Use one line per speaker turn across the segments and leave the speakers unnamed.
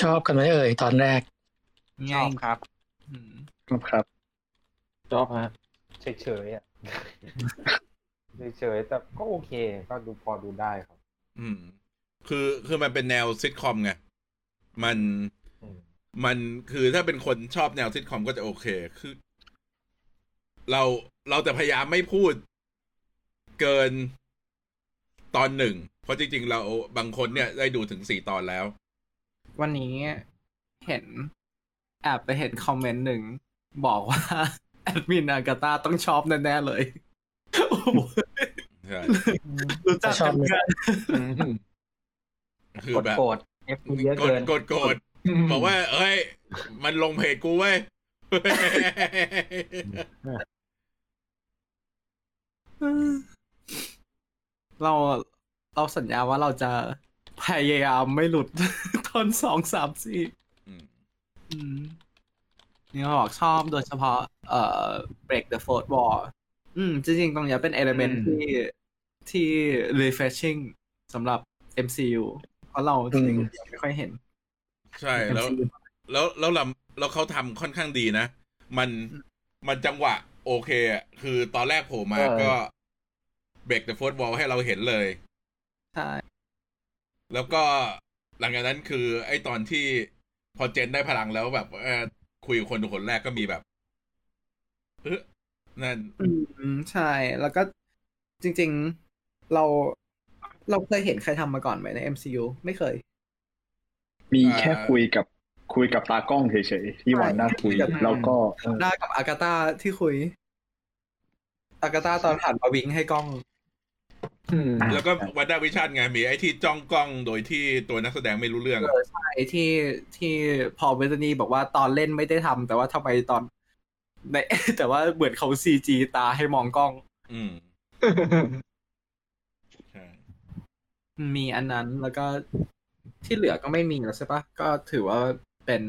ชอบกันไหมเอ่ยตอนแรก
ชอบครับ
อืม
ครับ
ชอบฮะ
เฉยๆอะเฉยๆแต่ก็โอเค ก็ดูพอดูได้ครับ
อืม คือคือมันเป็นแนวซิทคอมไงมัน
อืม
มันคือถ้าเป็นคนชอบแนวซิทคอมก็จะโอเค คือ เราเราแต่พยายามไม่พูดเกินตอนหนึ่ง เพราะจริง ๆ เราบางคนเนี่ยได้ดูถึงสี่ตอนแล้ว
วันนี้เห็นแอบไปเห็นคอมเมนต์หนึ่ง บอกว่าแอดมินอากาตาต้องชอบแน่ๆเลยโอ้โห
ใช่
รู้จักกันกัน
คือก
ด
แบบ
โกรธเอฟเยอะ
กด
เกิน
กดกดบอกว่า เอ้ย มันลงเพจกูเว้ย
เราเราสัญญาว่าเราจะ พยายามไม่หลุด ตอนสองสามสี่
อืม
อืมนี่เขาบอกชอบโดยเฉพาะ เอ่อ break the fourth wall อืม จริงๆ ตรงเนี้ยเป็น element
อืม
ที่ที่ refreshing สำหรับ MCU เพราะเราจริงๆยังไม่ค่อยเห็น
ใช่ แล้ว
MCU
แล้วแล้วเราแล้วเขาทำค่อนข้างดีนะ มันมันจังหวะ โอเคอะคือตอนแรกโผล่มา
เออ
ก็เบรก the fourth wall ให้เราเห็นเลย
ใช่
แล้วก็หลังจากนั้นคือไอ้ตอนที่พอเจนได้พลังแล้วแบบเอ่อคุยกับคนคนแรกก็มีแบบเออนั่น
อืมใช่ แล้วก็จริง ๆ เราเราเคยเห็นใครทำมาก่อนไหมใน MCU ไม่เคย
มี
อ่า
แค่คุยกับคุยกับตากล้องเฉยๆที่วันหน้าคุย
ใช่
แล้วก็เออ
ได้กับอากาตาที่คุย อากาตาตอนผ่านมาวิงให้กล้อง
อืม
แล้วก็วันด้าวิชั่นไงมีไอ้ที่จ้องกล้องโดยที่ตัวนักแสดงไม่รู้เรื่อง
เอ
อะ
อใช่ที่ที่พอเวทนีบอกว่าตอนเล่นไม่ได้ทำแต่ว่าทำไมตอนในแต่ว่าเหมือนเขาซีจีตาให้มองกล้อง
อืมใช่
มีอันนั้นแล้วก็ที่เหลือก็ไม่มีแล้วใช่ปะก็ถือว่าเป็น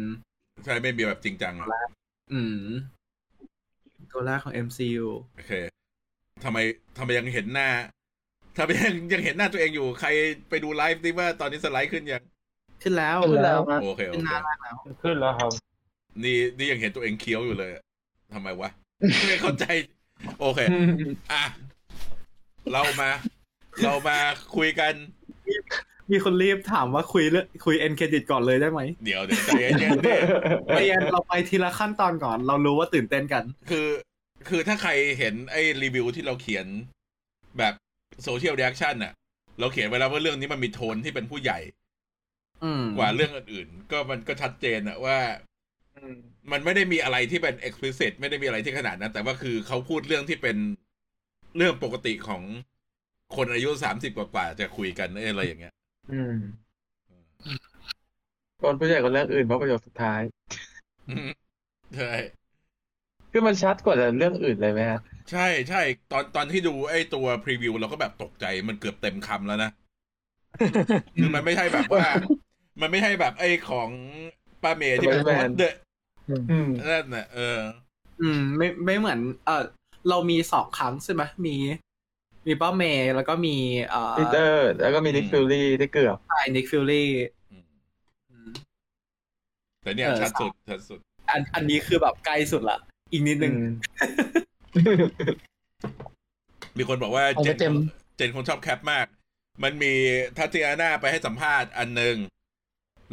ใช่ไม่มีแบบจริงจังอะ
อืม ตัวแรกของ MCU
โอเคทำไมทำไมยังเห็นหน้า ทำไมยังยังเห็นหน้าตัวเองอยู่ใครไปดูไลฟ์ดิว่าตอนนี้สไลด์ขึ้นยัง
ขึ้นแล้ว
ขึ้นแล้วฮะ
โอเคโอ
ขึ้น
เค
หน้าแรกแล้ว
ขึ้นแล้วครับ
นี่นี่ยังเห็นตัวเองเคี้ยวอยู่เลยอะทำไมวะไม่เข้าใจ โอเค อะ เรามา เรามาคุยกัน
มีคนรีบถามว่าคุยเรื่องคุย end credit ก่อนเลยได้ไหม
เดี๋ยวเดี๋ยวใจเย็นๆดิ
ไอ end เราไปทีละขั้นตอนก่อน เรารู้ว่าตื่นเต้นกัน
คือ คือถ้าใครเห็นไอ้รีวิวที่เราเขียนแบบ social reaction น่ะ เราเขียนไว้แล้วว่าเรื่องนี้มันมีโทนที่เป็นผู้ใหญ่
อืม
กว่าเรื่องอื่นๆ ก็มันก็ชัดเจนอะว่ามันไม่ได้มีอะไรที่เป็น explicit ไม่ได้มีอะไรที่ขนาดนั้น แต่ว่าคือเขาพูดเรื่องที่เป็นเรื่องปกติของคนอายุสามสิบกว่าๆจะคุยกันเอ้ยอะไรอย่างเงี้ย
อืมคนผู้ใหญ่คนเรื่องอื่นเพราะประโยคสุดท้าย
อืมใช่
คือมันชัดกว่าเรื่องอื่นเลยไหมฮะ
ใช่ใช่ตอนตอนที่ดูไอ้ตัวพรีวิวเราก็แบบตกใจมันเกือบเต็มคำแล้วนะคือมันไม่ใช่แบบว่า มันไม่ใช่แบบไอ้ของป้าเมย์ที่เป็น
Spider-Man
เดอะ
อืม
นั่นน่ะเออ
อืม ไม่ไม่เหมือน เออเรามีสองครั้งใช่ไหมมี มีป้าเมย์แล้วก็มีเอ่อ
ปีเตอร์ แล้วก็มีนิกฟิลลี่ที่เกือบ
ไอนิกฟิลลี่
อืมแต่เนี่ย
เออ
ชัดสุดชัดสุด
อันอันนี้คือแบบใกล้สุดละอีกนิดนึง
มีคนบอกว่า
เอา
เจ
ไป
น
เต็ม
เจนคงชอบแคปมาก มันมีทัตติอาน่าไปให้สัมภาษณ์อันหนึ่ง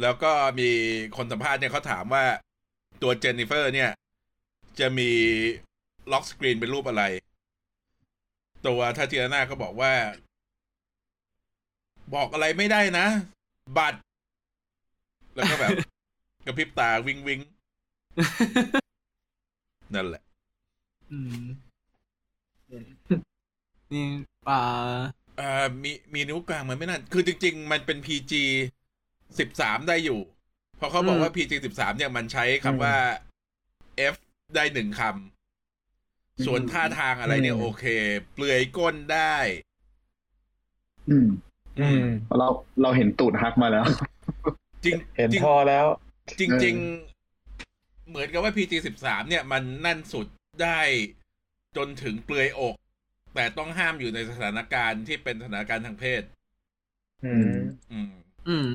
แล้วก็มีคนสัมภาษณ์เนี่ยเขาถามว่าตัวเจนนิเฟอร์เนี่ย จะมีล็อกสกรีนเป็นรูปอะไร ตัวทัตติอาน่าก็บอกว่า บอกอะไรไม่ได้นะ บัตร แล้วก็แบบ กระพริบตาวิงวิงนั่นแหละ
อืมนี่อ่า
อ่ามีมีนิ้วกลางมันไม่น่าคือจริง ๆ มันเป็น PG สิบสามได้อยู่ เพราะเขาบอกว่า PG สิบสามเนี่ยมันใช้คำว่า F ได้หนึ่งคำ ส่วนท่าทางอะไรเนี่ย
อืม
โอเค เปลือยก้นได้
อืม
อืม
เราเราเห็นตูดฮักมาแล้ว
จริง
เห็น
จริง
พอแล้ว
จริง ๆ เหมือนกับว่า PG สิบสามเนี่ย มันนั่นสุด ได้จนถึงเปลือยอก แต่ต้องห้ามอยู่ในสถานการณ์ที่เป็นสถานการณ์ทางเพศ
อืม
อืม
อืม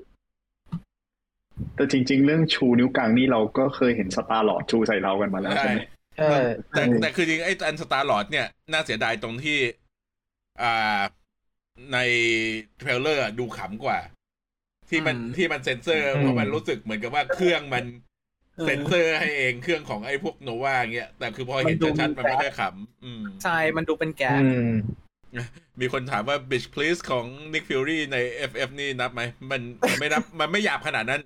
แต่จริง ๆ เรื่องชูนิ้วกลางนี่เราก็เคยเห็นสตาร์ลอดชูใส่เรากันมาแล้ว
ใช่
ใช่ไหม
ใช่
แต่
อืม
แต่คือจริงไอ้อันสตาร์ลอดเนี่ย น่าเสียดายตรงที่ อ่าในtrailer อะดูขำกว่า ที่มัน
อืม
ที่มันเซ็นเซอร์เพราะมันรู้สึกเหมือนกับว่าเครื่องมัน
เออ
เซ็นเซอร์ให้เองเครื่องของไอ้พวกโนวาเงี้ย แต่คือพอเห็น
มันดู
ชัดๆ
มี
มันไม่ค่อยขำอืม
ใช่ มันดูเป็นแก๊ก
อืม
มีคนถามว่า Bitch Please ของ Nick Fury ใน FF นี่นับไหม มันมันไม่นับ มันไม่หยาบขนาดนั้น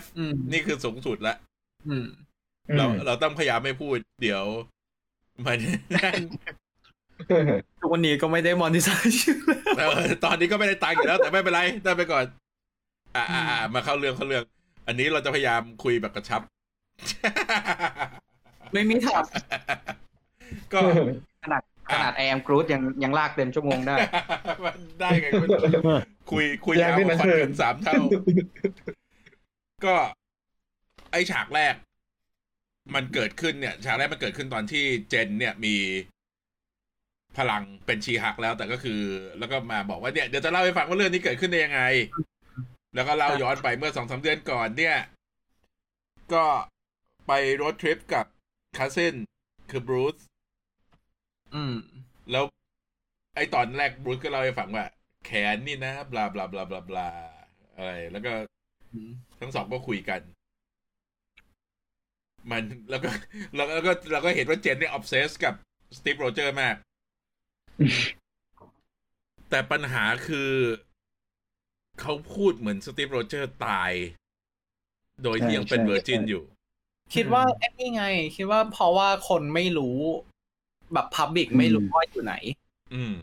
F
อืม
นี่คือสูงสุดละ
อืม
เรา
อืม
เราต้องพยายามไม่พูด เดี๋ยวมัน
ทุกวันนี้ก็ไม่ได้มอนิไซชื่
เออตอนนี้ก็ไม่ได้ตังค์อยู่แล้ว แต่ไม่เป็นไร ได้ไปก่อนอ่าอ่าอ่ามาเข้าเรื่องเข้าเรื่อง อันนี้เราจะพยายามคุยแบบกระชับ
ไม่มีทาง
ก็
ขนาดขนาดแอมกรูดยังยังลากเต็มชั่วโมงได้
มันได้ไงคุณคุยคุย
แย่
ยาว
ไม่
กว่า
มา
คอน
เชิญ
เทนต์สามเท่า ก็ไอฉากแรก มันเกิดขึ้นเนี่ย ฉากแรกมันเกิดขึ้นตอนที่เจนเนี่ยมีพลังเป็นชีหักแล้วแต่ก็คือ แล้วก็มาบอกว่าเนี่ยเดี๋ยวจะเล่าให้ฟังว่าเรื่องนี้เกิดขึ้นได้ยังไง แล้วก็เล่าย้อนไปเมื่อสองสามเดือนก่อนเนี่ย ก็ ไปรถทริปกับคาเซนคือบรูซ
อืม
แล้ว ไอตอนแรกบรูซก็เล่าให้ฟังว่า แขนนี่นะบลาบลาบลาบลาบลาอะไร แล้วก็
อืม
ทั้งสองก็คุยกัน มันแล้วก็แล้วก็แล้วก็เราก็เห็นว่า Jen เนี่ย obsessed กับ Steve Rogers มาก แต่ปัญหาคือ เขาพูดเหมือน Steve Rogers ตาย โดยที่ยังเป็น
ใช่
virgin
ใช่
อยู่
คิดว่าไอ้นี่ไง คิดว่าเพราะว่าคนไม่รู้ แบบ public ไม่รู้ว่าอยู่ไหน
อืม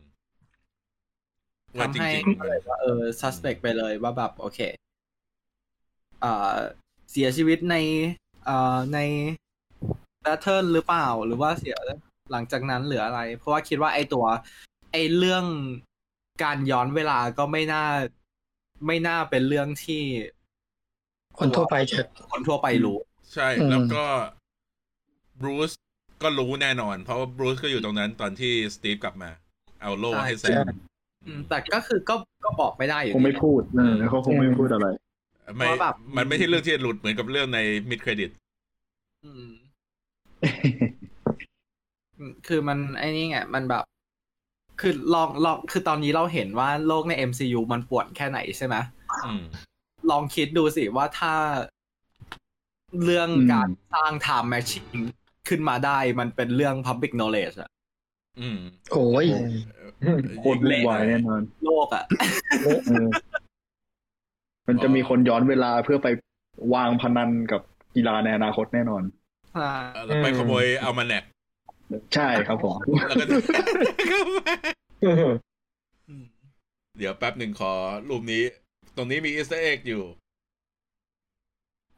ว่า
ทำ
จ
ให้
ริง
เลยว่าเออ suspect ไปเลยว่าแบบ โอเคอ่าเสียชีวิตในอ่าใน battle หรือเปล่า หรือว่าเสียหลังจากนั้นเหลืออะไร เพราะว่าคิดว่าไอ้ตัว ไอ้เรื่องการย้อนเวลาก็ไม่น่า ไม่น่าเป็นเรื่องที่
คนทั่วไปจะ
คนทั่วไปรู้
ๆ ใช่
อืม
แล้วก็บรูซก็รู้แน่นอน เพราะว่าบรูซก็อยู่ตรงนั้นตอนที่สตีฟกลับมา เอาโล่ให้แซม
อืมแต่ก็คือก็ก็บอกไม่ได้อยู่
คงไม่
ดี
พูดเออเขาคงไม่พูดอะไร
ไม่
ว่าแบบ
มันไม่ใช่เรื่องที่หลุดเหมือนกับเรื่องในมิดเครดิต
อืมอืมคือมันไอ้นี่ไงมันแบบ คือลองลองคือตอนนี้เราเห็นว่าโลกใน MCU มันป่วนแค่ไหนใช่ไหม
อืม
ลองคิดดูสิว่าถ้า เรื่อง
อืม
การสร้าง time machine ขึ้นมาได้มันเป็นเรื่อง public knowledge อะ
อืม
โอ้ย
โคตรวุ่นวายแน่นอน
โลกอะ
เออมันจะมีคนย้อนเวลาเพื่อไปวางพนันกับกีฬาในอนาคตแน่นอน
แล้วไปขโมยเอามาแนก
ใช่ครับผม
แล้วก็เดี๋ยวแป๊บหนึ่งขอรูปนี้ ตรงนี้มีอีส t ต r ร์เอ็กอยู่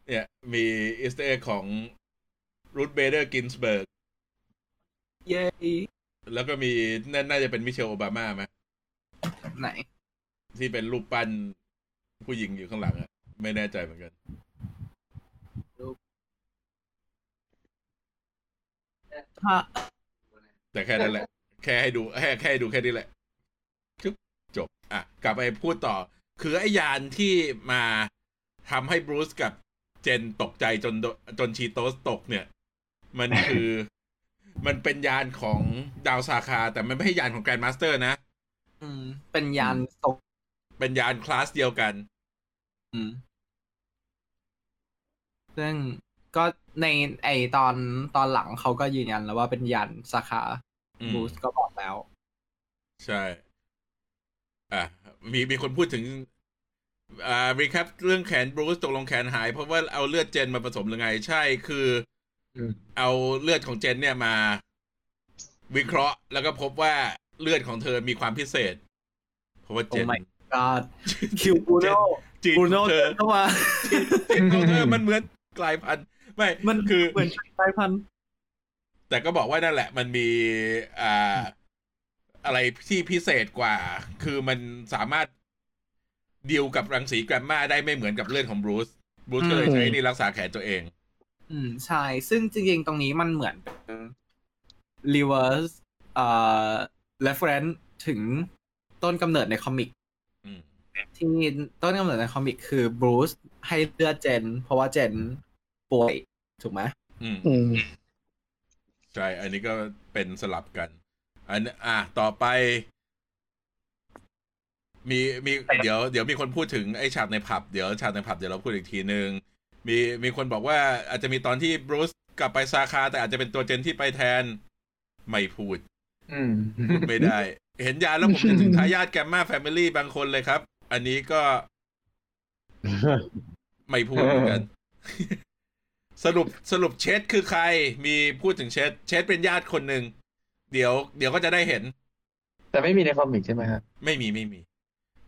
เนี่ย มีอีส t ต r ร์เอ็กของ Ruth Bader Ginsburg เย้แล้วก็มีน่าน่าจะเป็น Michelle Obama ไหม
ไหน
ที่เป็นรูปปั้นผู้หญิงอยู่ข้างหลังอะไม่แน่ใจเหมือนกัน
ถ้า
แต่แค่นั้นแหละ แค่ให้ดูแค่แค่ให้ดูแค่นี้แหละจุ๊บจบอะ กลับไปพูดต่อ คือไอ้ยานที่มาทำให้ Bruce กับ Jen ตกใจจนโดจน Cheetos ตกเนี่ย มันคือมันเป็นยานของดาว Sakaar แต่มันไม่ใช่ยานของ Grandmaster นะ
อืม เป็นยานตก
เป็นยานคลาสเดียวกัน
อืม ซึ่งก็ในไอตอนตอนหลังเขาก็ยืนยันแล้วว่าเป็นยาน Sakaar
อืม
Bruce ก็บอกแล้ว
ใช่ อะมีมีคนพูดถึง อ่ารีแคปเรื่องแขนบรูซตกลงแขนหาย เพราะว่าเอาเลือดเจนมาผสมหรือไง ใช่คือ
อืม
เอาเลือดของเจนเนี่ยมา วิเคราะห์แล้วก็พบว่าเลือดของเธอมีความพิเศษ เพราะว่าเจน
Oh my god คิวบูโน
จีน
บู
ข
โน
องเธ
เดิ
อน
เข้ามา
จีนของเธอมันเหมือนกลายพันธุ์ไม่
มัน
คือ
เหมือนสายพันธุ์
แต่ก็บอกว่านั่นแหละ มันมีอ่าอะไรที่พิเศษกว่า คือมันสามารถ ดีลกับรังสีแกรมมาได้ไม่เหมือนกับเลือดของบรูซบรูซก็เลยใช้นี่รักษาแขนตัวเอง
อืมใช่ ซึ่งจริงๆ ตรงนี้มันเหมือนเป็น reverse เอ่อ reference ถึงต้นกำเนิดในคอมิก
อืม
ที่ต้นกำเนิดในคอมิกคือบรูซให้เลือดเจน เพราะว่าเจนป่วย ถูกไหม
อืม
อืม
ใช่ อันนี้ก็เป็นสลับกัน อันอะต่อไป มีมีเดี๋ยวเดี๋ยวมีคนพูดถึงไอ้ฉากในผับเดี๋ยวฉากในผับเดี๋ยวเราพูดอีกทีนึงมีมีคนบอกว่าอาจจะมีตอนที่บรูซกลับไปซาคา แต่อาจจะเป็นตัวเจนที่ไปแทน ไม่พูด
อืม
ไม่ได้ เห็นยาแล้วผมจะถึงทายาทแกมมาแฟมิลี่บางคนเลยครับ อันนี้ก็ ไม่พูดเหมือนกัน สรุปสรุปเชดคือใคร มีพูดถึงเชดเชดเป็นญาติคนหนึ่ง เดี๋ยว เดี๋ยวก็จะได้เห็น
แต่ไม่มีในคอมิกใช่ไหมครับ
ไม่มีไม่มี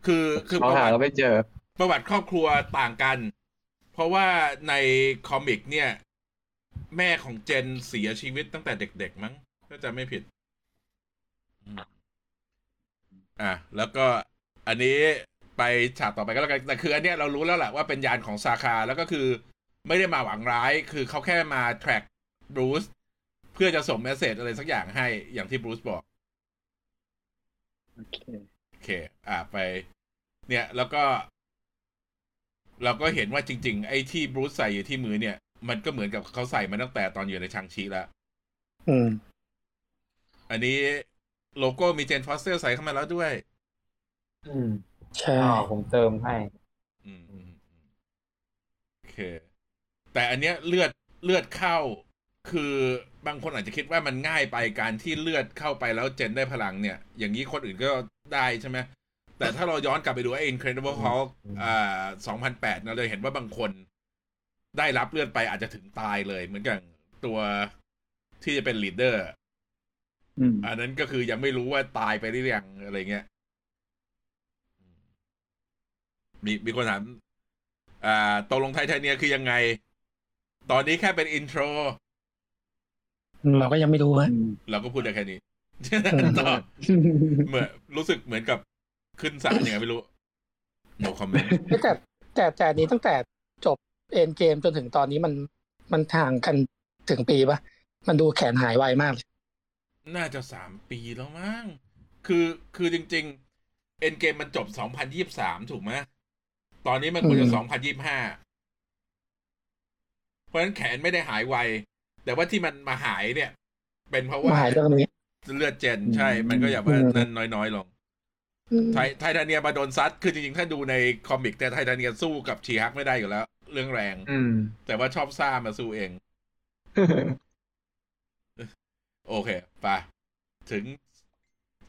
คือคือป
เขา
ระ
หา
วัติ
เราไม่เจอ
ประวัติครอบครัวต่างกัน เพราะว่าในคอมิกเนี่ย แม่ของเจนเสียชีวิตตั้งแต่เด็กๆมั้งถ้าจะไม่ผิดอืมอะแล้วก็อันนี้ไปฉากต่อไปก็แล้วกันแต่คืออันเนี้ยเรารู้แล้วแหละว่าเป็นยานของซาคาแล้วก็คือไม่ได้มาหวังร้าย คือเขาแค่มาแทร็กบรูซเพื่อจะส่งเมสเซจอะไรสักอย่างให้อย่างที่บรูซบอก
โอเค
โอ เค อ่าไป เนี่ย แล้วก็ เราก็เห็นว่าจริง ๆ ไอ้ที่บรูซใส่อยู่ที่มือเนี่ย มันก็เหมือนกับเขาใส่มาตั้งแต่ตอนอยู่ในชังชีแล้ว
อืม
อันนี้โลโก้มีเจนฟอสเตอร์ใส่เข้ามาแล้วด้วย
อืม
ใช่
อ๋อผมเติมให้
อืมอืมอืมโอเค แต่อันเนี้ยเลือดเลือดเข้า คือบางคนอาจจะคิดว่ามันง่ายไปการที่เลือดเข้าไปแล้วเจนได้พลังเนี่ย อย่างนี้คนอื่นก็ได้ใช่ไหมแต่ถ้าเราย้อนกลับไปดูไอ้ Incredible Hulk อ่า2008เราเลยเห็นว่าบางคนได้รับเลือดไปอาจจะถึงตายเลย เหมือนกับตัวที่จะเป็น Leader อื
ม
อันนั้นก็คือยังไม่รู้ว่าตายไปหรือยังอะไรเงี้ย มีมีคนถามอ่าตกลง Titania คือยังไง ตอนนี้แค่เป็น intro
เราก็ยังไม่รู้ฮะ
อืม
เราก็พูดได้แค่นี้
อืม
ต่อเหมือนรู้สึกเหมือนกับขึ้นศาลยังไงไม่รู้ no comment
แต่แต่แต่อันนี้ตั้งแต่จบเอ็นเกมจนถึงตอนนี้มันมันห่างกันถึงปีปะมันดูแขนหายไวมากเลย
น่าจะสามปีแล้วมั้งคือคือจริง ๆ เอ็นเกมมันจบสองพันยี่บสามถูกไหมตอนนี้มันควรจะสองพันยี่บห้าเพราะฉะนั้นแขนไม่ได้หายไว แต่ว่าที่มันมาหายเนี่ย เป็นเพราะว่า
มาหายเรื่องนี้
เลือดเจนใช่ มันก็อย่าว่า
อืม
นั้นน้อยๆลง
อืม
ไทไททาเนียมาโดนซัด คือจริงๆ ถ้าดูในคอมิก แต่ไททาเนียสู้กับชีฮักไม่ได้อยู่แล้ว เรื่องแรง
อืม
แต่ว่าชอบซ่ามาสู้เอง โอเคไปถึง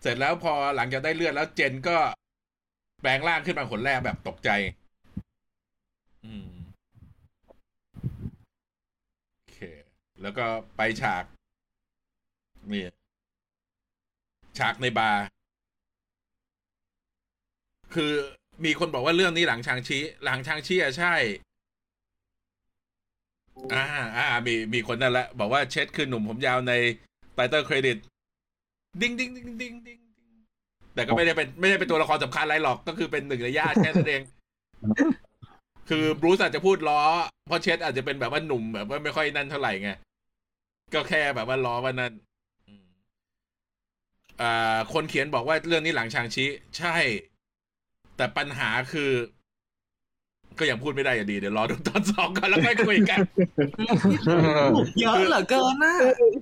เสร็จแล้วพอหลังจากได้เลือดแล้วเจนก็แปลงร่างขึ้นมาขนแรกแบบตกใจ อืม โอเค แล้วก็ไปฉากนี่ฉากในบาร์คือมีคนบอกว่าเรื่องนี้หลัง Shang-Chi หลัง Shang-Chi อะใช่ อ่า อ่า มีมีคนนั่นแหละ บอกว่า Ched คือหนุ่มผมยาวใน title credit ดิ้งดิ้งดิ้งดิ้งดิ้งดิงแต่ก็ไม่ได้เป็นไม่ได้เป็นตัวละครสำคัญอะไรหรอก ก็คือเป็นหนึ่งในญาติแค่นั้นเอง คือ Bruce อาจจะพูดล้อ เพราะ Ched อาจจะเป็นแบบว่าหนุ่มแบบว่าไม่ค่อยนั่นเท่าไหร่ไง ก็แค่แบบว่าล้อว่านั่นอืมอ่าคนเขียนบอกว่าเรื่องนี้หลังชางชีใช่ แต่ปัญหาคือ ก็ยังพูดไม่ได้อยู่ดี เดี๋ยวรอดูตอนสองก่อนแล้วค่อยคุยกัน
เยอะเหลือเกินนะ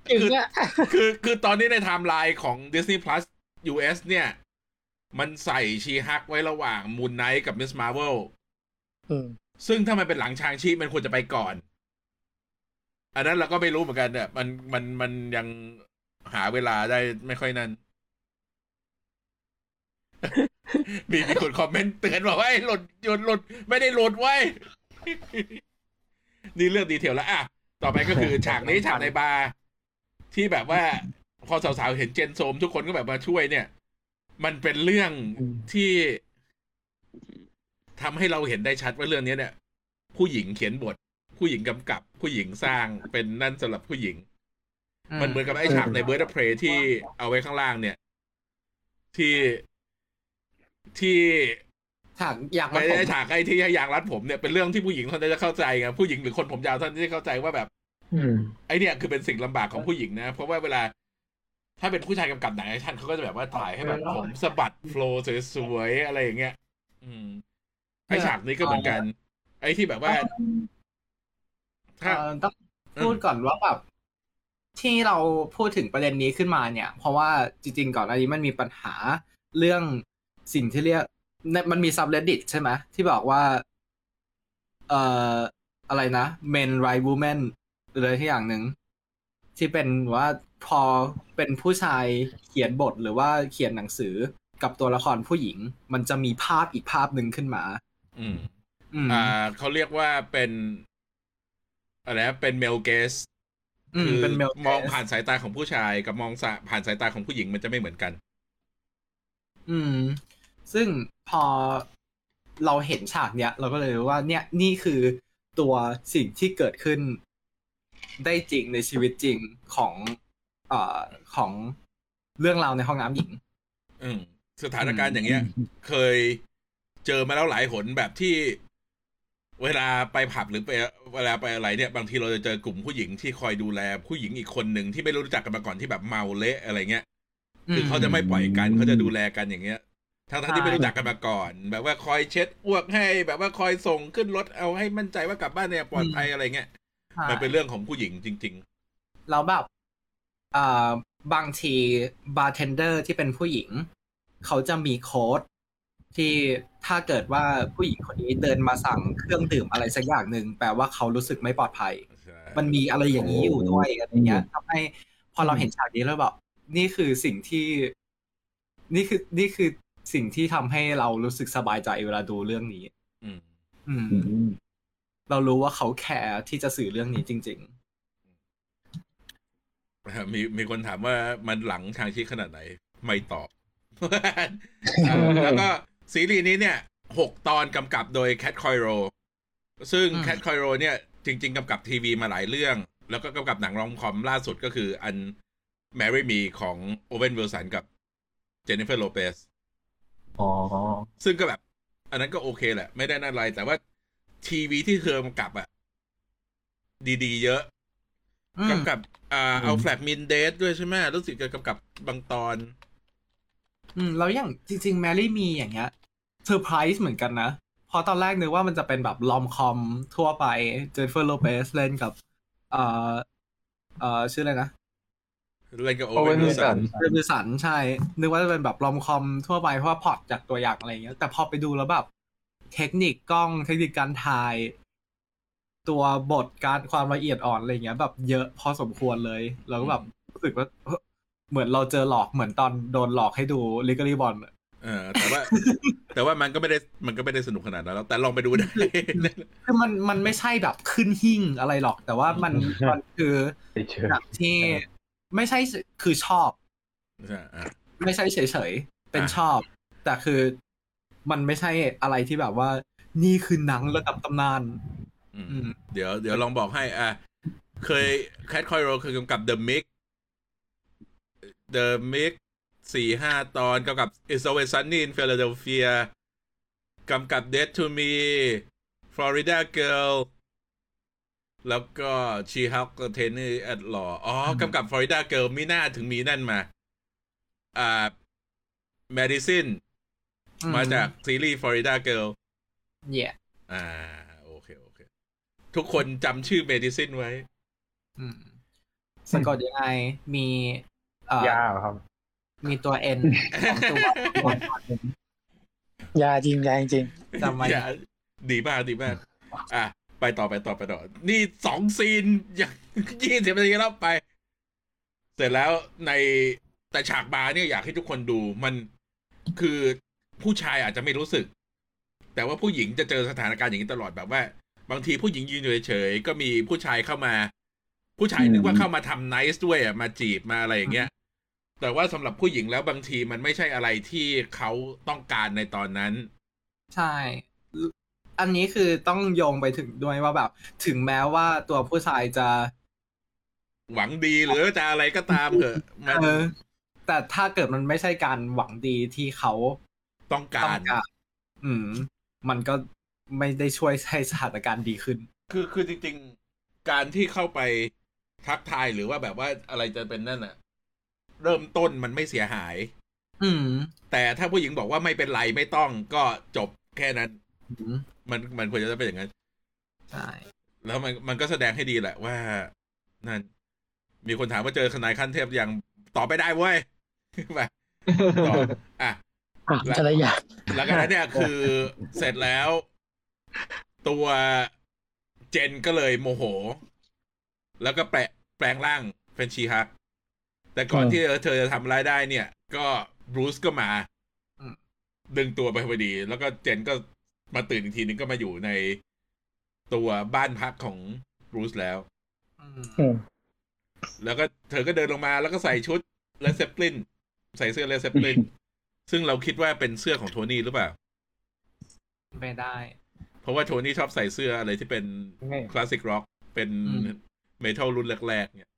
จริงอะ
คือคือตอนนี้ในไทม์ไลน์ของ Disney Plus US เนี่ย มันใส่ She-Hulk ไว้ระหว่างมูนไนท์กับมิสมา r v เวล
อืม
ซึ่งถ้ามันเป็นหลังชางชีมันควรจะไปก่อน อันนั้นเราก็ไม่รู้เหมือนกันเนี่ยมันมันมันยังหาเวลาได้ไม่ค่อยนั่นมีมีคนคอมเมนต์เตือนบอกว่าไอ้หลุดหยุดหลุดไม่ได้หลุดไว้ยนี่เรื่องดีเทลแล้วอะต่อไปก็คือฉากนี้ฉากในบาร์ที่แบบว่า พอสาวๆเห็นเจนโซมทุกคนก็แบบมาช่วยเนี่ย มันเป็นเรื่องที่ทำให้เราเห็นได้ชัดว่าเรื่องนี้เนี่ย ผู้หญิงเขียนบท ผู้หญิงกำกับ ผู้หญิงสร้างเป็นนั่นสำหรับผู้หญิง มันเหมือนกับไอ้ฉากในเบิร์ดเพลที่เอาไว้ข้างล่างเนี่ย ที่ที่
ฉากอยาก
ไม่ได้ฉากไอ้ที่ให้ยางรัดผมเนี่ยเป็นเรื่องที่ผู้หญิงเท่านั้นจะเข้าใจไงผู้หญิงหรือคนผมยาวเท่านั้นที่จะเข้าใจว่าแบบ
อืม
ไอเนี่ยคือเป็นสิ่งลำบากของผู้หญิงนะ เพราะว่าเวลา ถ้าเป็นผู้ชายกำกับหนังแอคชั่นเขาก็จะแบบว่าถ่ายให้แบบผมสะบัดโฟล์สวยๆอะไรอย่างเงี้ย อืมไอฉากนี้ก็เหมือนกัน ไอที่แบบว่าถ้า
เอ่อ ต้องพูดก่อนว่าแบบที่เราพูดถึงประเด็นนี้ขึ้นมาเนี่ย เพราะว่าจริงๆก่อนอันนี้มันมีปัญหาเรื่องสิ่งที่เรียกในมันมี subreddit ใช่ไหมที่บอกว่า เอ่ออะไรนะ men right women หรืออะไรที่อย่างหนึ่งที่เป็นว่าพอเป็นผู้ชายเขียนบทหรือว่าเขียนหนังสือกับตัวละครผู้หญิง มันจะมีภาพอีกภาพหนึ่งขึ้นมา
อืม
อืม
อ่าเขาเรียกว่าเป็น อะไรนะเป็นเมลเกส
อืม
คือ
เป็น male
มอง
gaze
ผ่านสายตาของผู้ชายกับมองสะผ่านสายตาของผู้หญิงมันจะไม่เหมือนกัน
อืม ซึ่งพอเราเห็นฉากเนี้ย เราก็เลยรู้ว่า เนี่ยนี่คือตัวสิ่งที่เกิดขึ้น ได้จริงในชีวิตจริงของเอ่อของเรื่องราวในห้องน้ำหญิง
อืม สถานการณ์อย่างเงี้ย เคยเจอมาแล้วหลายหนแบบที่ เวลาไปผับหรือไปเวลาไปอะไรเนี่ยบางทีเราจะเจอกลุ่มผู้หญิงที่คอยดูแล ผู้หญิงอีกคนหนึ่งที่ไม่รู้จักกันมาก่อนที่แบบเมาเละอะไรเงี้ยคือเขาจะไม่ปล่อยกันเขาจะดูแลกันอย่างเงี้ยทั้งทั้งที่ไม่รู้จักกันมาก่อน แบบว่าคอยเช็ดอ้วกให้ แบบว่าคอยส่งขึ้นรถเอาให้มั่นใจว่ากลับบ้านเนี่ยปลอดภัยอะไรเงี้ยมันเป็นเรื่องของผู้หญิงจริง
แล้วแบบอ่าบางทีบาร์เทนเดอร์ที่เป็นผู้หญิง เขาจะมีโค้ด ที่ถ้าเกิดว่าผู้หญิงคนนี้เดินมาสั่งเครื่องดื่มอะไรสักอย่างหนึ่งแปลว่าเขารู้สึกไม่ปลอดภัย
ๆใช่
มันมีอะไรอย่างนี้อยู่ด้วยอะไรเงี้ยทำให้พอเราเห็นฉากนี้แล้วแบบนี่คือสิ่งที่ นี่คือนี่คือสิ่งที่ทำให้เรารู้สึกสบายใจเวลาดูเรื่องนี้
อืม
อืม
อืม
เรารู้ว่าเขาแคร์ที่จะสื่อเรื่องนี้จริง
มีมีคนถามว่ามันหลังทางชี้ขนาดไหน ไม่ตอบอ่าแล้วก็ ซีรีส์นี้เนี่ยหกตอนกำกับโดยแคทคอยโรซึ่ง
อืม
แคทคอยโรเนี่ยจริง ๆกำกับทีวีมาหลายเรื่อง แล้วก็กำกับหนังรอมคอมล่าสุดก็คืออัน Marry Me ของโอเวนวิลสันกับเจนนิเฟอร์โลเปส
อ๋อ
ซึ่งก็แบบ อันนั้นก็โอเคแหละ ไม่ได้นั่นอะไร แต่ว่าทีวีที่เธอกำกับอะดีๆ เยอะ
ๆอืม
กำกับอ่า Our Flag Means Death ด้วยใช่ไหมรู้สึกจะกำกับบางตอน
อืม แล้วอย่างจริง ๆ Marry Me อย่างเงี้ยเซอร์ไพรส์เหมือนกันนะ เพราะตอนแรกนึกว่ามันจะเป็นแบบ romcom ทั่วไป เจนนิเฟอร์โลเปสเล่นกับ เอ่อ เอ่อ ชื่ออะไรนะ
เล่นกับโอ
โอ
เว
เวนน
วิ
วิ
ล
ล
สั
สั
น
น
เรื่องสันใช่ นึกว่าจะเป็นแบบลอมคอมทั่วไปเพราะว่าพล็อตจากตัวอย่างอะไรอย่างเงี้ย แต่พอไปดูแล้วแบบ เทคนิคกล้องเทคนิคการถ่าย ตัวบทการความละเอียดอ่อนอะไรเงี้ย แบบเยอะพอสมควรเลย แล้วก็แบบรู้สึกว่าเฮ้ยเหมือนเราเจอหลอกเหมือนตอนโดนหลอกให้ดูลิก a ลี่บอล
เออแต่ว่า แต่ว่ามันก็ไม่ได้มันก็ไม่ได้สนุกขนาดนั้นแล้วแต่ลองไปดูได้
คือมันมันไม่ใช่แบบขึ้นหิ่งอะไรหรอก แต่ว่ามันมันคือ
เฉย
หนังที่ไม่ใช่คือชอบ
ใช่อะ
ไม่ใช่เฉยๆเป็น
อะ
ชอบ แต่คือมันไม่ใช่อะไรที่แบบว่า นี่คือหนังระดับตำนาน
อืม
อืม
เดี๋ยวเดี๋ยวลองบอกให้ อะ เคยแคทคอยโรเคยกำกับ The Mix The Mix สี่ห้าตอนกำกับ It's Always Sunny in Philadelphia กำกับ Dead to Me Florida Girl แล้วก็ She Hulk t e n n y at Law อ๋อกำกับ Florida Girl มีหน้าถึงมีนั่นมา อ่า Medicine
อืม
มาจากซีรีส์ Florida Girl
เย่
อ่า โอเค โอเค ทุกคนจำชื่อ Medicine ไว้
อืมสะกดยังไงมีเอ่อ
ๆยาวครับ
มีตัว N สองตัว
ยาจริงยาจริง
จำไว้
อย่าดีมากดีมากอะไปต่อไปต่อไปต่อ นี่สองซีนอย่างยี่สิบนาทีแล้วไป เสร็จแล้วในแต่ฉากบาร์เนี่ยอยากให้ทุกคนดูมันคือผู้ชายอาจจะไม่รู้สึก แต่ว่าผู้หญิงจะเจอสถานการณ์อย่างนี้ตลอดแบบว่า บางทีผู้หญิงยืนอยู่เฉยๆก็มีผู้ชายเข้ามา ผู้ชายนึกว่าเข้ามาทำไนส์ด้วยอะมาจีบมาอะไรอย่างเงี้ย แต่ว่าสำหรับผู้หญิงแล้วบางทีมันไม่ใช่อะไรที่เขาต้องการในตอนนั้น
ใช่ อันนี้คือต้องโยงไปถึงด้วยว่าแบบ ถึงแม้ว่าตัวผู้ชายจะ
หวังดีหรือจะอะไรก็ตามเถอะมัน
เออแต่ถ้าเกิดมันไม่ใช่การหวังดีที่เขา
ต้องกา
ต้อง
ร
การ อืม มันก็ไม่ได้ช่วยให้สถานการณ์ดีขึ้น
คือคือจริง ๆ การที่เข้าไปทักทายหรือว่าแบบว่าอะไรจะเป็นนั่นอะ เริ่มต้นมันไม่เสียหาย
อืม
แต่ถ้าผู้หญิงบอกว่าไม่เป็นไรไม่ต้องก็จบแค่นั้น
อืม
มันมันควรจะเป็นอย่างนั้น
ใช่
แล้วมันมันก็แสดงให้ดีแหละว่า นั่น มีคนถามว่าเจอทนายขั้นเทพยังตอบไม่ได้เว้ยแบบตอบอะ
อะจะได้อยาก
แล้วก็นั้นเนี่ยคือเสร็จแล้ว ตัวเจนก็เลยโมโห แล้วก็แปลแปลงร่างเป็นชีฮัก แต่ก่อน
อืม
ที่เธอจะทำรายได้เนี่ย ก็บรูซก็มาดึงตัวไปพอดี แล้วก็เจนก็มาตื่นอีกทีนึงก็มาอยู่ในตัวบ้านพักของบรูซแล้ว
อืม
อืม
แล้วก็เธอก็เดินลงมาแล้วก็ใส่ชุด Led Zeppelin ใส่เสื้อ Led Zeppelin ซึ่งเราคิดว่าเป็นเสื้อของโทนี่หรือเปล่า
ไม่ได้
เพราะว่าโทนี่ชอบใส่เสื้ออะไรที่เป็น
ไม่
classic rock เป็น
อืม
metal รุ่นแรกๆเนี่ย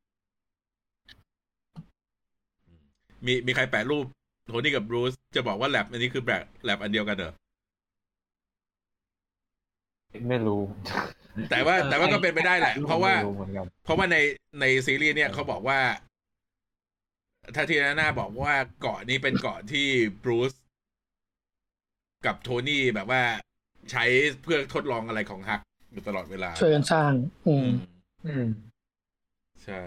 มีมีใครแปะรูปโทนี่กับบรูซจะบอกว่าแล็บอันนี้คือแบบแล็บอันเดียวกันเหรอ
ไม่รู้
แต่ว่าแต่ว่าก็เป็นไปได้แหละ เพราะว่า
ไม่รู้เหมือนกัน
เพราะว่าในในซีรีส์เนี่ยเขาบอกว่าถ้าทีนาน่าบอกว่าเกาะนี้เป็นเกาะที่บรูซกับโทนี่แบบว่าใช้เพื่อทดลองอะไรของฮักอยู่ตลอดเวลา
ช่วยกันสร้าง อืม
อืม
ใช่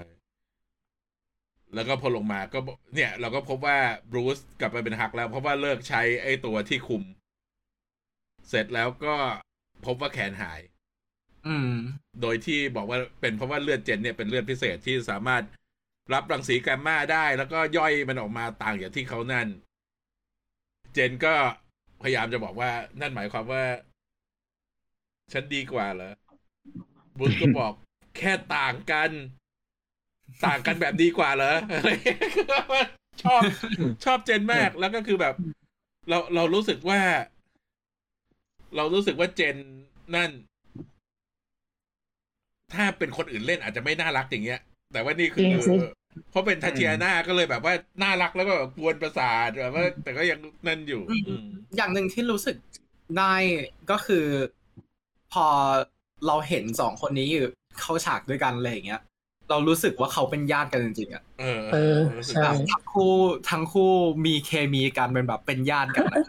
แล้วก็พอลงมาก็บอกเนี่ย เราก็พบว่าบรูซกลับไปเป็นฮักแล้ว เพราะว่าเลิกใช้ไอ้ตัวที่คุม เสร็จแล้วก็พบว่าแขนหาย
อืม
โดยที่บอกว่าเป็นเพราะว่าเลือดเจนเนี่ยเป็นเลือดพิเศษที่สามารถรับรังสีแกมมาได้ แล้วก็ย่อยมันออกมาต่างจากที่เขานั่น เจนก็พยายามจะบอกว่านั่นหมายความว่า ฉันดีกว่าเหรอบุญก็บอกแค่ต่างกัน ต่างกันแบบดีกว่าเหรออะไรชอบชอบเจนมากแล้วก็คือแบบ เราเรารู้สึกว่า เรารู้สึกว่าเจนนั่น ถ้าเป็นคนอื่นเล่นอาจจะไม่น่ารักอย่างเงี้ย แต่ว่านี่คือ
จริงสิ
เพราะเป็นทัชเชียนาก็เลยแบบว่าน่ารักแล้วก็แบบกวนประสาทแบบว่า แต่ก็ยังนั่นอยู่อืม
อย่างหนึ่งที่รู้สึกได้ก็คือ พอเราเห็นสองคนนี้อยู่เข้าฉากด้วยกันอะไรอย่างเงี้ย เรารู้สึกว่าเขาเป็นญาติกันจริงๆอะ
เออ
เออ
รู้สึก
ใช่
แบบทั้งคู่ทั้งคู่มีเคมีกันเป็นแบบเป็นญาติกันอะ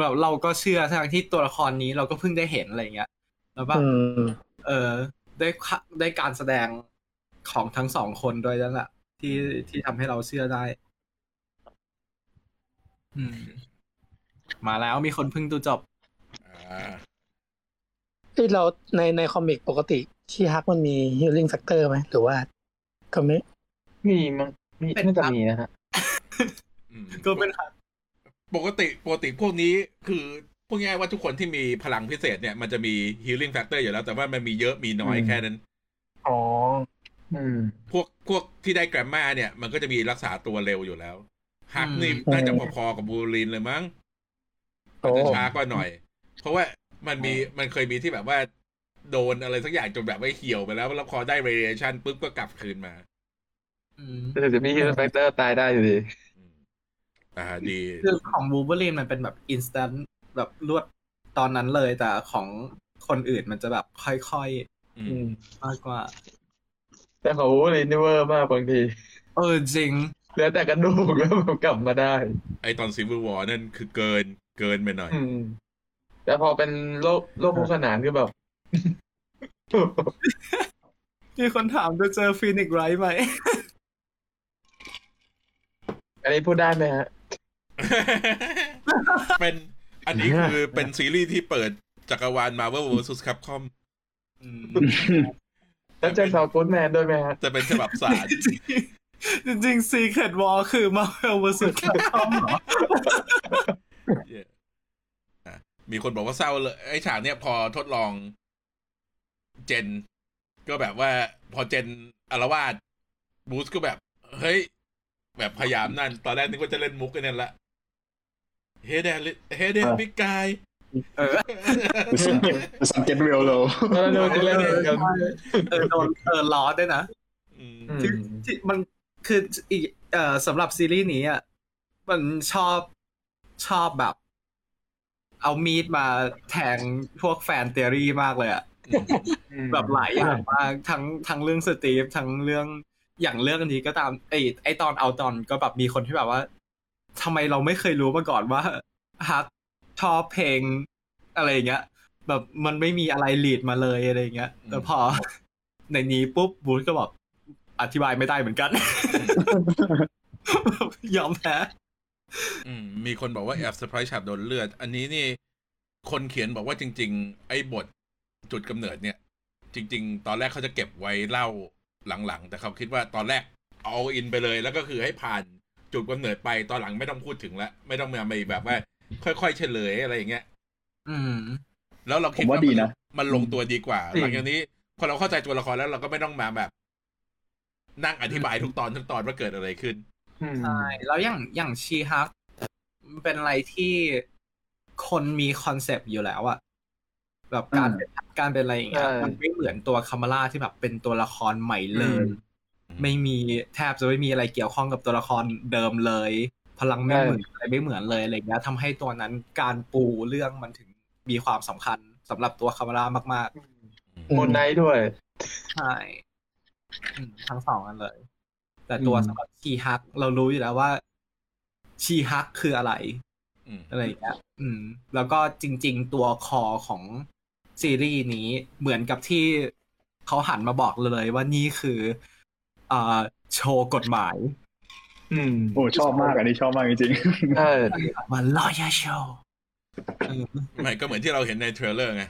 แบบเราก็เชื่อทั้งที่ตัวละครนี้เราก็เพิ่งได้เห็นอะไรอย่างเงี้ย แล้วแบบ
อืม
เออได้ค่ะได้การแสดงของทั้งสองคนด้วยนั่นแหละที่ที่ทำให้เราเชื่อได้อืมมาแล้วมีคนเพิ่งดูจบ
อ่า
ที่เราในในคอมิกปกติ ที่ฮักมันมี healing factor ไหมหรือว่าก็ไม่
มีมั้งมี
เป็น
น่าจะ
ครับ
มีนะฮะ
อืม
ก็เป็น
ปกติปกติพวกนี้คือพวกง่ายๆว่าทุกคนที่มีพลังพิเศษเนี่ยมันจะมี healing factor อยู่แล้ว แต่ว่ามันมีเยอะมีน้อย
อืม
แค่นั้น
อ๋อ
อืม
พวกพวกที่ได้แกรมมาเนี่ย มันก็จะมีรักษาตัวเร็วอยู่แล้วฮัก
อืม
นี่น่าจะพอๆกับวูล์ฟเวอรีนเลยมั้ง
โอ้
อาจจะช้ากว่าหน่อย เพราะว่ามันมีมันเคยมีที่แบบว่า โดนอะไรสักอย่างจนแบบว่าเหี่ยวไปแล้วแล้วพอได้ radiation ปุ๊บก็กลับคืนมา
อืม
แต่จะมีฮิลแฟกเตอร์ตายได้อยู่ดี
อืมอ่าดี
คือของบูเบอรีนมันเป็นแบบ instant แบบรวดตอนนั้นเลยแต่ของคนอื่นมันจะแบบค่อย
อื
อื
ม
ม
ๆมากกว่า
แต่ของวูล์ฟเวอรีนนี่เว่อร์มากบางที
เออจริง
เหลือแต่กระดูกแล้วมันกลับมาได้
ไอตอน Civil War นั่นคือเกินเกินไปหน่อย
อืมแต่พอเป็นโลกโลกคู่ขนานคือแบบ
มีคนถามจะเจอ Phoenix Wright ไหม
อันนี้พูดได้ไหมฮะ
เป็นอันนี้คือเป็นซีรีส์ที่เปิดจักรวาล Marvel vs Capcom
แล้วเจอซาวกูดแมนด้วยไหมฮะ
จะเป็นฉบับสาร
จริงๆจริงๆ Secret War คือ Marvel vs Capcom เหรอ
เย้อะมีคนบอกว่าเศร้าเลย ไอ้ฉากเนี้ยพอทดลอง เจน ก็แบบว่าพอเจนอารวาสบูสก็แบบ เฮ้ย แบบพยายามนั่น ตอนแรกนึกว่าจะเล่นมุกกันนั่นละเฮเดนเฮเดนบิ๊กกาย
เออ
สังเกตเวลโล
แล้วเราจะเล่นกัน
เออโดนเออล้อด้วยนะ
อืม
อืม
ที่ที่มันคืออีกเอ่อสำหรับซีรีส์นี้อะมันชอบชอบแบบ เอามีดมาแทงพวกแฟนเทอรี่มากเลยอะ แบบหลายอย่างมากทั้งทั้งเรื่องสตีฟทั้งเรื่องอย่างเรื่องอันนี้ก็ตามไอไอตอนเอาตอนก็แบบมีคนที่แบบว่าทำไมเราไม่เคยรู้มาก่อนว่าฮักชอบเพลงอะไรอย่างเงี้ย แบบมันไม่มีอะไรลีดมาเลยอะไรอย่างเงี้ยแล้วพอ ในนี้ปุ๊บบูธก็บอกอธิบายไม่ได้เหมือนกัน ยอมแพ้
อืมมีคนบอกว่าแอบเซอร์ไพรส์ฉาบโดนเลือด อันนี้นี่ คนเขียนบอกว่าจริง ๆ ไอ้บท จุดกำเนิดเนี่ย จริง ๆ ตอนแรกเขาจะเก็บไว้เล่าหลังๆ แต่เขาคิดว่าตอนแรกเอา in ไปเลย แล้วก็คือให้ผ่านจุดกำเนิดไปตอนหลังไม่ต้องพูดถึงแล้วไม่ต้องมาไม่แบบว่า ค่อยๆเฉลยอะไรอย่างเงี้ย
อืม
แล้วเราคิด
ผมว่าดีนะ
มันลงตัวดีกว่า
จริง
หลังจากนี้พอเราเข้าใจตัวละครแล้วเราก็ไม่ต้องมาแบบ นั่งอธิบายทุกตอนทุกตอนว่าเกิดอะไรขึ้น
ใช่แล้วอย่างอย่าง She-Hulk มันเป็นอะไรที่คนมี concept อยู่แล้วอะ แบบการ
อืม
เป็นการเป็นอะไรอย่างเงี้ย
ใช่
มันไม่เหมือนตัวคามาร่าที่แบบเป็นตัวละครใหม่เลย
อืม
ไม่มีแทบจะไม่มีอะไรเกี่ยวข้องกับตัวละครเดิมเลย พลังไม่เหมือนอะไรไม่เหมือนเลยอะไรเงี้ยทำให้ตัวนั้นการปูเรื่องมันถึงมีความสำคัญสำหรับตัวคามาร่ามาก
โมนไนท์ด้วย
ๆใช่อืมทั้งสองกันเลย แต่ตัว
อืม
สำหรับชีฮัก เรารู้อยู่แล้วว่า ชีฮักคืออะไร
อืม
อะไรอย่างเงี้ยอืม แล้วก็จริง ๆ ตัว core ของ ซีรีส์นี้เหมือนกับที่เขาหันมาบอกเลยว่านี่คืออ่าโชว์กฎหมาย
อืม
โอ้ชอบมากอันนี้ชอบมากจริง
ใช่
มา lawyer show
ไม่ก็เหมือนที่เราเห็นใน trailer ไง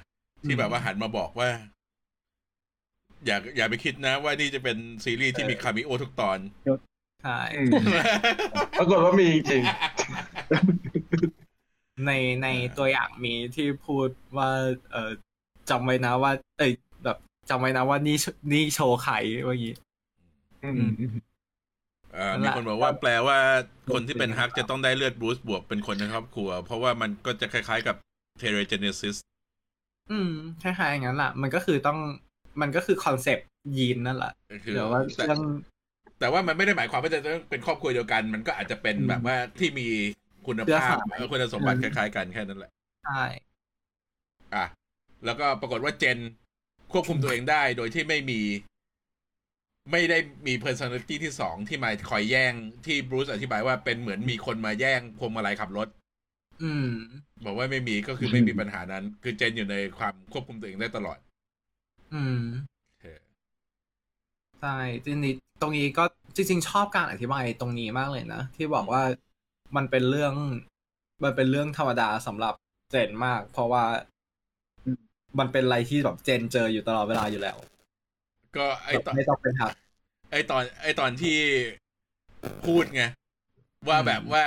ที่แบบว่าหันมาบอกว่า อย่าอย่าไปคิดนะว่านี่จะเป็นซีรีส์ที่มี cameo ทุกตอน
ใช่
อืมปรากฏว่ามีจริง
ในในตัวอย่างมีที่พูดว่า เออ จำไว้นะว่า เอ้ยแบบจำไว้นะว่านี่นี่โชว์ไข่ว่าอย่างงี้
ๆอืม
อ่า
นั่นแห
มี
ละ
คนบอกว่าแปลว่าคนที่เป็นฮักจะต้องได้เลือดบรูซบวกเป็นคนในครอบครัว เพราะว่ามันก็จะคล้ายๆกับเทเรเจเนซิส
อืมคล้ายๆอย่างนั้นแหละมันก็คือต้องมันก็คือคอนเซปต์ยีนนั่นแหละ
คือ
เดี๋ยวว่า
แต่
เรื่อง
แต่ว่ามันไม่ได้หมายความว่าจะต้องเป็นครอบครัวเดียวกัน มันก็อาจจะเป็นแบบว่าที่มีคุณภาพเออคุณสมบัติคล้ายๆกันแค่นั้นแหละ
ใช่
อะ แล้วก็ปรากฏว่าเจนควบคุมตัวเองได้ โดยที่ไม่มี ไม่ได้มี personality ที่สองที่มาคอยแย่งที่บรูซอธิบายว่าเป็นเหมือนมีคนมาแย่งพวงมาลัยขับรถ
อืม
บอกว่าไม่มีก็คือไม่มีปัญหานั้น คือเจนอยู่ในความควบคุมตัวเองได้ตลอด
อืม
เออ
ใช่จริงๆตรงนี้ก็จริง ๆ ชอบการอธิบายตรงนี้มากเลยนะที่บอกว่ามันเป็นเรื่อง มันเป็นเรื่องธรรมดาสำหรับเจนมาก เพราะว่า มันเป็นอะไรที่แบบเจนเจออยู่ตลอดเวลาอยู่แล้ว
ก็ไอตอน
ไม่ต้องเป็นหัก
ไอตอนไอตอนที่พูดไง ว่า
อืม
แบบว่า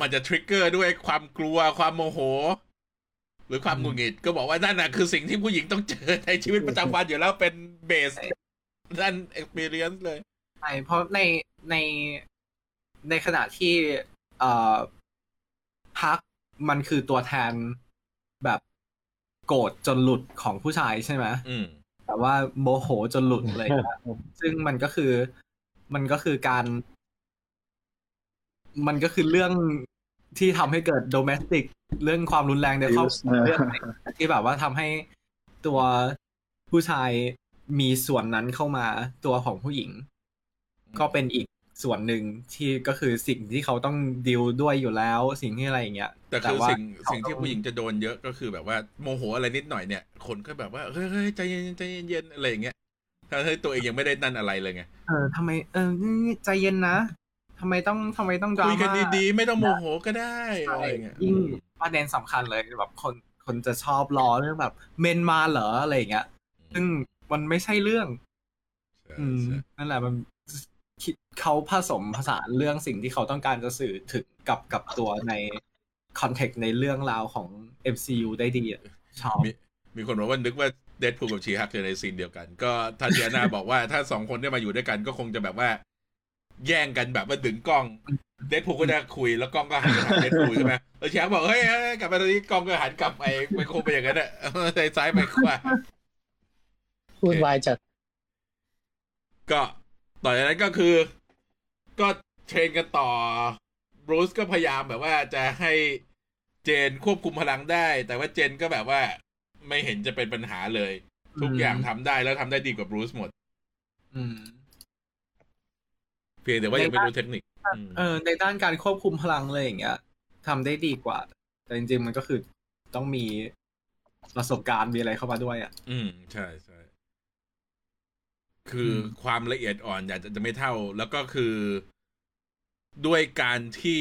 มันจะทริกเกอร์ด้วยความกลัวความโมโห หรือความหงุดหงิดก็บอกว่า นั่นน่ะคือสิ่งที่ผู้หญิงต้องเจอในชีวิตประจำวันอยู่แล้วเป็นเบสนั่น experience เลย
ใช่เพราะในในในขณะที่เอ่อฮักมันคือตัวแทนแบบ โกรธจนหลุดของผู้ชายใช่ไหม
อืม
แต่ว่าโมโหจนหลุดเลยนะซึ่งมันก็คือ มันก็คือการ มันก็คือเรื่องที่ทำให้เกิดโดเมสติกเรื่องความรุนแรงในครอบครัว
เออ
เรื่องที่แบบว่าทำให้ตัวผู้ชายมีส่วนนั้นเข้ามาตัวของผู้หญิง ก็เป็นอีก ส่วนหนึ่งที่ก็คือสิ่งที่เขาต้องดิวด้วยอยู่แล้ว สิ่งที่อะไรอย่างเงี้ย
แต่คือ
ว่า
สิ่ง
เขา
สิ่งที่
ต้อง
ผู้หญิงจะโดนเยอะก็คือแบบว่าโมโหอะไรนิดหน่อยเนี่ยคนก็แบบว่าเฮ้ยเฮ้ยใจเย็นใจเย็นอะไรอย่างเงี้ยถ้าเฮ้ยตัวเองยังไม่ได้นั่นอะไรเลยไง
เออทำไมเออนี่ใจเย็นนะทำไมต้องทำไมต้องดรา
คุยกัน
ม่า
ดีๆ ไม่ต้องโมโหก็ได้อะไรอย่างเงี้ย
ยิ่งประเด็นสำคัญเลยแบบคนคนจะชอบล้อเรื่องแบบ เมนมาเหรออะไรอย่างเงี้ยซึ่งมันไม่ใช่เรื่อง
ใช่
อืม
ใช่
นั่นแหละมันคิด เขาผสมผสานเรื่องสิ่งที่เขาต้องการจะสื่อถึงกับกับตัวในคอนเทกต์ในเรื่องราวของ MCU ได้ดีอะชอบ
มีมีคนบอกว่านึกว่าDeadpool กับ She-Hulk อยู่ในซีนเดียวกัน ก็ทาเทียนาบอกว่าถ้าสองคนได้มาอยู่ด้วยกันก็คงจะแบบว่า แย่งกันแบบว่าดึงกล้อง Deadpool ก็จะคุยแล้วกล้องก็หันไปทาง Deadpool ใช่ไหมแล้ว She-Hulk บอกเฮ้ยเฮ้ยกลับมาตรงนี้กล้องก็หันกลับไปมันคงเป็นอย่างนั้นแหละใจซ้ายไปขวา
พูดวายจัด
ก็ต่อจากนั้นก็คือ ก็ train กันต่อบรูซก็พยายามแบบว่าจะให้เจนควบคุมพลังได้ แต่ว่าเจนก็แบบว่าไม่เห็นจะเป็นปัญหาเลย ทุก
อืม
อย่างทำได้แล้วทำได้ดีกว่าบรูซหมด
อืม
เพียงแต่ว่ายังไม่รู้เทคนิคอืม
เออ ในด้านการควบคุมพลังเลยอย่างเงี้ยทำได้ดีกว่าแแต่จริง ๆ มันก็คือต้องมีประสบการณ์มีอะไรเข้ามาด้วยอะ
อืม ใช่ใช่คืออ
ม
ความละเอียดอ่อนอยากจะจะไม่เท่า แล้วก็คือ ด้วยการที่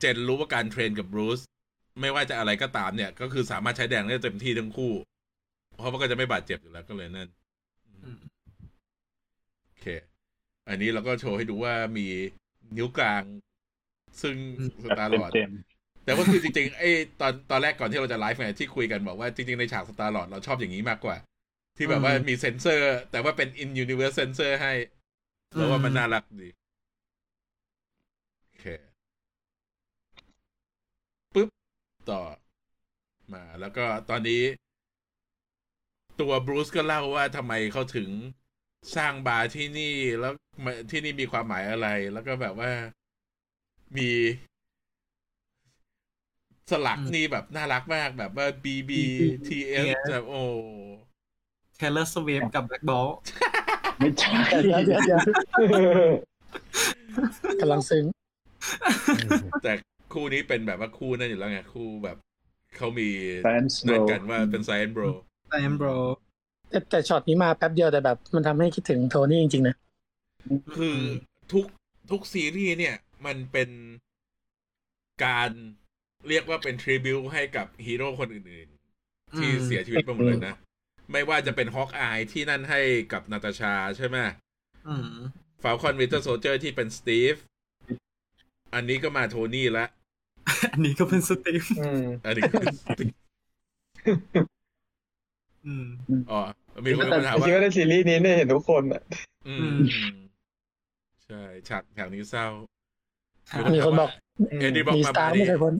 เจนรู้ว่าการ train กับบรูซไม่ว่าจะอะไรก็ตามเนี่ย ก็คือสามารถใช้แรงได้เต็มที่ทั้งคู่ เพราะว่าก็จะไม่บาดเจ็บอยู่แล้วก็เลยนั่น
อืม
โอเค อันนี้เราก็โชว์ให้ดูว่ามีนิ้วกลาง ซึ่ง
แบบ
Star-Lord
เต็ม
แต่ว่าคือจริงๆไอ้ตอนตอนแรกก่อนที่เราจะไลฟ์เนี่ยที่คุยกันบอกว่าจริงๆในฉาก Star-Lord เราชอบอย่างนี้มากกว่า ที่แบบว่ามีเซนเซอร์ แต่ว่าเป็น in universe sensor ให้ แล้วว่ามันน่ารักดี โอเคปุ๊บ ต่อมา แล้วก็ตอนนี้ ตัวบรูซก็เล่าว่าทำไมเขาถึงสร้างบาร์ที่นี่แล้วมาที่นี่มีความหมายอะไร แล้วก็แบบว่ามี สลัก
อืม
นี่แบบน่ารักมากแบบว่า B B T S แบบโอ้
เทเลอร์สวิฟกับแบล็กบอล
ๆไม่ใช่
เดี๋ยวเดี๋ยวเดี๋ยวกำลังซึ้ง
แต่ คู่นี้เป็นแบบว่าคู่นั่นอยู่แล้วไง คู่แบบเขามี
แฟนส์
นั่นกันว่าเป็นไซ e อนโบร
ไอเอ็มโบร
แต่แต่ช็อตนี้มาแป๊บเดียวแต่แบบ มันทำให้คิดถึงโทนี่จริงๆนะ
คือทุกทุกซีรีส์เนี่ย มันเป็นการเรียกว่าเป็นทริบิวให้กับฮีโร่คนอื่นๆ ที่เสียชีวิตไปหมดเลยนะ ไม่ว่าจะเป็น Hawkeye ที่นั่นให้กับนาตาชาใช่ไหม
อืม
ฟ a ลคอนวิเตอร์โซเจอร์ที่เป็นสตีฟ อันนี้ก็มาโทนี่ละ
อันนี้ก็เป็นสตีฟ
อืม
อันนี้ก็เป็น Steve
อืม
อ๋อ มีคน
แต่
มาถาม
จริงๆ
ว่า
ก็ในซีรีส์นี้เนี่ยเห็นทุกคนอะ
อื
อื
ม
ม
ใช่ฉากฉากนี้เศร้า
มีคนบอก
เอ็ดดี้บอก
มี
มา
สตาร์
มา
ไม่
ดิ
เคยพ้น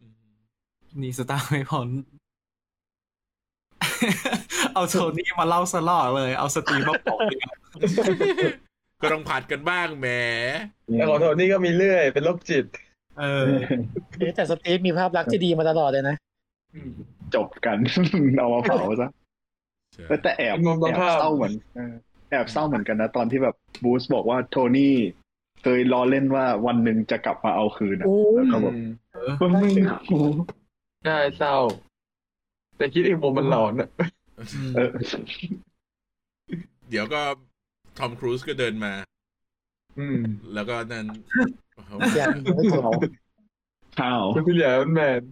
อืม
นี่สตาร์ไม่พ้นเอาโทนี่มาเล่าสลอดเลย เอาสตีฟมาปกเลย
ก็ต้องผัดกันบ้างแหม
แต่ของโทนี่ก็มีเรื่อย เป็นโรคจิต
เออ
เอ๊ะแต่สตีฟมีภาพลักษณ์ที่ดีมาตลอดเลยนะ
จบกัน เอามาเผาซะ
ใช่
แต่แอบ
มุมมอง
แอบ
ภาพ
เศร้าเหมือนเออแอบเศร้าเหมือนกันนะ ตอนที่แบบบูสบอกว่าโทนี่เคยล้อเล่นว่าวันหนึ่งจะกลับมาเอาคืนอะ
โอ้ย
แล้วก็แบบ
อืม
มันไม่โอ้โห
ใช่เศร้า แต่คิดอีกมุมมันหลอนอะ
เออ
เดี๋ยวก็ ทอมครูซก็เดินมา
อืม
แล้วก็นั่น
ยังไม่ถูก
ข้าว
เป็นผู้ใหญ่แมน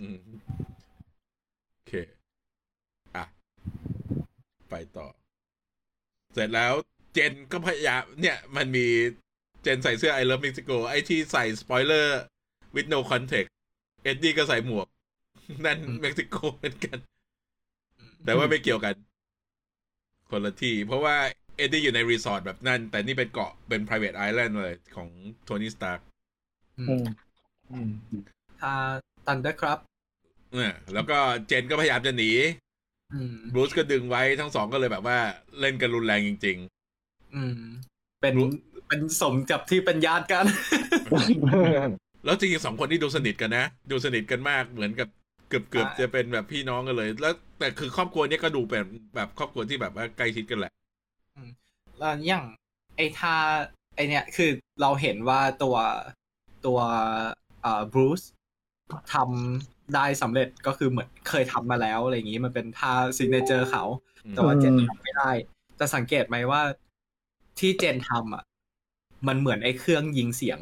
อืมโอเค อะ ไปต่อ เสร็จแล้วเจนก็พยายามเนี่ย มันมีเจนใส่เสื้อ I love Mexico ไอ้ที่ใส่ spoiler with no context เอ็ดดี้ก็ใส่หมวก นั่นเม็กซิโกเหมือนกัน แต่ว่าไม่เกี่ยวกัน คนละที่ เพราะว่าเอ็ดดี้อยู่ในรีสอร์ทแบบนั่นแต่นี่เป็นเกาะเป็น private island เลยของโทนี่สตาร์ก
อืม
อืม
ถ้าตันเดอร์ครับ
เนี่ยแล้วก็เจนก็พยายามจะหนี
อืม
บรูซก็ดึงไว้ทั้งสองก็เลยแบบว่าเล่นกันรุนแรงจริง
อืม เป็น
รู้
เป็นสมกับที่เป็นญาติกัน
ๆแล้วจริงๆสองคนนี้ดูสนิทกันนะ ดูสนิทกันมากเหมือนกับเกือบเกือบ
ใช่
จะเป็นแบบพี่น้องกันเลย แล้วแต่คือครอบครัวเนี้ยก็ดูเป็นแบบครอบครัวที่แบบว่าใกล้ชิดกันแหละ
แล้ว อย่างไอ้ท่าไอเนี่ยคือเราเห็นว่าตัวตัวเอ่อบรูซทำได้สำเร็จก็คือเหมือนเคยทำมาแล้วอะไรอย่างนี้มันเป็นท่าซิกเนเจอร์เขา แต่ว่าเจนทำไม่ได้ จะสังเกตไหมว่าที่เจนทำอะ มันเหมือนไอ้เครื่องยิงเสียง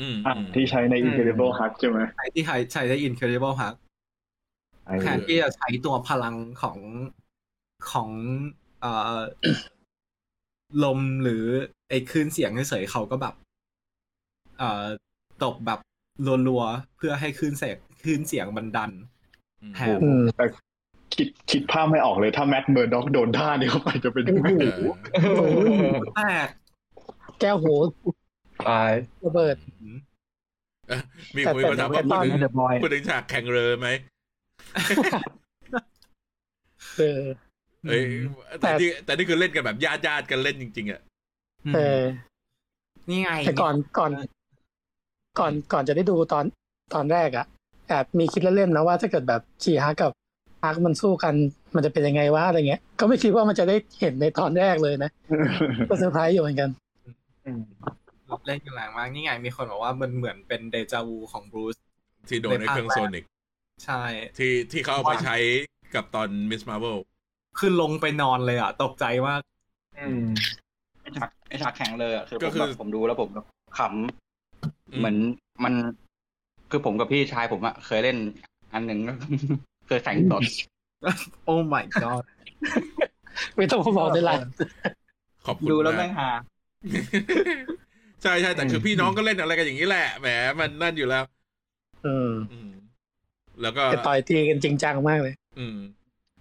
อืม
อะ
อืม
ที่ใช้ใน Incredible Hulk ใช่ไหม
ไอ้ที่ใช้ใช้ได้ Incredible Hulk
ไอ้
แทนที่จะใช้ตัวพลังของของเอ่อ ลมหรือไอ้คลื่นเสียงเฉยๆเขาก็แบบ เอ่อตบแบบรัวๆเพื่อให้คลื่นเสียงคลื่นเสียงมันดัน
อืม
แทน
อืม
แต่คิดคิดภาพไม่ออกเลยถ้า Matt Murdock โดนท่านี้เข้าไปจะเป็นยังไง
เออ
แปลก
แก้วหู
ตาย
ระเบิด
เอ้อมีคนมาถามว่า
แต่
พูดถึง
แต่
พูดถึงฉากแข่งเรือไหม
เออ
เอ้ย
แต่
แต่ที่แต่นี่คือเล่นกันแบบญาติญาติๆกันเล่นจริง ๆอะ
เออ
นี่ไง
แต่ก่อนก่อน ก่อนก่อนจะได้ดูตอนตอนแรกอะแอบมีคิดเล่นๆนะว่าถ้าเกิดแบบ She-Hulk กับฮักมันสู้กันมันจะเป็นยังไงวะอะไรเงี้ย ก็ไม่คิดว่ามันจะได้เห็นในตอนแรกเลยนะก็เซอร์ไพรส์อยู่เหมือนกัน
อืม
เล่นกันแรงมากนี่ไงมีคนบอกว่ามันเหมือนเป็นเดจาวูของบรูซ
ที่โดนในเครื่องโซนิก
ใช่
ที่ที่เขาเอาไปใช้กับตอนมิสมา r v เวล
คือลงไปนอนเลยอะ ตกใจมาก
อืม
ไอ้ฉากไอ้ฉากแข่งเลยอะคือ
ก็
ผม
คือ
แบบผมดูแล้วผมแบบขำเหมือนมันคือผมกับพี่ชายผมอะเคยเล่น อันหนึ่งเคยแข่งตด
โอ้ my god
ไม่ต้องมาบอกในไลน์
ขอบคุณ
ดูแล้ว
มา
แม่
ก
งฮา
ใช่ใช่แต่คือพี่น้องก็เล่นอะไรกันอย่างนี้แหละแหมมันนั่นอยู่แล้ว
อืม
อืมแล้วก็
จะต่อยตีกันจริงจังมากเลย
อืม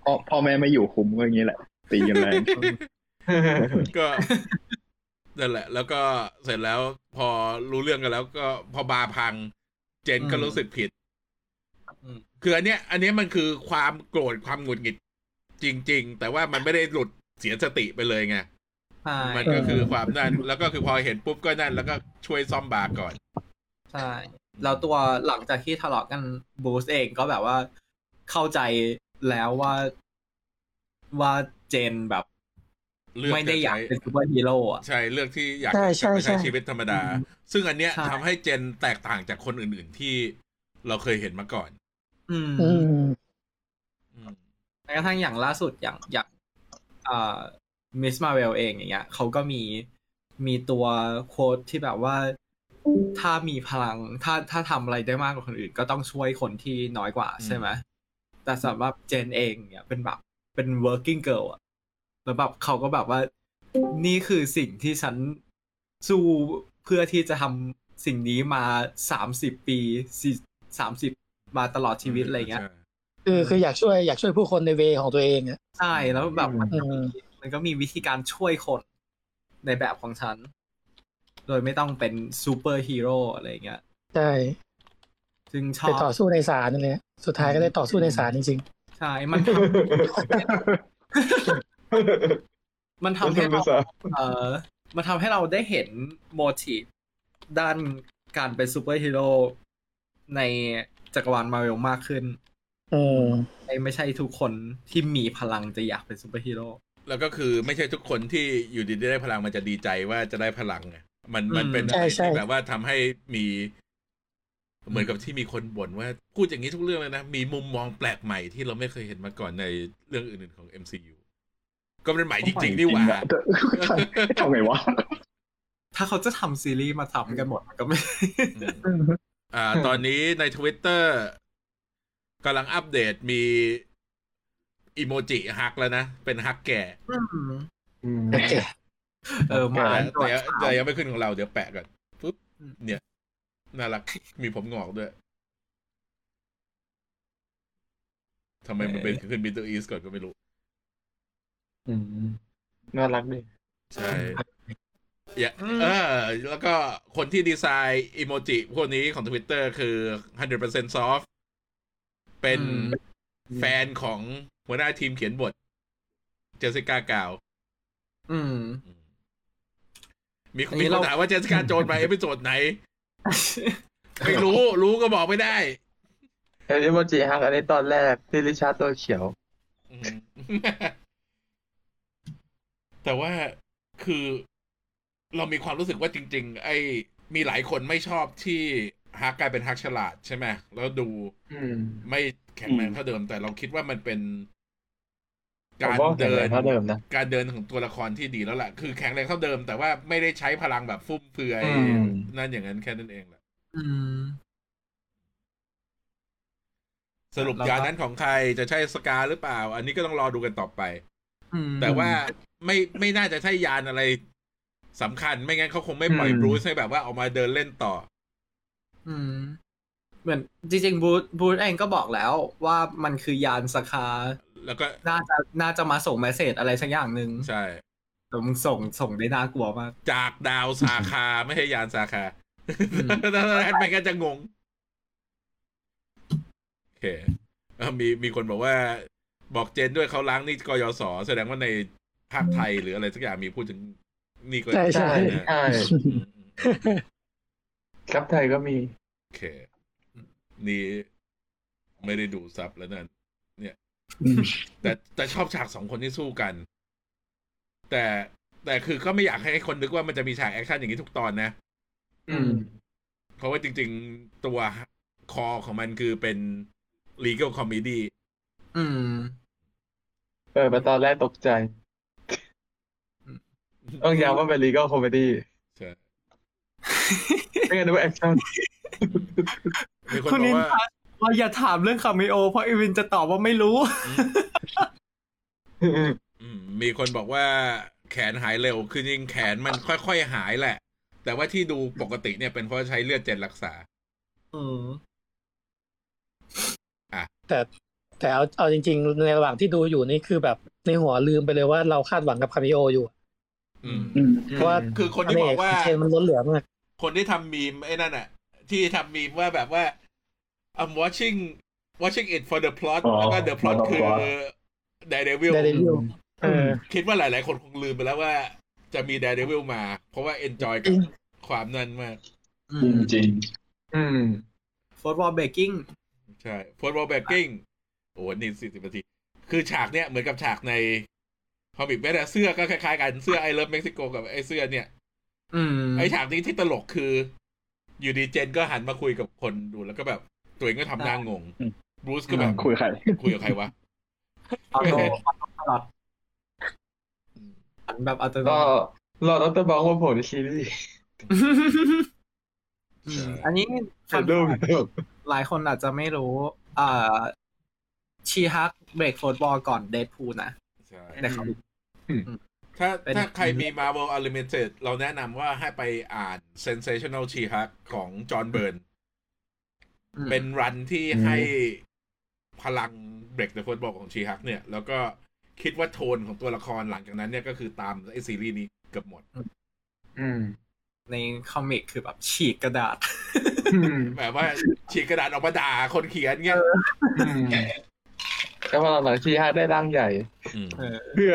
พ่อพ่อแม่ไม่อยู่คุมก็อย่างนี้แหละ ตีกันแรง
ก็นั่นแหละ แล้วก็เสร็จแล้วพอรู้เรื่องกันแล้วก็พอบาร์พัง เจนก็
อืม
รู้สึกผิด
อืม
คืออันเนี้ย อันเนี้ยมันคือความโกรธความหงุดหงิด จริง ๆ แต่ว่ามันไม่ได้หลุดเสียสติไปเลยไง
ใช่
มันก็คือความนั่น แล้วก็คือพอเห็นปุ๊บก็นั่น แล้วก็ช่วยซ่อมบาร์ก่อน
ใช่ แล้วตัวหลังจากที่ทะเลาะกันบรูซเองก็แบบว่าเข้าใจ แล้วว่าว่าเจนแบบ
เลือก
ไม่ได้อยาก
จะใช้
เป็นซูเปอร์ฮีโร่อะ
ใช่เลือกที่อยาก
ใช่ใช่
จะไปใช้
ใช่
ชีวิตธรรมดา ซึ่งอันเนี้ย
ใช่
ทำให้เจนแตกต่างจากคนอื่น ๆ ที่เราเคยเห็นมาก่อน
อืม
อืม
อืม
แม้กระทั่งอย่างล่าสุดอย่างอย่างอ่ามิสมาเวลเองอย่างเงี้ยเขาก็มีมีตัวโค้ดที่แบบว่าถ้ามีพลังถ้าถ้าทำอะไรได้มากกว่าคนอื่น ก็ต้องช่วยคนที่น้อยกว่าใช่ไหม แต่สำหรับเจนเองเนี่ยเป็นแบบเป็น working girl อะแล้วแบบเขาก็แบบว่า นี่คือสิ่งที่ฉันสู้เพื่อที่จะทำสิ่งนี้มาสามสิบปีสี่สามสิบมาตลอดชีวิตอะไรเงี้ย
ใช่
คือคืออยากช่วยอยากช่วยผู้คนใน way ของตัวเองอะ
ใช่แล้วแบบมันก็
อื
มี
ม
มันก็มีวิธีการช่วยคนในแบบของฉัน โดยไม่ต้องเป็นซูเปอร์ฮีโร่อะไรเงี้ย
ใช่
ซึ่งชอบ
ไปต่อสู้ในศาลนั่นแหละสุดท้ายก็ได้ต่อสู้ในศาลจริง
ใช่มันทำมันทำให้เราเออมันทำให้เราได้เห็น motive ด้านการเป็นซูเปอร์ฮีโร่ในจักรวาลมาเวลมากขึ้น
ๆอืม
ไม่ไม่ใช่ทุกคนที่มีพลังจะอยากเป็นซูเปอร์ฮีโร่
แล้วก็คือไม่ใช่ทุกคนที่อยู่ดีๆได้พลังมันจะดีใจว่าจะได้พลังไงมันมันเป็น
ใช่
อะไร
ใช่
ที่แบบว่าทำให้มี เหมือนกับที่มีคนบ่นว่าพูดอย่างนี้ทุกเรื่องเลยนะ มีมุมมองแปลกใหม่ที่เราไม่เคยเห็นมาก่อนในเรื่องอื่นๆของ MCU ก็เป็นใหม่จริงๆนี่หว่า
ทำไงวะ
ถ้าเขาจะทำซีรีส์มาทำกันหมดมันก็ไม่
อืมอ่า ตอนนี้ใน Twitter กำลังอัปเดตมีอีโมจิฮักแล้วนะ เป็นฮักแก่
อืม
โอเค
เออมา
แต่แต่แต่ยังไม่ขึ้นของเราเดี๋ยวแปะก่อนปุ๊บ
อืม
เนี่ย น่ารัก มีผมงอกด้วยทำไมมันเป็นขึ้น Middle East ก่อนก็ไม่รู้
อืม น่ารักดิ
ใช่อย่าเออ แล้วก็คนที่ดีไซน์อีโมจิพวกนี้ของ Twitter คือ 100% Soft เป็น
อืม
แฟนของหัวหน้าทีมเขียนบท Jessica Gao
อืม
มี
อัน
มี
นี้
คน
เรา
ถามว่า Jessica Jones ไป episode ไหน ไม่รู้ รู้ก็บอกไม่ได้
เห็นอิโมจิฮักอันนี้ตอนแรกที่ริชาร์ดตัวเขียว
อืมแต่ว่าคือเรามีความรู้สึกว่าจริง ๆ ไอ้มีหลายคนไม่ชอบที่ฮักกลายเป็นฮักฉลาดใช่ไหมแล้วดู
อืม
ไม่แข็งแรงเท่าเดิม แต่เราคิดว่ามันเป็น
ผม
การ
ว่าแข็ง
เดิ
แร
น
งเท่าเดิมนะ
การเดินของตัวละครที่ดีแล้วแหละคือแข็งแรงเท่าเดิม แต่ว่าไม่ได้ใช้พลังแบบฟุ่มเฟือย
อืม
นั่นอย่างนั้นแค่นั้นเองแหละ
อืม
สรุป
แล้วก็
ยานั้นของใครจะใช่สกาหรือเปล่า อันนี้ก็ต้องรอดูกันต่อไป
อืม
แต่ว่าไม่ไม่น่าจะใช่ยานอะไรสำคัญไม่งั้นเขาคงไม่ปล่อย
อืม
บรูซให้แบบว่าออกมาเดินเล่นต่อ
อืม เหมือนจริงๆบูธบูธเองก็บอกแล้วว่ามันคือยานสคา
แล้วก็
น่าจะน่าจะมาส่งเมสเซจอะไรสักอย่างหนึ่ง
ใช่
แต่มึงส่งส่งได้น่ากลัวมาก
จากดาวสาคาไม่ใช่ยานสาคา
อืม
ถ้าแอดไปก็จะงงโอเคเอ่อมีมีคนบอกว่าบอกเจนด้วยเขาล้างหนี่กยศแสดงว่าในภาคไทยหรืออะไรสักอย่างมีพูดถึงหนี่ก็
ใช่ใช่
นะ
ใช่
อืมอืม
ครับไทยก็มี
โอเค นี่ไม่ได้ดูซับแล้วนั่นเนี่ย แต่แต่ชอบฉากสองคนที่สู้กัน แต่แต่คือก็ไม่อยากให้คนนึกว่ามันจะมีฉากแอคชั่นอย่างนี้ทุกตอนนะ
อืม
เพราะว่าจริง ๆตัวคอของมันคือเป็น legal comedy
อืม
เออมาตอนแรกตกใจ ต้องย้ำว่าเป็น legal comedy
ใช่
ไม่งั้นนึกว่า action
มีคน
คุณ
บอ
นิ
ก
น
ว่า
ทา ว่าอย่าถามเรื่อง cameo เพราะอีวินจะตอบว่าไม่รู้
อืมมีคนบอกว่าแขนหายเร็ว คือจริงแขนมันค่อยๆหายแหละ แต่ว่าที่ดูปกติเนี่ยเป็นเพราะใช้เลือดเจนรักษา
อืม
แต่แต่เอาเอาจริง ๆ ในระหว่างที่ดูอยู่นี่คือแบบในหัวลืมไปเลยว่าเราคาดหวังกับ cameo อยู่
อืม
อืม
เพราะว่า
คือคนที่บอกว่า
เจนมันล้นเหลือมาก
คนที่ทำมีมไอ้นั่นอะ ที่ทำมีมว่าแบบว่า I'm watching watching it for the plot
อ๋อ
แล้วก็ the plot
for the
คือ
plot
Daredevil
เดเดวิลเออ
คิดว่าหลาย ๆ คนคงลืมไปแล้วว่าจะมี Daredevil มา เพราะว่า enjoy กับความนั่นมาก
จริงจริง
อืม
ฟุตบอลเบกกิ้ง
ใช่ football backing โอ้โหนี่สี่สิบนาที คือฉากเนี้ยเหมือนกับฉากใน comic แม้แต่เสื้อก็คล้าย ๆ กันเสื้อ I love Mexico กับไอเสื้อเนี่ย
อืม
ไอฉากนี้ที่ตลกคือ อยู่ดีเจนก็หันมาคุยกับคนดูแล้วก็แบบ ตัวเองก็ทำหน้างงบรูซก็แบบ
คุยใคร
คุยกับใครวะ
ออโต้ออโต้ตลอดอันแบบอัตโน
ก็
มัติ
รอดรบองมาโผล่ในซีรีส์
อืมอันนี้
เห็นรูปอยู่
หลายคนอาจจะไม่รู้ อ่าชีฮักเบรกฟุตบอลก่อนเดดพูนะ
ใช่
ใน comic
ถ้า
เป็น
ถ้าใครมี Marvel Unlimited เราแนะนำว่าให้ไปอ่าน Sensational She-Hulk ของ John Byrne
อืม
เป็น run ที่
อืม
ให้พลัง break the fourth wall ของ She-Hulk เนี่ย แล้วก็คิดว่าโทนของตัวละครหลังจากนั้นเนี่ยก็คือตามไอซีรีส์นี้เกือบหมด
อืม
ใน comic คือแบบฉีกกระดาษ
อืม
แบบว่าฉีกกระดาษออกมาด่าคนเขียนเงี้ย
อืมแต่พอหลังๆชีฮาได้ร่างใหญ่
ม
เออ
เพื่อ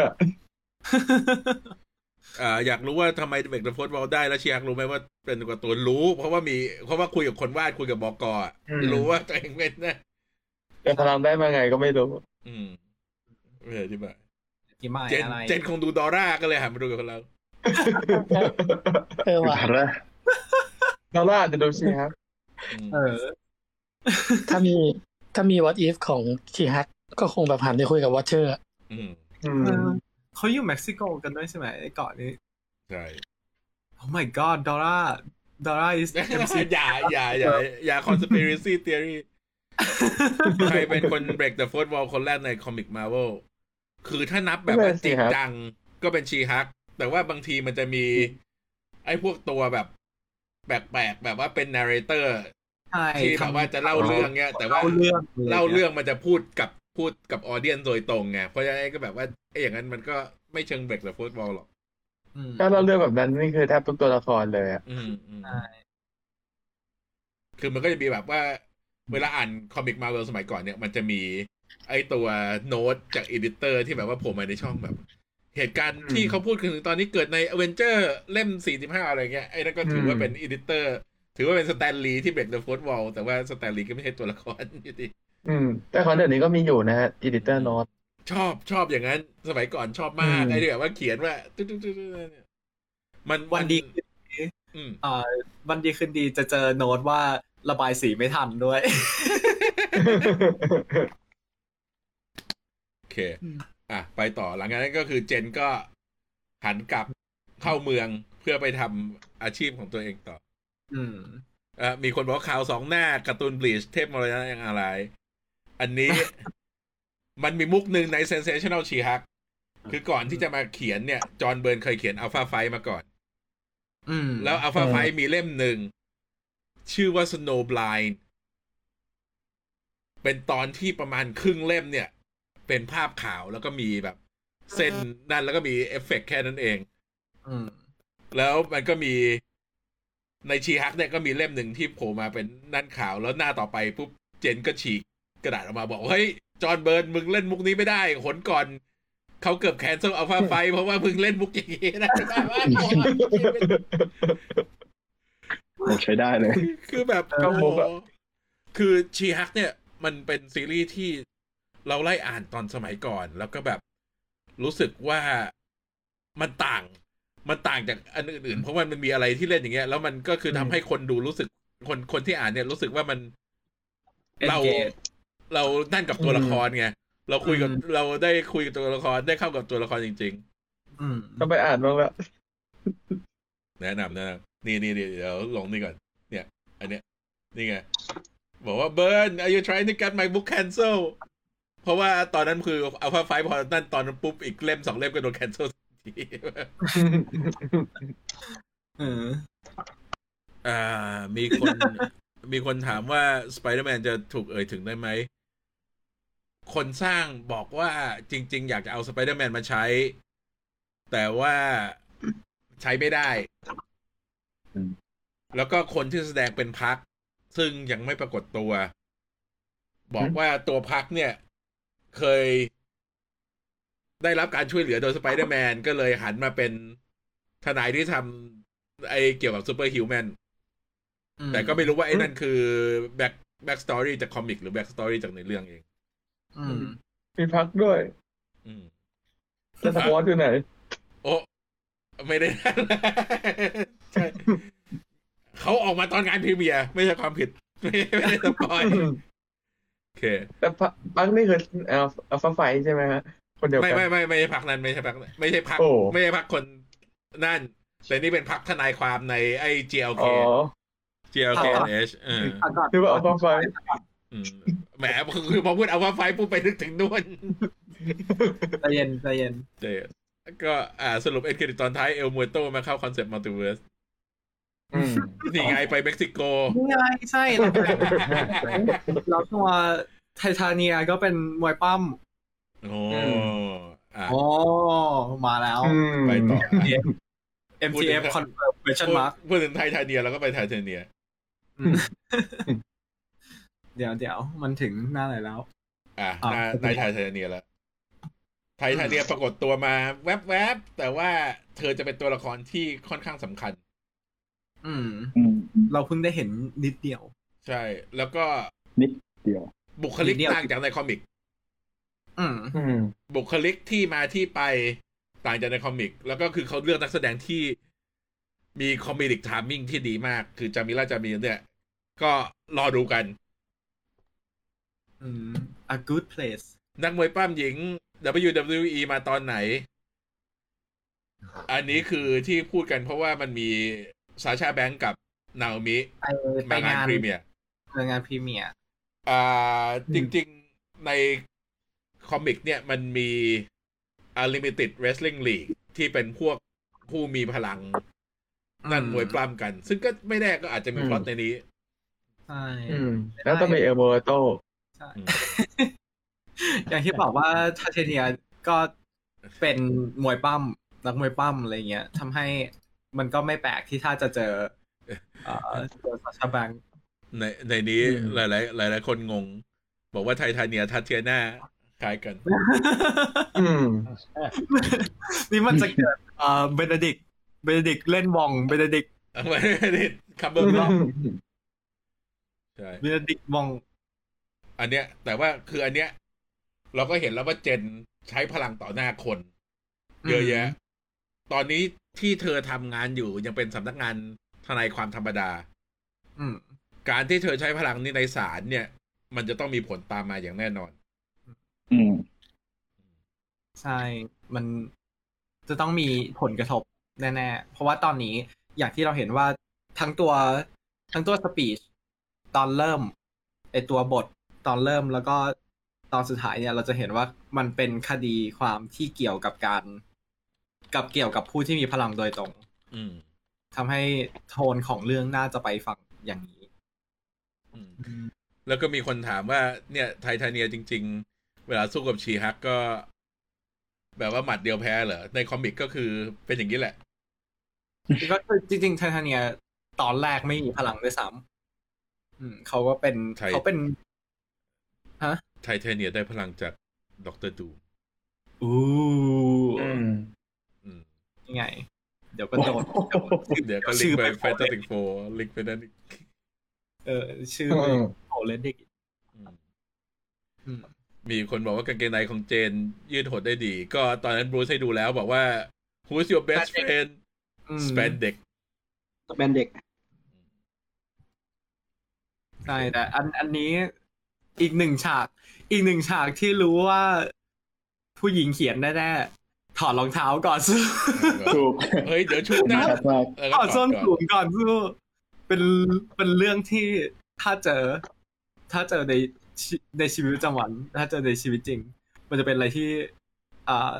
อ่าอยากรู้ว่าทำไมเบรกเดอะฟุตบอลได้แล้วชีฮักรู้ไหมว่าเป็นการ์ตูนรู้ เพราะว่ามีเพราะว่าคุยกับคนวาดคุยกับบอกอะ
อืม
รู้ว่าตัวเองเป็นนะ
แต่พลังได้มาไงก็ไม่รู้
อืมไม่อธิบาย
กี่หมาย
เจน
อะไร
เจนคงดูดอร่าก็เลยหันมาดูกับเรา
เออว่ะ
อะไร
เราล่าจะดูชีฮะ
อืม
เออ
ถ้ามีถ้ามี what if ของชีฮักก็คงแบบหันไปคุยกับวอเชอร์
อืม
อื
เอ
ม
อเขาอยู่เม็กซิโกกันด้วยใช่ไหมไอ้เกาะนี้
ใช่
Oh my god Dora Dora is MC
อย่าอย่าอย่าอย่า conspiracy theory ใครเป็นคน break the fourth wall คนแรกในคอมิกมา r v e l คือถ้านับแบบว่าจริงจังก็เป็นชีฮัก แต่ว่าบางทีมันจะมี ไอ้พวกตัวแบบแปลกๆแบบว่าเป็น narrator
ใช่
ที่แบบว่าจะเล่าเรื่องเงี้ย แต่ว่า
เล่าเรื่อง
เล่าเรื่องมันจะพูดกับ พูดกับออเดียนโดยตรงไงเพราะฉะนั้นก็แบบว่าไอ้อย่างนั้นมันก็ไม่เชิง break the fourth wall หรอก
อืม
ถ้าเราเรื่องแบบนั้นนี่คือแทบทุกตัวละครเลยอะ
อืมอืม
ใช่
คือมันก็จะมีแบบว่า เวลาอ่านคอมิกมาเวลสมัยก่อนเนี่ยมันจะมีไอตัวโน้ตจาก editor ที่แบบว่าโผล่มาในช่องแบบ เหตุการณ์ที่เขาพูดถึงตอนนี้เกิดในอเวนเจอร์เล่ม 45 อะไรเงี้ยไอ้นั่นก็ถือว่าเป็น editor ถือว่าเป็น Stan Lee ที่ break the fourth wall แต่ว่า Stan Lee ก็ไม่ใช่ตัวละครอยู่ดี
อืม แต่ของเดี๋ยวนี้ก็มีอยู่นะฮะ editor note
ชอบชอบอย่างนั้น สมัยก่อนชอบมาก
อืม
ไอ้ที่แบบว่าเขียนว่าตึ๊ดตึ๊ดตึ๊ดตึ๊ดเนี่ยมัน
วันดี
อืม
อ่าวันดีคืนดีจะเจอโน้ตว่าระบายสีไม่ทันด้วย
โอเค อะ ไปต่อหลังจากนั้นก็คือเจนก็หันกลับเข้าเมืองเพื่อไปทำอาชีพของตัวเองต่อ
อืม
เอ่อมีคนบอกว่าข่าวสองหน้าการ์ตูนบลีชเทพมรณะยังอะไร อันนี้มันมีมุกหนึ่งใน Sensational c h i h a k คือก่อนที่จะมาเขียนเนี่ย จอห์นเบิร์นเคยเขียน Alpha Fight มาก่อน
อืม
แล้ว Alpha Flight มีเล่มหนึ่ง ชื่อว่า Snow Blind เป็นตอนที่ประมาณครึ่งเล่มเนี่ย เป็นภาพขาวแล้วก็มีแบบ เส้นนั่นแล้วก็มีเอฟเฟกต์แค่นั้นเอง
อืม
แล้วมันก็มีใน She-Hulk เนี่ยก็มีเล่มหนึ่งที่โผล่มาเป็นนั่นขาวแล้วหน้าต่อไปปุ๊บ Jen ก็ฉีก กระดาษออกมาบอกว่าเฮ้ย John Byrne มึงเล่นมุกนี้ไม่ได้หนก่อนเขาเกือบแคนเซิลอัลฟาไฟเพราะว่ามึงเล่นมุกอย่างนี้นะว่า
โอ้ใช้ได้เลย
คือแบบ
เข้ามุกอะ
โอ้คือชีฮักเนี่ย มันเป็นซีรีส์ที่เราไล่อ่านตอนสมัยก่อน แล้วก็แบบรู้สึกว่ามันต่าง มันต่างจากอันอื่นๆ เพราะว่ามันมีอะไรที่เล่นอย่างเงี้ย แล้วมันก็คือทำให้คนดูรู้สึกคนคนที่อ่านเนี่ยรู้สึกว่ามันเรา
Engage
เรานั่นกับตัวละครไงเราคุยกับ
อืม
เราได้คุยกับตัวละครได้เข้ากับตัวละครจริง
อืม
ต้องไปอ่านบ้างละ
ๆแนะนำแนะนำนี่นี่นี่เดี๋ยวลงนี่ก่อน เนี่ย อันเนี้ยนี่ไงบอกว่าเบิร์น are you trying to get my book cancel เพราะว่าตอนนั้นคืออัลฟาไฟพอนั่นตอนนั้นปุ๊บอีกเล่มสองเล่มก็โดน cancel ที
เออ
อ่า มีคน มีคนถามว่าสไปเดอร์แมนจะถูกเอ่ยถึงได้ไหม คนสร้างบอกว่าจริง ๆ อยากจะเอาสไปเดอร์แมนมาใช้ แต่ว่าใช้ไม่ได้
อืม
แล้วก็คนที่แสดงเป็น Pug ซึ่งยังไม่ปรากฏตัว บอกว่าตัว Pug เนี่ย เคย ได้รับการช่วยเหลือโดยสไปเดอร์แมนก็เลยหันมาเป็นทนายที่ทำไอเกี่ยวกับ superhuman แต่ก็ไม่รู้ว่าไอ้นั่นคือ back backstory จาก comic หรือ backstory จากในเรื่องเอง
อืม
มี Pug ด้วย
อืม
แล้วสปอร์ตอยู่ไหน
โอ้ไม่ได้ใช่เขาออกมาตอนงาน premiere ไม่ใช่ความผิด ไม่ไม่ได้สปอยโอเค
แต่ Pug Pug นี่คือเอ่อ Alpha Flight ใช่ไหมฮะคนเดียว
ไม่
กัน
ไม่ไม่ไม่ใช่พักนั้นไม่ใช่พักนั้นไม่ใช่พัก
โอ้
ไม่ใช่พักคนนั่นแต่นี่เป็นพักทนายความในไอ้ GLK
อ๋อ
GLKH เออ
อะก่อน
คือว่าอัลฟาไฟ
อืม แหมคือพอพูดเอาว่าไฟปุ๊บไปนึกถึงนู่น
ใจเย็นใจเย็น
เจก็อ่าสรุปเอ็นเครดิตตอนท้ายเอลมวยโตมาเข้าคอนเซ็ปต์มัลติเวิร์ส
อืม
นี่ไงไปเม็กซิโก
นี่ไงใช่แล้วแล้วตัวไททาเนียก็เป็นมวยปั้ม
โอ้อะ
โอ้มาแล้ว
อืม
ไปต่อ
MTF confirm question
พูด
mark
พูดถึงไททาเนียแล้วก็ไปไททาเนีย
อืม เดี๋ยวเดี๋ยวมันถึงหน้าไหนแล้ว
อะ
อะ
หน้าในไททาเนียแล้ว ไททาเนียปรากฏตัวมาแวบๆ แต่ว่าเธอจะเป็นตัวละครที่ค่อนข้างสำคัญ
อืม
อืม
เราเพิ่งได้เห็นนิดเดียว
ใช่ แล้วก็
นิดเดียว
บุคลิก
นิดเดียว
ต่างจากใน comicอืม
อืม
บุคลิกที่มาที่ไปต่างจากใน comic แล้วก็คือเขาเลือกนักแสดงที่มี comedic timing ที่ดีมาก คือ Jameela Jamil เนี่ย ก็รอดูกัน
อืม The Good Place
นักมวยปล้ำหญิง WWE มาตอนไหน อันนี้คือที่พูดกันเพราะว่ามันมี Sasha Banks กับ Naomi
ไปไป
มางาน
งาน
premiere
ไปงาน premiere
อ่า
อืม
จริง ๆ ใน comic เนี่ยมันมี Unlimited Wrestling League ที่เป็นพวกผู้มีพลัง นั่นมวยปล้ำกัน ซึ่งก็ไม่แน่ก็อาจจะมี
อืม
พล็อตในนี้
ใช่
อืมแล้วต้องมีเอลโบโต
ใช่
อืม
อย่างที่บอกว่าทาเทเนียก็เป็นมวยปั้มนักมวยปั้มอะไรเงี้ยทำให้มันก็ไม่แปลกที่ถ้าจะเจอเอ่อเจอซาชาแบง
ในในนี้
อืม
หลายหลายๆหลายๆคนงง บอกว่าไททาเนียทัตเทียนาคล้ายกัน
อืม
นี่มันจะเกิดเอ่อเบเนดิกเบเนดิกเล่นวองเบเนดิก
ไม่ได้คัมเบอร์บล็อกใช่
เบเนดิกวอง
อันเนี้ย แต่ว่าคืออันเนี้ย เราก็เห็นแล้วว่าเจนใช้พลังต่อหน้าคนเยอะแยะ ตอนนี้ที่เธอทำงานอยู่ยังเป็นสำนักงานทนายความธรรมดา
อืม
การที่เธอใช้พลังนี้ในศาลเนี่ย มันจะต้องมีผลตามมาอย่างแน่นอน
อืม
ใช่ มันจะต้องมีผลกระทบแน่ๆ เพราะว่าตอนนี้อย่างที่เราเห็นว่าทั้งตัวทั้งตัวสปีชตอนเริ่มไอตัวบท ตอนเริ่มแล้วก็ตอนสุดท้ายเนี่ยเราจะเห็นว่ามันเป็นคดีความที่เกี่ยวกับการ กับเกี่ยวกับผู้ที่มีพลังโดยตรง
อืม
ทำให้โทนของเรื่องน่าจะไปฝั่งอย่างนี้
อืมแล้วก็มีคนถามว่า เนี่ยไททาเนียจริง ๆ เวลาสู้กับชีฮักก็ แบบว่าหมัดเดียวแพ้เหรอ ในคอมิกก็คือเป็นอย่างนี้แหละ
ก็คือจริง ๆ ไททาเนียตอนแรกไม่มีพลังด้วยซ้ำอืมเขาก็เป็น
ใช่
เขาเป็น ฮะ
ไททาเนียได้พลังจากด็อกเตอร์ดู
อู้
อืม
อืม
ยังไง เดี๋ยวก็โดน
เดี๋ยวก็ลิ
ชื่
ง
อ
ก์ไป
ไป
แฟนตาติกโฟลิงก์ไปนั่นอีก
เออ ชื่อ
อืม
โอเลนดิก
อืม
อืม
มีคนบอกว่ากางเกงในของเจน ยืดหดได้ดี ก็ตอนนั้นบรูซให้ดูแล้วบอกว่า who's your best friend
อืม
สเปนเด็ก
เป็นเด็ก
ใช่แต่อันอันนี้ อีกหนึ่งฉาก อีกหนึ่งฉากที่รู้ว่าผู้หญิงเขียนแน่ๆถอดรองเท้าก่อนสู้
ถูก
เฮ้ยเดี๋ยวชุบนะ
ชัดมาก
เออ
ถ
ก็
อดส้น
ก่อน
สูงก่อนสู้เป็นเป็นเรื่องที่ถ้าเจอ ถ้าเจอในชีในชีวิตประจำวันถ้าเจอในชีวิตจริง มันจะเป็นอะไรที่อ่า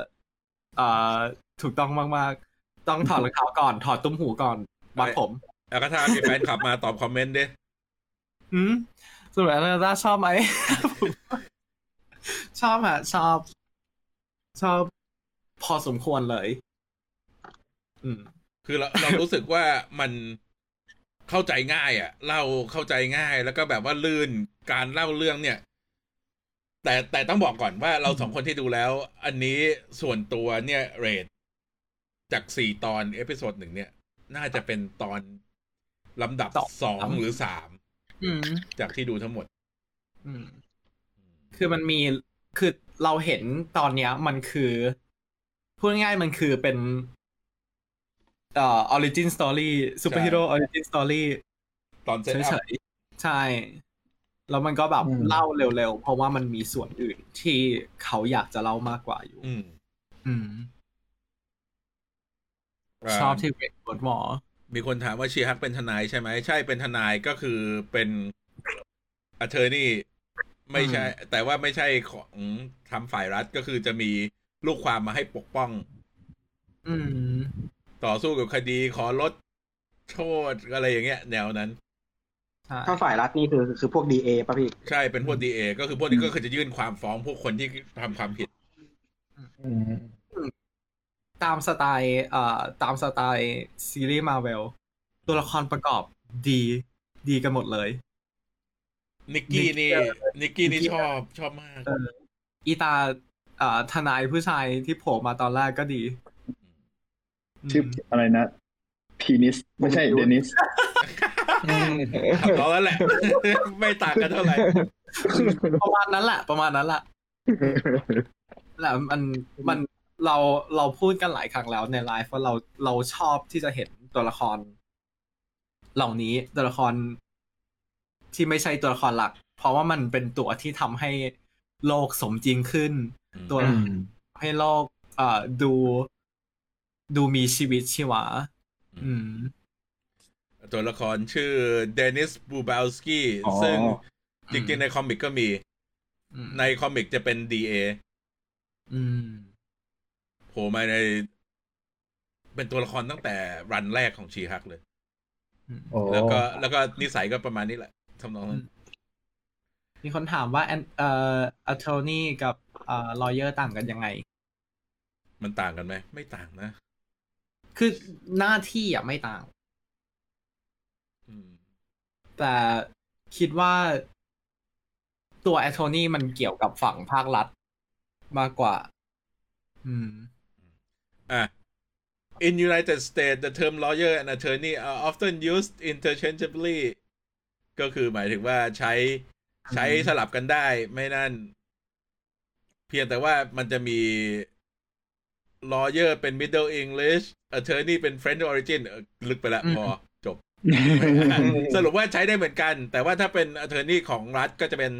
อ่าถูกต้องมากๆ ต้องถอดรองเท้าก่อน ถอดตุ้มหูก่อนมัดผม
แล้วก็ถ้ามีแฟนคลับมาตอบคอมเมนต์ดิ
อืม ส่วนแอนนาชอบไหม ชอบฮะชอบ ชอบ พอสมควรเลย อืม
คือเราเรารู้สึกว่ามันเข้าใจง่ายอะ เล่าเข้าใจง่าย แล้วก็แบบว่าลื่นการเล่าเรื่องเนี่ย แต่แต่ต้องบอกก่อนว่าเราสองคนที่ดูแล้ว อันนี้ส่วนตัวเนี่ย rate จากสี่ตอน episode หนึ่งเนี่ย น่าจะเป็นตอนลำดับ
สอง
สองหรือสาม
อืม
จากที่ดูทั้งหมด
อืมคือมันมีคือเราเห็นตอนเนี้ย มันคือพูดง่ายๆมันคือเป็นเอ่อ origin story superhero origin story
ตอนเซต
เฉ
อัพ
ยๆใช่ แล้วมันก็แบบ
อืม
เล่าเร็วๆ เพราะว่ามันมีส่วนอื่นที่เขาอยากจะเล่ามากกว่าอยู่
อืม
อืมชอบที่เวกบทหมอ
มีคนถามว่าชีฮักเป็นทนายใช่ไหมใช่เป็นทนายก็คือเป็นattorney ไม่ใช่ แต่ว่าไม่ใช่ของทำฝ่ายรัฐก็คือจะมีลูกความมาให้ปกป้อง
อืม
ต่อสู้กับคดีขอลดโทษอะไรอย่างเงี้ย แนวนั้น
ใช่
ถ้าฝ่ายรัฐนี่คือคือพวก DA ป่ะพี่
ใช่เป็นพวก DA ก็คือพวกนี้ก็คือจะยื่นความฟ้องพวกคนที่ทำความผิด
อืม
ตามสไตล์เอ่อตามสไตล์ซีรีส์มาเวลตัวละครประกอบดี ดีกันหมดเลย
นิกกี้นี่ นิกกี้นี่
นิกกี้
ชอบชอบมาก
เอออีตาเอ่อทนายผู้ชายที่โผล่มาตอนแรกก็ดี
ชื่ออะไรนะพีนิส ไม่ใช่เดนิส
ทำล้อแล้วแหละ ไม่ต่างกันเท่าไหร่
ประมาณนั้นแหละ ประมาณนั้นแหละแหละมันมัน เราเราพูดกันหลายครั้งแล้วในไลฟ์ว่าเราเราชอบที่จะเห็นตัวละคร เหล่านี้ตัวละคร ที่ไม่ใช่ตัวละครหลัก เพราะว่ามันเป็นตัวที่ทำให้โลกสมจริงขึ้น
อืม
ตัวให้โลกเอ่อดู ดูมีชีวิตชีวา อืม
ตัวละครชื่อเดนิสบูบาลสกี้
อ๋อ
ซึ่งจริงๆในคอมิกก็มี
อืม
ใน comic จะเป็น DA อื
ม
โผล่มาใน เป็นตัวละครตั้งแต่ run แรกของ She-Hulk เลย
โอ้
แล้วก็แล้วก็นิสัยก็ประมาณนี้แหละทำนองนั้น
มีคนถามว่าแอนเอ่อ attorney กับเอ่อ lawyer ต่างกันยังไง
มันต่างกันไหม ไม่ต่างนะ
คือหน้าที่อะไม่ต่าง
อืม
แต่คิดว่าตัวแอโทนี่มันเกี่ยวกับฝั่งภาครัฐมากกว่า อืม
อะ In United States the term lawyer and attorney are often used interchangeably ก็คือหมายถึงว่าใช้ใช้สลับกันได้ไม่นั่น เพียงแต่ว่ามันจะมี lawyer เป็น middle English attorney เป็น French origin เออลึกไปแล้ว
อืม
พอจบ สรุปว่าใช้ได้เหมือนกัน แต่ว่าถ้าเป็น attorney ของรัฐก็จะเป็น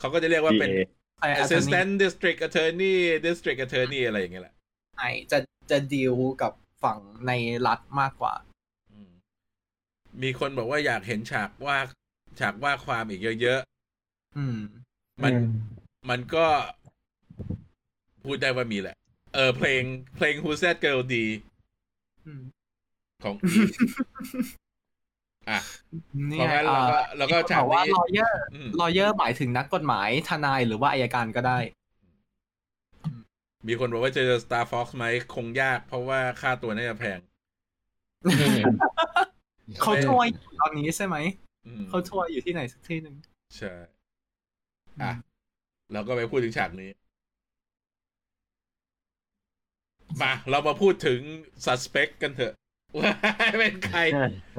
เขาก็จะเรียกว่าเป็น
DA
ไอ attorney
assistant district attorney district attorney อะไรอย่างเงี้ยแหละ
ไอจะจะดีลกับฝั่งในรัฐมากกว่า
อืมมีคนบอกว่าอยากเห็นฉากว่าฉากว่าความอีกเยอะ
อืม
ๆมันมันก็พูดได้ว่ามีแหละ เออ เพลงเพลง Who's That Girl ดี
อืม
ของอะ
นี่
เพราะ
ไง
งั้นเราก็เราก็
มีคน
ฉาก
บอกว่า
นี้
lawyer อื
ม
lawyer หมายถึงนักกฎหมายทนายหรือว่าอัยการก็ได้
มีคนบอกว่าจะเจอ Starfox ไหมคงยากเพราะว่าค่าตัวน่าจะแพง
เขาทัวร์อยู่ตอนนี้ใช่ไหม
อืม
เขาทัวร์อยู่ที่ไหนสักที่หนึ่ง
ใช่ อะ เราก็ไปพูดถึงฉากนี้ มา เรามาพูดถึง suspect กันเถอะ ว่าเป็นใคร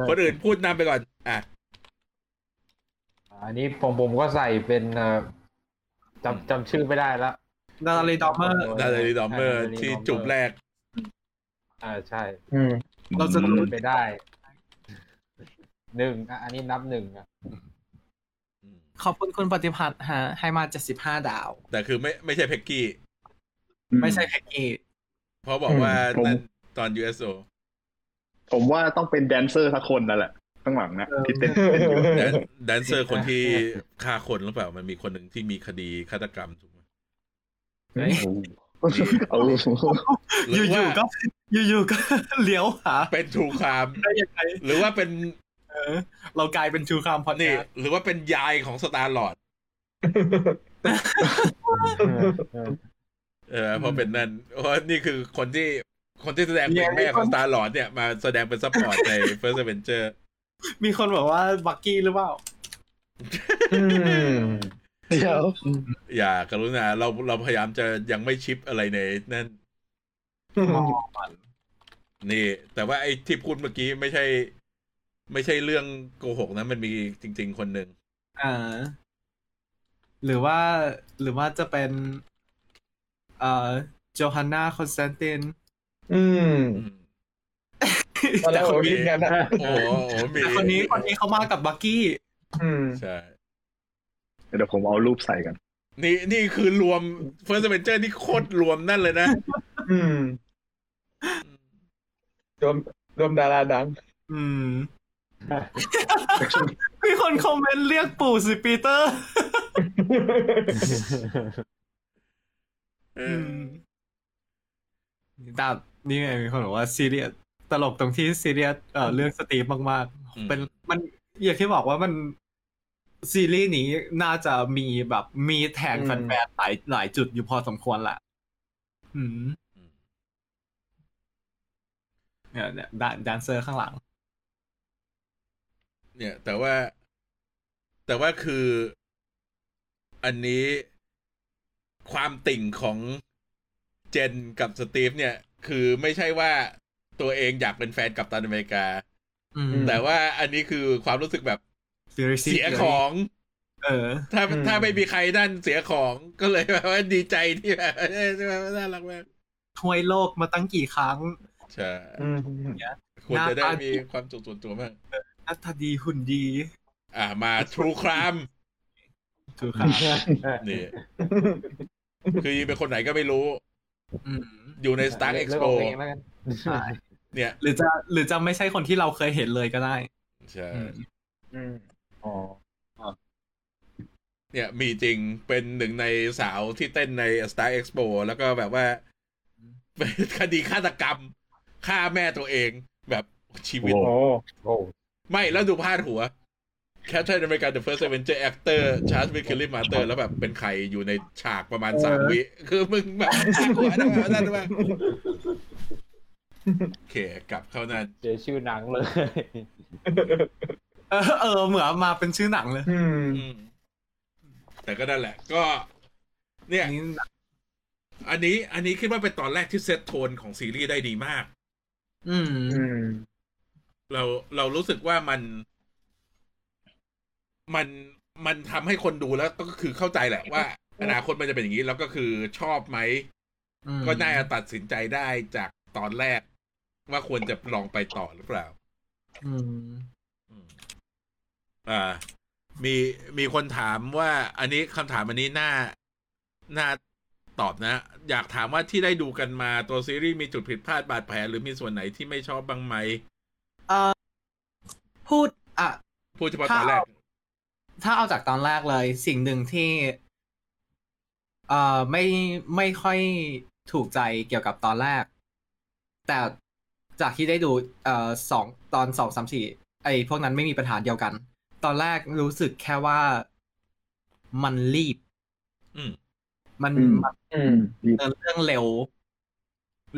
คนอื่นพูดนำไปก่อน อะ
อันนี้ผมผมก็ใส่เป็นเอ่อจำจำชื่อไม่ได้ละ
Natalie Dormer Natalie Dormer
ใช่
ที่
Natalie Dormer
จูบแรก
อ่าใช่
อืม
เราจะรู้
เป็นไปได้หนึ่งอะอันนี้นับหนึ่งอะ
อืม
ขอบคุณคุณปฏิพัฒน์ฮะให้มาเจ็ดสิบห้าดาว
แต่คือไม่ไม่ใช่เพ็กกี้
ไม่ใช่แพ็กเกจ
เพราะบอกว่า
ผม
นั่นตอน USO
ผมว่าต้องเป็นแดนเซอร์สักคนนั่นแหละข้างหลังนะที่เต้นเต้นอยู่
แดนแดนเซอร์คนที่ฆ่าคนหรือเปล่า มันมีคนหนึ่งที่มีคดีฆาตกรรมถูกไหม
เอา
ห
อ
รือว่า
ยู่ๆก็อยู่ๆก็เลี้ยวหา
เป็นทูคาม
ได้ยังไง
หรือว่าเป็น
เออเรากลายเป็นชูคามพอด
นี่
แคสต์
หรือว่าเป็นยายของสตาร์ลอดเออเพราะเป็นนั่นเพราะนี่คือคนที่คนที่แสดงเป็นแม่ของสตาร์ลอดเนี่ยมาแสดงเป็นซัพพอร์ตใน First Avenger
มีคนบอกว่าบักกี้หรือเปล่า
อืม
เดี๋ยว
อย่ากรุณาเราเราพยายามจะยังไม่ชิปอะไรในนั่นนี่ แต่ว่าไอ้ที่พูดเมื่อกี้ไม่ใช่ ไม่ใช่เรื่องโกหกนะ มันมีจริง ๆ คนหนึ่ง
อ่า หรือว่าหรือว่าจะเป็นเอ่อโจฮันนาคอนสแตนติน
อืม
อืม
ตอนแร
แต่
ก
ค
ผ
น
ม
นี้
คิดกันนะ
โอ้โหมี
แต่คนนี้คนนี้เขามากับบักกี้
อืม
ใช่
เดี๋ยวผมเอารูปใส่กัน
นี่นี่คือรวม First Avenger นี่โคตรรวมนั่นเลยนะ
อืมรวมรวมดาราดัง
อืมมีคนคอมเมนต์เรียกปู่สิปีเตอร์
เอ
อื
อ
มแต่นี่ไงมีคนบอกว่าซีเรียสตลกตรงที่ซีเรียสเอ่อเรื่องสตีฟมากๆเป็นมันอย่างที่บอกว่ามัน ซีรีส์นี้น่าจะมีแบบมีแทง
อืม
แฟนๆหลายหลายจุดอยู่พอสมควรแหละอืมเนี่ยเนี่ยแดนแดนเซอร์ข้างหลัง
เนี่ย แต่ว่า แต่ว่าคือ อันนี้ความติ่งของเจนกับสตีฟเนี่ย คือไม่ใช่ว่าตัวเองอยากเป็นแฟนกับตันอเมริกา
อืม
แต่ว่าอันนี้คือความรู้สึกแบบ
ซีรีส์
เสียของ
เออ
ถ้า
อืม
ถ้าไม่มีใครนั่นเสียของก็เลยแบบว่าดีใจที่แบบเอ้ยน่ารักมาก
ถ้วยโลกมาตั้งกี่ครั้ง
ใช่
อืม
ควรจะได้
หน้าตา
มีความสุขส่วนตัวมาก
อัตดีหุ่นดี
อ่ามาทรูคราม
ถูกครับ
นี่คือเป็นคนไหนก็ไม่รู้
อืม
อยู่ใน Stark
เลือก
Expo
เองแล้วกัน
ใช่
เนี่ย
หรือจะหรือจะไม่ใช่คนที่เราเคยเห็นเลยก็ได้
ใช่
อืม
อืมอ๋อ
เนี่ย มีจริงเป็นหนึ่งในสาวที่เต้นใน Star Expo แล้วก็แบบว่า เป็นคดีฆาตกรรมฆ่าแม่ตัวเองแบบชีวิต
โอ้
โอ้โอ้
ไม่ แล้วดูพาดหัว Captain America The First Avenger Actor Charles w i c k e l y Master แล้วแบบเป็นใครอยู่ในฉากประมาณสามวิ คือมึงแบบน่ากลัวนะแบบนั่นมากโอเค กลับเข้านั่น
เจอชื่อหนังเลย
เออเออเหมือนมาเป็นชื่อหนังเลย
อืม
อืมแต่ก็นั่นแหละ ก็ เนี่ย
นี่
อันนี้ อันนี้คิดว่าเป็นตอนแรกที่เซตโทนของซีรีส์ได้ดีมาก
อืม
อืม
เราเรารู้สึกว่ามัน มันมันทำให้คนดูแล้วก็คือเข้าใจแหละว่า อนาคตมันจะเป็นอย่างนี้ แล้วก็คือชอบไหม
อืม
ก็น่าจะตัดสินใจได้จากตอนแรก ว่าควรจะลองไปต่อหรือเปล่า
อืม
อืม อ่ามีมีคนถามว่าอันนี้คำถามอันนี้น่าน่าตอบนะ อยากถามว่าที่ได้ดูกันมาตัวซีรีส์มีจุดผิดพลาดบาดแผลหรือมีส่วนไหนที่ไม่ชอบบ้างไหม
เอ่อพูดอะ
พูดเฉพาะตอนแรก
ถ้าเอาจากตอนแรกเลย สิ่งหนึ่งที่ เอ่อไม่ไม่ค่อยถูกใจเกี่ยวกับตอนแรก แต่จากที่ได้ดู เอ่อสองตอนสองสามสี่ไอ้พวกนั้นไม่มีปัญหาเดียวกัน ตอนแรกรู้สึกแค่ว่ามันรีบ
อืม
มัน
อืม
มัน
อืม
เดินเรื่องเร็ว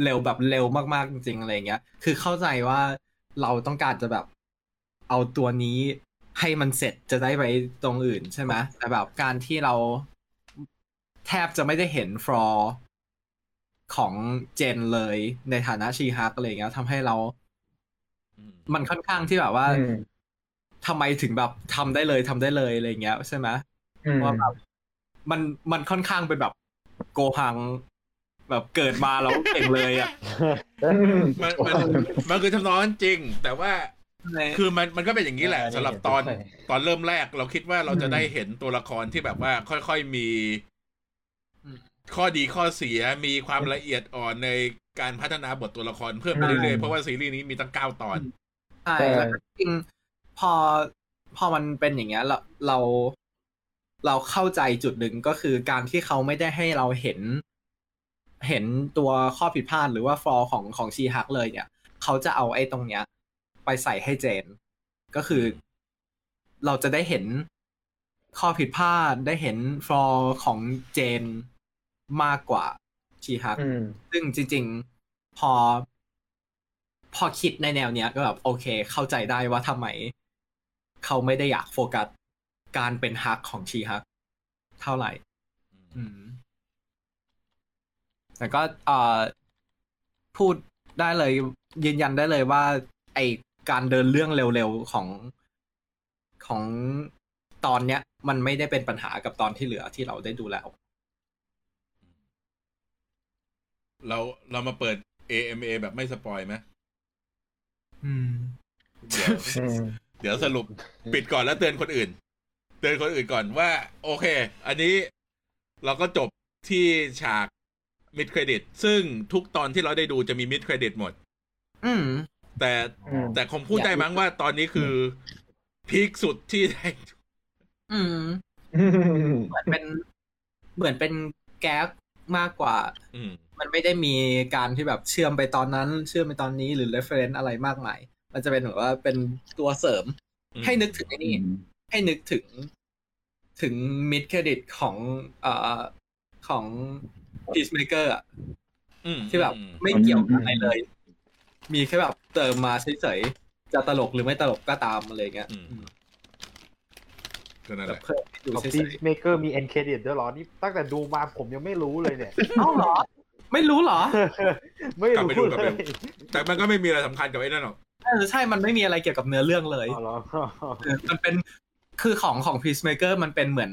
เร็วแบบเร็วมากๆจริงๆอะไรเงี้ย คือเข้าใจว่าเราต้องการจะแบบ เอาตัวนี้ให้มันเสร็จจะได้ไปตรงอื่นใช่ไหมแต่แบบการที่เราแทบจะไม่ได้เห็นฟลอร์ของเจนเลยในฐานะชีฮักอะไรเงี้ยทำให้เรา
อืม
มันค่อนข้างที่แบบว่า
อืม
ทำไมถึงแบบทำได้เลยทำได้เลยอะไรเงี้ยใช่ไหม
อืม
ว่าแบบมันมันค่อนข้างเป็นแบบโกหังแบบเกิดมาแล้วเก่งเลยอะ
มันมันมันคือทำนองนั้นจริง แต่ว่าคือมันมันก็เป็นอย่างนี้แหละสำหรับตอนตอนเริ่มแรกเราคิดว่าเราจะได้เห็นตัวละครที่แบบว่าค่อยๆมี
อืม
ข้อดีข้อเสียมีความละเอียดอ่อนในการพัฒนาบทตัวละครเพิ่มไปเรื่อยๆเพราะว่าซีรีส์นี้มีตั้งเก้าตอน
ใช่แล้วก็จริง พอพอมันเป็นอย่างเงี้ยเราเราเราเข้าใจจุดหนึ่งก็คือการที่เขาไม่ได้ให้เราเห็น เห็นตัวข้อผิดพลาดหรือว่าฟอร์ของของชีฮักเลยเนี่ย เขาจะเอาไอ้ตรงเนี้ย ไปใส่ให้เจน ก็คือ เราจะได้เห็นข้อผิดพลาดได้เห็นฟลอร์ของเจนมากกว่าชีฮัก
อืม
ซึ่งจริง ๆ พอ พอคิดในแนวเนี้ยก็แบบโอเค เข้าใจได้ว่าทำไม เขาไม่ได้อยากโฟกัสการเป็นฮักของชีฮัก เท่าไหร่ อืมแต่ก็เอ่อพูดได้เลย ยืนยันได้เลยว่า ไอการเดินเรื่องเร็วๆของของตอนเนี้ย มันไม่ได้เป็นปัญหากับตอนที่เหลือที่เราได้ดูแล้ว
เราเรามาเปิด AMA แบบไม่สปอยไหม
อืม
เดี๋ยว เดี๋ยวสรุปปิดก่อนแล้วเตือนคนอื่น เตือนคนอื่นก่อนว่า โอเค อันนี้เราก็จบที่ฉากมิดเครดิตซึ่งทุกตอนที่เราได้ดูจะมีมิดเครดิตหมด
อืม
แต่
อืม
แต่คงพูดได้มั้งว่าตอนนี้คือพีคสุดที่ได้
อืมเหมือนเป็นเหมือนเป็นแก๊กมากกว่า
อืม
มันไม่ได้มีการที่แบบเชื่อมไปตอนนั้น เชื่อมไปตอนนี้หรือ reference อะไรมากมาย มันจะเป็นแบบว่าเป็นตัวเสริม
อืม
ให้นึกถึงไอ้นี่ ให้นึกถึงถึงมิดเครดิตของเอ่อของ Peacemaker อะ
อืม
ที่แบบ
อืม
ไม่เกี่ยวกับอะไรเลย มีแค่แบบเติมมาเฉยๆ จะตลกหรือไม่ตลกก็ตามอะไรเงี้ย
อืม
อืม
ก็นั่น
แบ
แห
บ
ละ
เพิ่มให้ดู
ของ Peacemaker มี end credit ด้วยเหรอ นี่ตั้งแต่ดูมาผมยังไม่รู้เลยเนี่ย
ๆเอ้าเหรอ ไม่รู้เหรอ
ไม่
กลับไปดู
รู้
เลย
กลับ
ไปดูแต่มันก็ไม่มีอะไรสำคัญกับไอ้นั่นหรอก
เออใช่มันไม่มีอะไรเกี่ยวกับเนื้อเรื่องเลย
อ๋อเหรอ
เออมันเป็นคือของของ Peacemaker มันเป็นเหมือน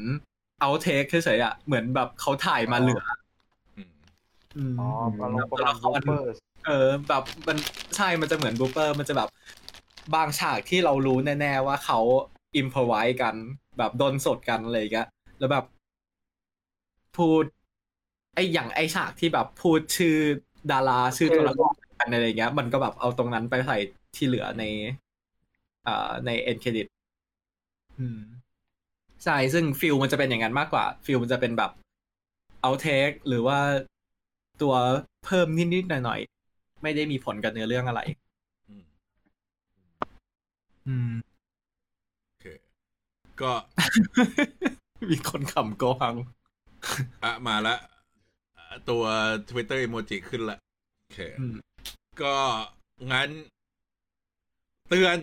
outtake เฉยๆอะเหมือนแบบเขาถ่ายมาเหลือ
อืม
อืม
อ๋ออารมณ์ประมาณ blooper เอ
อแบบมันใช่มันจะเหมือน blooper มันจะแบบบางฉากที่เรารู้แน่ๆว่าเขา improvise กัน แบบโดนสดกันอะไรอย่างเงี้ยแล้วแบบพูด ไออย่างไอฉากที่แบบพูดชื่อดาราชื่อตัวละครกันอะไรเงี้ย มันก็แบบเอาตรงนั้นไปใส่ ที่เหลือในอ่าใน end credit อืมใช่ ซึ่งฟิลมันจะเป็นอย่างนั้นมากกว่า ฟิลมันจะเป็นแบบเอาเทคหรือว่าตัวเพิ่มนิดๆหน่อยๆ ไม่ได้มีผลกับเนื้อเรื่องอะไร
อืม
อืม
โอเค ก็
มีคนขำโกหัง
อะ มาละอะตัว Twitter emoji ขึ้นละ โอเค
อืม
ก็งั้น เตือน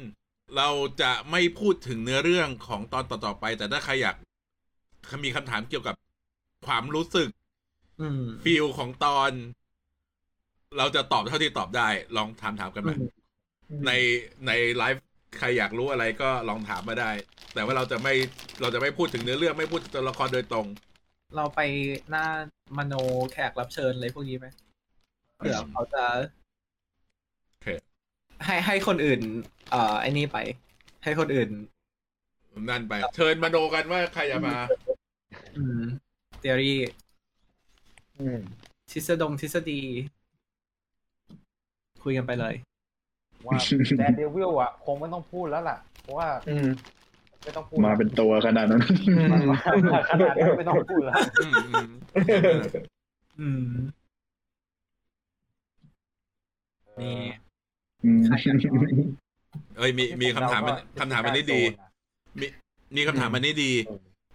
เราจะไม่พูดถึงเนื้อเรื่องของตอนต่อๆไป แต่ถ้าใครอยากมีคำถามเกี่ยวกับความรู้สึก
อืม
ฟีลของตอน เราจะตอบเท่าที่ตอบได้ ลองถามถามๆกันไหม
อืม
ในในไลฟ์ใครอยากรู้อะไรก็ลองถามมาได้ แต่ว่าเราจะไม่เราจะไม่พูดถึงเนื้อเรื่องไม่พูดถึงตัวละครโดยตรง
เราไปหน้ามโนแขกรับเชิญอะไรพวกนี้ไหมเผื่อเขาจะ
โอเค
ให้ให้คนอื่น เอ่อไอ้นี่ไป ให้คนอื่น
นั่นไป เชิญมาโนกันว่าใครจะมา
อืมเทอรี่
อืม
ทฤษฎงทฤษฎี คุยกันไปเลย
ว่าแดนเดวิลอะ คงไม่ต้องพูดแล้วล่ะ เพราะว่า
อืม
ไม่ต้องพูด
มาเป็นตัวขนาดนั้น
มาขนาดนั้นไม่ต้องพูดแล้ว
อืมอืม
อืมนี่
อืม
เอ้ยมีมีคำถามมันคำถามอันนี้ดี มีมีคำถามอันนี้ดี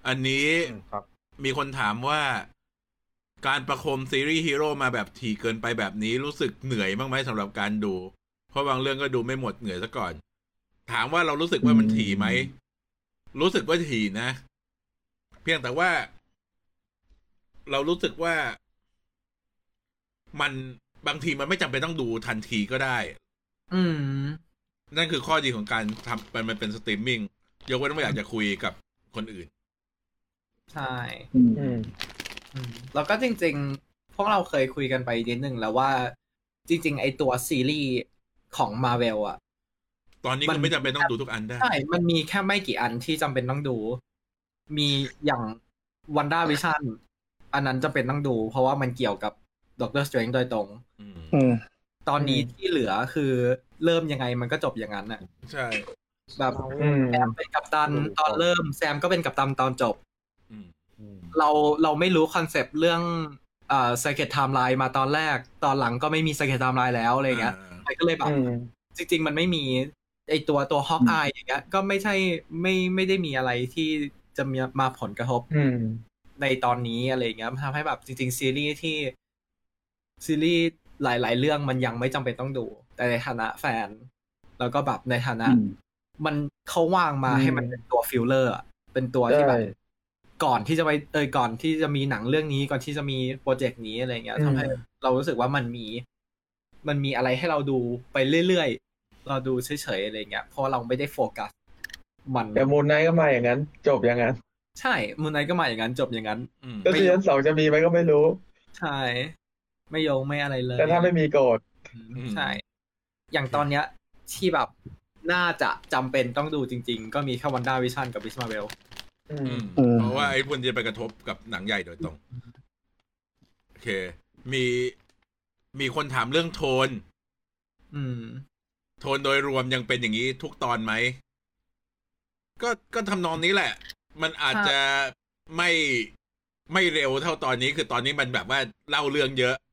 อันนี้
อืมครับ
มีคนถามว่าการประโคมซีรีส์ฮีโร่มาแบบถี่เกินไปแบบนี้รู้สึกเหนื่อยบ้างไหมสำหรับการดู เพราะบางเรื่องก็ดูไม่หมดเหนื่อยซะก่อน ถามว่าเรารู้สึกว่ามันถี่ไหม รู้สึกว่าถี่นะ เพียงแต่ว่า เรารู้สึกว่า มันบางทีมันไม่จำเป็นต้องดูทันทีก็ได้
อืม
นั่นคือข้อดีของการทำมันมันเป็นสตรีมมิ่งยกเว้นว่าอยากจะคุยกับคนอื่น
ใช่
อืม
อืม
อืมแล้วก็จริง ๆ พวกเราเคยคุยกันไปนิดนึงแล้วว่า จริง ๆ ไอตัวซีรีส์ของมาเวลอะ
ตอนนี้
มันก็
ไม่จำเป็นต้องดูทุกอันได้
ใช่ มันมีแค่ไม่กี่อันที่จำเป็นต้องดู มีอย่าง WandaVision อันนั้นจำเป็นต้องดู เพราะว่ามันเกี่ยวกับ Doctor Strange โดยตรง
อืม
อืม
ตอนนี้ที่เหลือคือเริ่มยังไงมันก็จบอย่างนั้นน่ะ
ใช่
แบบ
อืม
แซมเป็นกัปตันตอนเริ่มแซมก็เป็นกัปตันตอนจบ
อืม
อืม
เราเราไม่รู้คอนเซปต์เรื่องเอ่อ Secret Timeline มาตอนแรก ตอนหลังก็ไม่มี Secret Timeline แล้วอะไรเงี้ย
อ่า
มันก็เลยแบบ
อืม
จริง ๆ มันไม่มีไอตัวตัว Hawkeye อย่างเงี้ย ก็ไม่ใช่ไม่ไม่ได้มีอะไรที่จะมีมาผลกระทบ
อืม
ในตอนนี้อะไรเงี้ยมันทำให้แบบจริง ๆ ซีรีส์ที่ซีรีส์ หลาย ๆ เรื่องมันยังไม่จำเป็นต้องดู แต่ในฐานะแฟน แล้วก็แบบในฐานะ
อืม
มันเขาวางมา
อืม
ให้มันเป็นตัวฟิลเลอร์อะเป็นตัวที่แบบ
ใช่
ก่อนที่จะไปเออก่อนที่จะมีหนังเรื่องนี้ก่อนที่จะมีโปรเจกต์นี้อะไรเงี้ย
อืม
ทำให้เรารู้สึกว่ามันมี มันมีอะไรให้เราดูไปเรื่อยๆเราดูเฉยๆอะไรเงี้ยเพราะว่าเราไม่ได้โฟกัส มัน
แต่ Moon Knight ก็มาอย่างนั้น จบอย่างนั้น
ใช่ Moon Knight ก็มาอย่างนั้น จบอย่างนั้น
อืม
ก็ซีซั่นสองจะมีไหมก็ไม่รู้
ใช่ ไม่โยงไม่อะไรเลย
แต่ถ้าไม่มีโกรธ
อืมใช่ อย่างตอนเนี้ยที่แบบน่าจะจำเป็นต้องดูจริง ๆ ก็มีแค่วันด้าวิชั่นกับวิสมาเวล
อื
อื
ม
ม
อืม
เพราะว่าไอ้พวกนี้จะไปกระทบกับหนังใหญ่โดยตรง โอเค มีมีคนถามเรื่องโทน
อืม
โทนโดยรวมยังเป็นอย่างนี้ทุกตอนไหม ก็ก็ทำนองนี้แหละ มันอาจจะไม่ไม่เร็วเท่าตอนนี้คือตอนนี้มันแบบว่าเล่าเรื่องเยอะ
อืม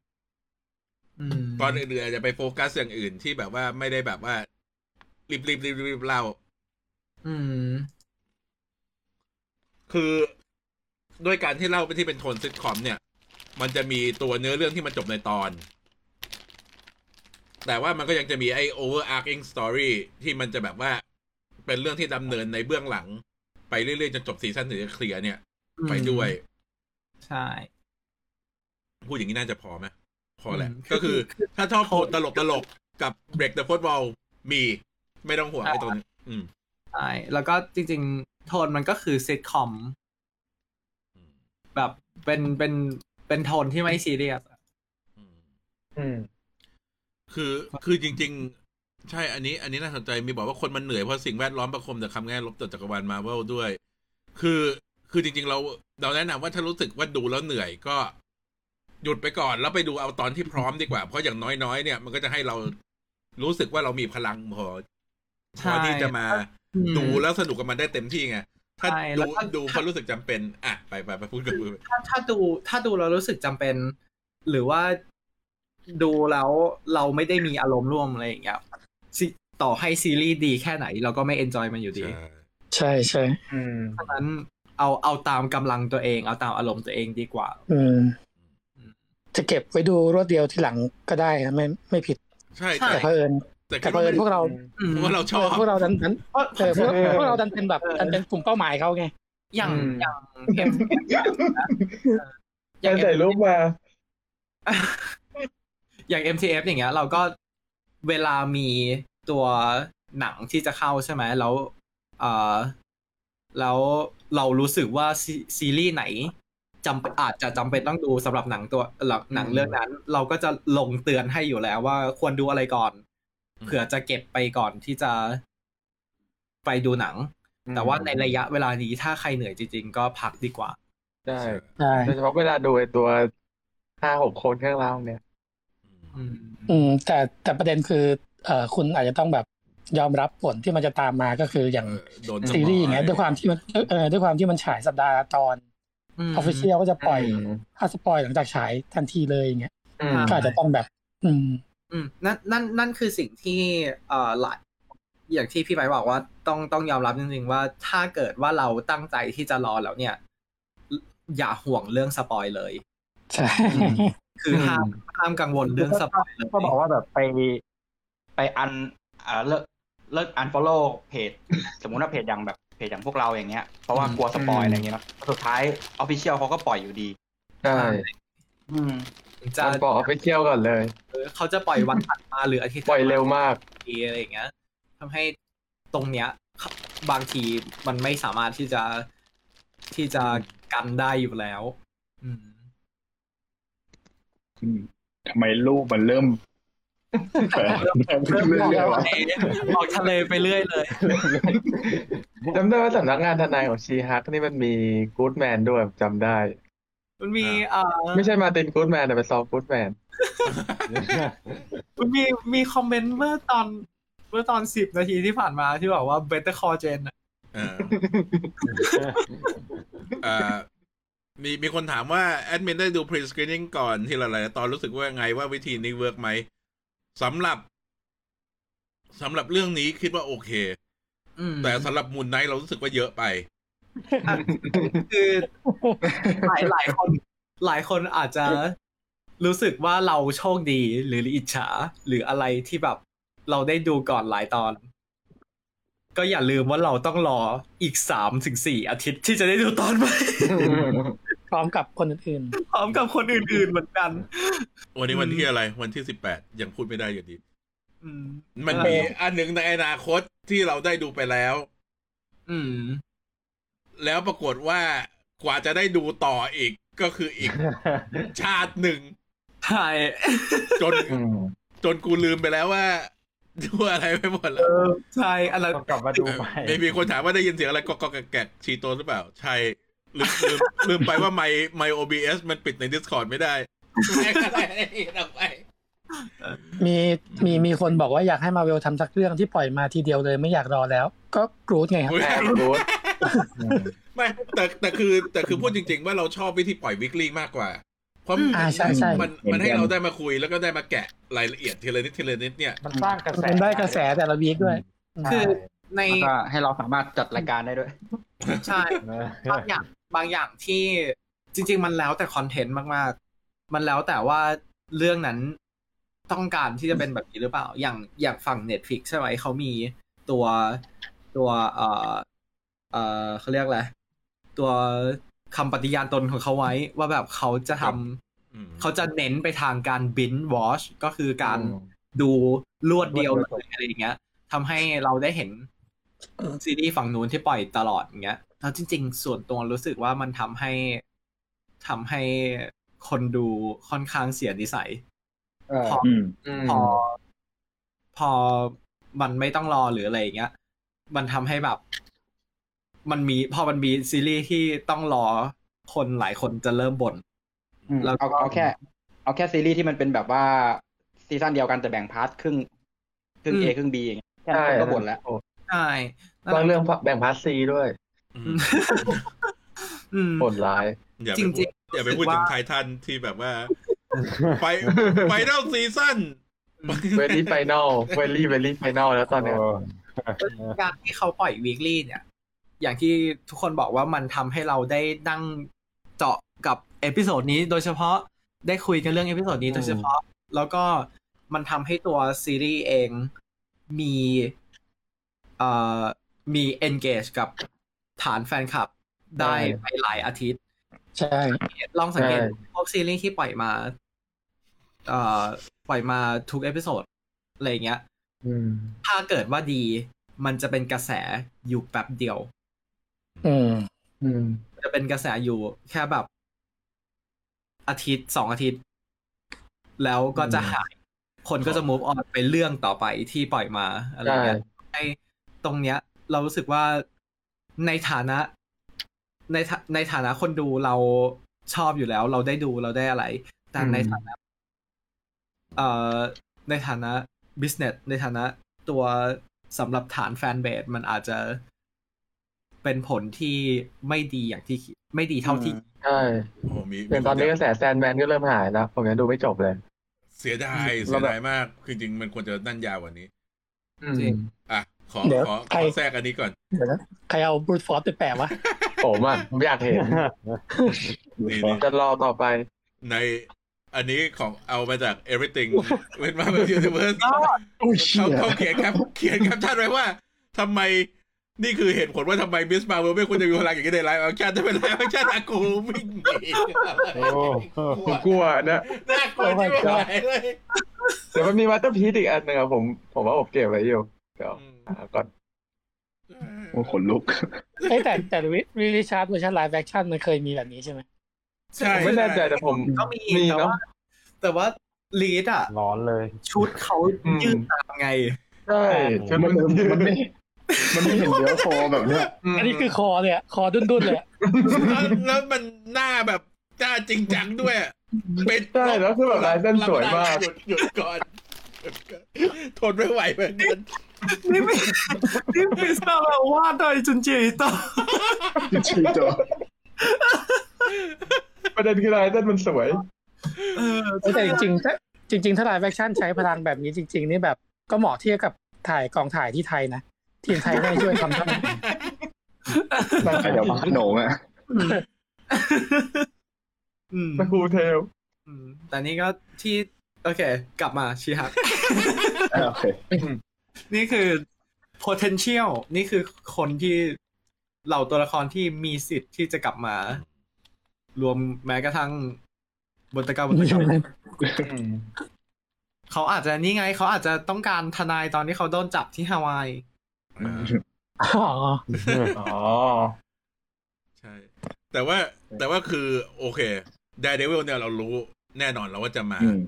ตอนอื่นๆอาจจะไปโฟกัสอย่างอื่นที่แบบว่าไม่ได้แบบว่า รีบรีบรีบรีบเล่า
อืม
คือด้วยการที่เล่าไปที่เป็นโทนซิทคอมเนี่ย มันจะมีตัวเนื้อเรื่องที่มันจบในตอน แต่ว่ามันก็ยังจะมีไอ้ overarching story ที่มันจะแบบว่า เป็นเรื่องที่ดำเนินในเบื้องหลัง ไปเรื่อยๆจนจบซีซั่นถึงจะเคลียร์เนี่ย ไปด้วย
ใช่
พูดอย่างนี้น่าจะพอไหม พอแหละ
อืม
ก็คือ
คือ
ถ้าชอบโทนตลกตลกๆกับ break the fourth wall มีไม่ต้องห่วงไอ้ตัวนี้อืม
ใช่แล้วก็จริง ๆ โทนมันก็คือซิทคอม
อืม
แบบเป็นเป็นเป็นโทนที่ไม่ซีเรียสอะ
อืม
อืม
คือคือจริง ๆ ใช่อันนี้ อันนี้น่าสนใจมีบอกว่าคนมันเหนื่อยเพราะสิ่งแวดล้อมประคมแต่คำแง่ลบต่อจักรวาลมาเวลด้วย คือคือจริง ๆ เราเราแนะนำว่าถ้ารู้สึกว่าดูแล้วเหนื่อยก็ หยุดไปก่อนแล้วไปดูเอาตอนที่พร้อมดีกว่า เพราะอย่างน้อยๆ เนี่ยมันก็จะให้เรารู้สึกว่าเรามีพลังพอพ
ใช่
อที่จะมา
อืม
ดูแล้วสนุกกับมันได้เต็มที่ไงถ้า
ใช่แล้
ดู
วก็
ดูเพราะรู้สึกจำเป็น อะไปไปไปพูดกับมือ
ถ้าถ้าดูถ้าดูเรารู้สึกจำเป็น หรือว่าดูแล้วเราไม่ได้มีอารมณ์ร่วมอะไรอย่างเงี้ยซิต่อให้ซีรีส์ดีแค่ไหน เราก็ไม่ enjoy มันอยู่ดี
ใช่
ใช่ใช่
อืม
เพราะฉะนั้นเอาเอาตามกำลังตัวเอง เอาตามอารมณ์ตัวเองดีกว่า
อืม จะเก็บไว้ดูรวดเดียวทีหลังก็ได้นะไม่ไม่ผิด
ใช่
ใช่
แต่
แต่เผอิญ
แต่
แต่
คิด
เผ
ว่าเผ
อิญพวกเรา
อืม
เพราะว่าเราชอบ
พวกเราดันดัน
เพราะ
เออพวกพวกเราดันเป็นแบบดันเป็นกลุ่มเป้าหมายเขาไง
อย่าง
อืม
อย่างเอ็มอย่าง
ใส่รูปมา
อย่าง MTF อย่างเงี้ย เราก็เวลามีตัวหนังที่จะเข้าใช่ไหมแล้วเอ่อแล้วเรารู้สึกว่าซีซีรีส์ไหน จำอาจจะจำเป็นต้องดูสำหรับหนังตัวหนังเรื่องนั้น เราก็จะลงเตือนให้อยู่แล้วว่าควรดูอะไรก่อน
อืม
เผื่อจะเก็บไปก่อนที่จะไปดูหนัง แต่ว่าในระยะเวลานี้ถ้าใครเหนื่อยจริง ๆ ก็พักดีกว่า
ใช่
ใช่
โดยเฉพาะเวลาดูไอ้ตัวห้าหกคนข้างล่างเนี่ย
อืม
อืม แต่แต่ประเด็นคือ เอ่อคุณอาจจะต้องแบบยอมรับผลที่มันจะตามมาก็คืออย่าง
เออโดน
ซีรีส์อย่างเงี้ยด้วยความที่มันเออด้วยความที่มันฉายสัปดาห์ละตอน
อืม
official ก็จะปล่อย
อืม
ถ้าสปอยหลังจากฉายทันทีเลยอย่างเงี้ย
อืม
ก็อาจจะต้องแบบ อืม
อืมนั่นนั่นนั่นคือสิ่งที่เอ่อหลายอย่างที่พี่ไปบอกว่าต้องต้องยอมรับจริงๆว่าถ้าเกิดว่าเราตั้งใจที่จะรอแล้วเนี่ย อย่าห่วงเรื่องสปอยเลย
ใช่
คือห้ามห้ามกังวลเรื่องสปอยเลย
ก็บอกว่าแบบไปไปอันอ่าเลิกเลิก unfollow เพจ สมมุติว่าเพจอย่างแบบ เพจอย่างพวกเราอย่างเงี้ยเพราะว่ากลัวสปอยอะไรเงี้ยเนอะสุดท้าย official เขาก็ปล่อยอยู่ดี
ใช่
อืม
จะ
มันบอกไปเที่ยวก่อนเลย
เขาจะปล่อยวันถัดมาหรืออาทิตย์
ปล่อยเร็วมาก
ทีอะไรอย่างเงี้ยทำให้ตรงเนี้ยบางทีมันไม่สามารถที่จะที่จะกันได้อยู่แล้ว อืม
อืมทำไมรูปมันเริ่ม
อ
อยๆวะ
ทะเลออกทะเลไปเรื่อยเลย
จำได้ว่าสำนักงานทนายของชีฮักนี่มันมีกู๊ดแมนด้วยจำได้
มันมีเอ่อ
ไม่ใช่มาตินกู๊ดแมนแต่เป็นซอลกู๊ดแมน
มันมีมีคอมเมนต์เมื่อตอน เมื่อตอนสิบนาทีที่ผ่านมาที่บอกว่า better call Jen อ
เออเอ่อมีมีคนถามว่าแอดมินได้ดู pre screening ก่อนทีละหลายๆตอนรู้สึกว่าไงว่าวิธีนี้ work ไหม สำหรับสำหรับเรื่องนี้คิดว่าโอเค
อืม
แต่สำหรับ Moon Knight เรารู้สึกว่าเยอะไป
อะคือหลายหลายคน หลายคนอาจจะรู้สึกว่าเราโชคดีหรืออิจฉา หรืออะไรที่แบบ เราได้ดูก่อนหลายตอน ก็อย่าลืมว่าเราต้องรออีกสามถึงสี่อาทิตย์ที่จะได้ดูตอนใหม่
พร้อมกับคนอื่น
พร้อมกับคนอื่นๆเหมือนกัน
วันนี้วันที่อะไร วันที่สิบแปดยังพูดไม่ได้อยู่ดี
อืม
มันมีอันหนึ่งในอนาคตที่เราได้ดูไปแล้ว
อืม
แล้วปรากฏว่ากว่าจะได้ดูต่ออีกก็คืออีก ชาติหนึ่ง
ใช่
จน
อืม
จนกูลืมไปแล้วว่าดูอะไรไปหมดแล้
เอ
ว
อใช่อันนั้น
ต้องกลับมาดูใหม่
ไม่มีคนถามว่าได้ยินเสียงอะไรกอกกแกกชีโตหรือเปล่า ใช่ ลืมลืมลืมไปว่าไมไมโอบีเอสมันปิดใน Discord ไม่ได้แม่งอะไรออกไป
ๆมีมีมีคนบอกว่าอยากให้มาเวลทำสักเรื่องที่ปล่อยมาทีเดียวเลยไม่อยากรอแล้ว ก็กรูดไงครับ
แอนกู๊ด
ไม่แต่แต่คือแต่คือพูดจริง ๆ ว่าเราชอบวิธีปล่อยวิกฤตมากกว่า เพราะ
อ่าใช่ใช่
มันมันให้เราได้มาคุยแล้วก็ได้มาแกะรายละเอียดทีละนิดทีละนิดเนี่ย
มันสร้างกระแส
มันได้กระแสแต่ละวีคด้วย
คือใน
แล้วก็ให้เราสามารถจัดรายการได้ด้วย
ใช่บางอย่าง บางอย่างที่จริง ๆ มันแล้วแต่คอนเทนต์มากๆ มันแล้วแต่ว่าเรื่องนั้นต้องการที่จะเป็นแบบนี้หรือเปล่า อย่างอย่างฝั่ง Netflix ใช่ไหมเขามีตัวตัวเอ่อเอ่อเขาเรียกอะไรตัวคำปฏิญาณตนของเขาไว้ว่าแบบเขาจะทำ
อืม
เขาจะเน้นไปทางการบินวอชก็คือการดูรวดเดียวเลยอะไรอย่างเงี้ยทำให้เราได้เห็นซีรีส์ฝั่งนู้นที่ปล่อยตลอดอย่างเงี้ย แล้วจริง ๆ ส่วนตัวรู้สึกว่ามันทำให้ทำให้คนดูค่อนข้างเสียนิสัยพอ
อืม
พอ พอมันไม่ต้องรอหรืออะไรอย่างเงี้ย มันทำให้แบบ มันมี พอมันมีซีรีส์ที่ต้องรอคนหลายคนจะเริ่มบ่นแล้วก็
เอาเอาแค่ เอาแค่ซีรีส์ที่มันเป็นแบบว่าซีซั่นเดียวกันแต่แบ่ง part ครึ่งครึ่ง
อืม
A ครึ่ง B อย่างเงี้ยแค่
ใช่
นั้นก็บ่นแล้ว
โอ้
ใช่นั่น
บาง
แหละ
เรื่องแบ่ง part C ด้วย
อื
อื
ม
มอืม
โหดร้าย
อย่าไป
จริ
พูด
งๆ
อย่าไปพูด
รู้สึก
ถึง
ว่า
ไททันที่แบบว่าไฟ
final season very final very very final แล้วตอนเนี้ย
การที่เขาปล่อย weekly เนี่ย อย่างที่ทุกคนบอกว่ามันทำให้เราได้นั่งเจาะกับ episode นี้โดยเฉพาะได้คุยกันเรื่อง episode นี้โดยเฉพาะ แล้วก็มันทำให้ตัวซีรีส์เองมีเอ่อมี engage กับ ฐานแฟนคลับได้ไปหลายอาทิตย์
ใช่
ลองสังเกต
ใช่
พวกซีรีส์ที่ปล่อยมาเอ่อปล่อยมาทุก episode อะไรอย่างเงี้ย
อืม
ถ้าเกิดว่าดีมันจะเป็นกระแสอยู่แป๊บเดียว
อืม
อืม
จะเป็นกระแสอยู่แค่แบบ อาทิตย์สองอาทิตย์ แล้วก็จะหาย คนก็จะ move on ไปเรื่องต่อไปที่ปล่อยมาอะไรอย่างเงี้ยไอ้ตรงเนี้ย เรารู้สึกว่า ในฐานะ ในฐาในฐานะคนดูเราชอบอยู่แล้ว เราได้ดูเราได้อะไร แต่ในฐานะ เอ่อในฐานะ business ในฐานะตัวสำหรับฐานแฟนเบสมันอาจจะเป็นผลที่ไม่ดีอย่างที่คิดไม่ดีเท่าที่
ใช่
โอ้มี
อย่างตอนนี้กระแสแซนแมนก็เริ่มหายแล้วผมยังดูไม่จบเลย
เสียดายเสียดายมาก คือจริงๆมันควรจะนั่นยาวกว่านี้
จริง
อะ ขอ
เดี๋ยว
ขอข
ใคร
อแทรกอันนี้ก่อน
เดี๋ยวนะใครเอาบรูทฟอร์สไปแปะวะ
ผมอะผมอยากเห็น
นี่
จะรอต่อไป
ในอันนี้ของเอามาจาก everything เป็นมาแบบ universe
โอ้ยเชี่
เขา
ย
เขาเขียนแคปเขียนแคปชั่นไว้ว่าทำไมนี่คือเหตุผลว่าทำไมมิสมาเวลไม่ควรจะมีพลังอย่างนี้ในไลฟ์แอคชั่นถ้าเป็นไลฟ์แอคชั่นอากูวิ่งหนี
โอ้
ผมกลัวนะ
น่ากลัวที่ไม่ไหวเลย
เดี๋ยวมันมีวัตเตอร์พีซอีกอันหนึ่งอะผมผมว่าผมเก็บไว้อยู่เดี๋ยวหา ก่อน
โอ้ขนลุก
เอ้ยแต่แต่วิลิชาร์ดเวอร์ชันไลฟ์แอคชั่นมันเคยมีแบบนี้ใช่ไหม
ใช่
ผมไม่แน่ใจแต่ผม
ก็มี
มี
แต่
เนาะ
ว่าแต่ว่าลีดอะ
ร้อนเลย
ชุดเขา
อืม
ยืดตามไง
ใช่ชุด
มั
มันนยื
มัน
ด
ไม่มันไม่เห็นเดี๋ยวคอแบบเนี้ย
อันนี้คือคอเลยอะคอดุนๆเลยอะ
แล้วแล้วมันหน้าแบบจ้าจริงจังด้วยอะเป็น
ใช่แล้วคือแบบลายเส้นสวยมาก
หยุดหยุดก่อนหยุดก่อนทนไม่ไหวเหมือนกัน
นี่ไม่นี่ไม่ทราบว่าโดยจุนจิอิโต้
ชื่อจอ
ประเด็นคือลายเส้นมันสวย
เออ
แต่จริงๆถ้าจริง ๆ ถ้า live action ใช้พลังแบบนี้จริง ๆ นี่แบบก็เหมาะที่กับถ่ายกองถ่ายที่ไทยนะ ทีมไทยได้ช่วยทำเท่านั้น
นั่งขยับขนมอะ
อืม
สกูเทล
อืมแต่นี่ก็ที่ โอเค กลับมาชีฮัก
โอเค
นี่คือ potential นี่คือคนที่เหล่าตัวละครที่มีสิทธิ์ที่จะกลับมา รวมแม้กระทั่งบนตะกร้าบนตะกร้าเขาอาจจะนี่ไง เขาอาจจะต้องการทนายตอนที่เขาโดนจับที่ฮาวาย
อ๋อ
อ๋อ
ใช่ แต่ว่าแต่ว่าคือโอเค Daredevil เนี่ยเรารู้แน่นอนแล้วว่าจะมา
อืม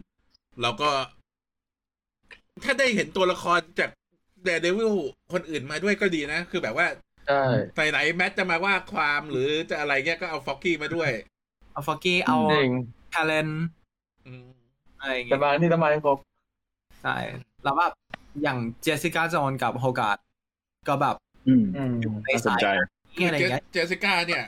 เราก็ ถ้าได้เห็นตัวละครจาก Daredevil คนอื่นมาด้วยก็ดีนะ คือแบบว่า
ใช่
ไหนไหนๆแมทจะมาว่าความหรือจะอะไรเงี้ยก็เอาฟ็อกกี้มาด้วย
เอาฟอกกี้เอา
จริง
ทาเลน
อืม
อะไรอย่าง
แต่
เงี้ย
บางที่ทำไมครบ
ใช่แล้วแบบอย่างเจสสิก้าโจนกับโฮการ์ดก็แบบ
อืม
อืม
ใน
น่าสน
สาย
ใจ
นี้อะไรอย่างเงี้ย
เจสสิก้าเนี่ย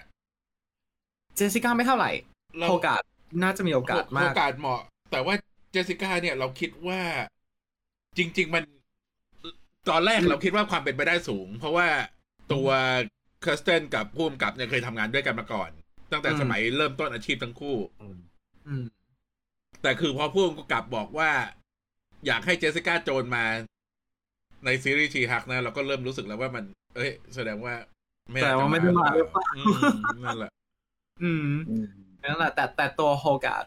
เจสสิก้าไม่เท่าไหร่
เรา
โฮการ์ดน่าจะมีโอกาสมา
โอกกาสเหมาะ แต่ว่าเจสสิก้าเนี่ยเราคิดว่าจริง ๆ มัน ตอนแรกเราคิดว่าความเป็นไปได้สูง เพราะว่าตัวเคอร์สเตนกับผู้กำกับเนี่ยเคยทำงานด้วยกันมาก่อน ตั้งแต่สมัยเริ่มต้นอาชีพทั้งคู่
อืม
แต่คือพอผู้กำกับบอกว่า อยากให้เจสสิก้าโจนมาในซีรีส์ชีฮักนะ เราก็เริ่มรู้สึกแล้วว่ามัน เอ้ย แสดงว่า
แสดงว่าไม่ได้มาหรือเปล่า
อืมนั่นแหละ
อืม
อืม
นั่นแหละ แต่แต่ตัวโฮการ์ด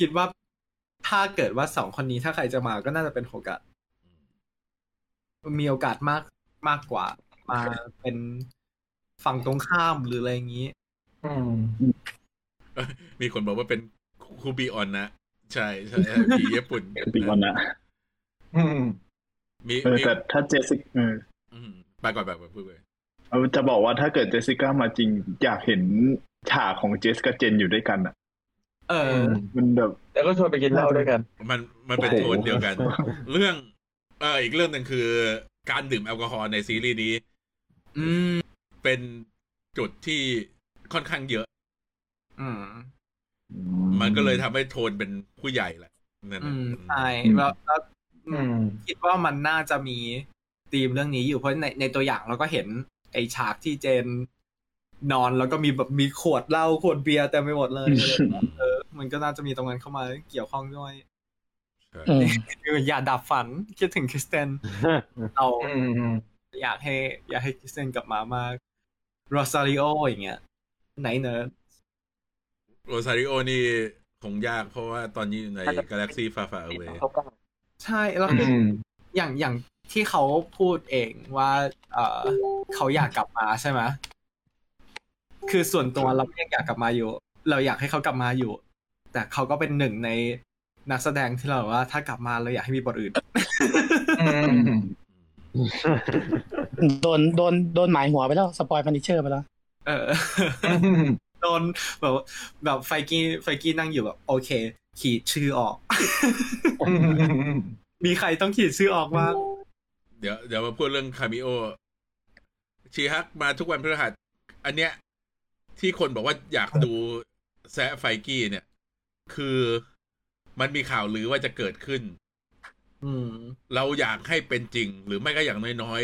คิดว่าถ้าเกิดว่าสองคนนี้ถ้าใครจะมาก็น่าจะเป็นโฮการ์ด มีโอกาสมากมากกว่า มาเป็นฝั่งตรงข้ามหรืออะไรอย่างนี้
อืม
มีคนบอกว่าเป็นคูบีออนนะ ใช่ใช่ผีญี่ปุ่น
ปีก่อนนะ
อืม
มี
เออ
มี
แต่ถ้าเจสสิกเออ
อืมไปก่อนแบบพูดเลย
เอาจะบอกว่าถ้าเกิดเจสสิก้ามาจริง อยากเห็นฉากของเจสกับเจนอยู่ด้วยกันอะ
เออ
มันแบบ
แล้วก็ชวนไปกินเหล้าด้วยกัน
มันมันเป็น
โอ้
โท
โห
นเดียวกัน เรื่อง เอออีกเรื่องหนึ่งคือ การดื่มแอลกอฮอล์ในซีรีส์นี้
อืม
เป็นจุดที่ค่อนข้างเยอะ
อืม
มันก็เลยทำให้โทนเป็นผู้ใหญ่แหละนั่น
อื
น่ะ
มใช่แล้วแล้ว
อืม
คิดว่ามันน่าจะมีธีมเรื่องนี้อยู่เพราะในในตัวอย่างเราก็เห็น ไอฉากที่เจนนอนแล้วก็มีแบบมีขวดเหล้าขวดเบียร์เต็มไปหมดเลยเออมันก็น่าจะมีตรงนั้นเข้ามาเกี่ยวข้องด้วย
อืม
คืออย่าดับฝันคิดถึงคริสเตนเรา
อืม
อยากให้ อยากให้คริสเตนกลับมามากโรซาริโออย่างเงี้ยไหนเนอะ
โรซาริโอนี่คงยากเพราะว่าตอนนี้อยู่ในกาแล็กซี่ฟาฟาเว
ใช่แล้วคือ
อืม
อย่างอย่างที่เขาพูดเองว่า เออเขาอยากกลับมาใช่ไหมคือส่วนตัวเราก็ยังอยากกลับมาอยู่ เราอยากให้เขากลับมาอยู่ แต่เขาก็เป็นหนึ่งใน นักแสดงที่เราบอกว่าถ้ากลับมาเราอยากให้มีบทอื่น
อืม
โดนโดนโดนหมายหัวไปแล้ว สปอยพันิชเชอร์ไปแล้ว
เออ โดนแบบว่าแบบไฟกี้ไฟกี้นั่งอยู่แบบ โอเค ขีดชื่อออก มีใครต้องขีดชื่อออกบ้าง
เดี๋ยวเดี๋ยวมาพูดเรื่อง cameo ชีฮักมาทุกวันพฤหัส อันเนี้ย ที่คนบอกว่าอยากดูแซะไฟกี้เนี่ย คือ มันมีข่าวลือว่าจะเกิดขึ้น
อืม
เราอยากให้เป็นจริง หรือไม่ก็อย่างน้อย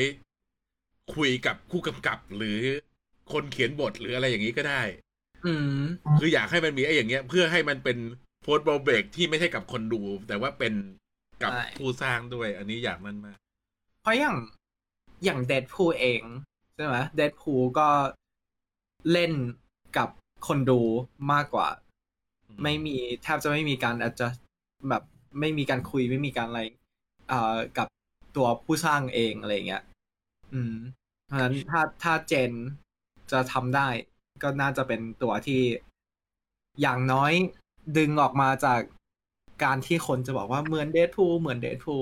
ๆ คุยกับผู้กำกับ หรือคนเขียนบทหรืออะไรอย่างนี้ก็ได้
อืม
คืออยากให้มันมีไอ้อย่างเงี้ย เพื่อให้มันเป็นโฟร์บอลเบรกที่ไม่ใช่กับคนดู แต่ว่าเป็นกับ
ใช่
ผู้สร้างด้วย อันนี้อยากนั่นมาก
เพราะอย่างอย่างเดดพูเองใช่ไหมเดดพูก็เล่นกับคนดูมากกว่า ไม่มีแทบจะไม่มีการอาจจะแบบไม่มีการคุยไม่มีการอะไรเอ่อกับตัวผู้สร้างเองอะไรอย่างเงี้ย อืม เพราะฉะนั้นถ้าถ้าเจนจะทำได้ก็น่าจะเป็นตัวที่อย่างน้อยดึงออกมาจากการที่คนจะบอกว่าเหมือน Deadpool เหมือน Deadpool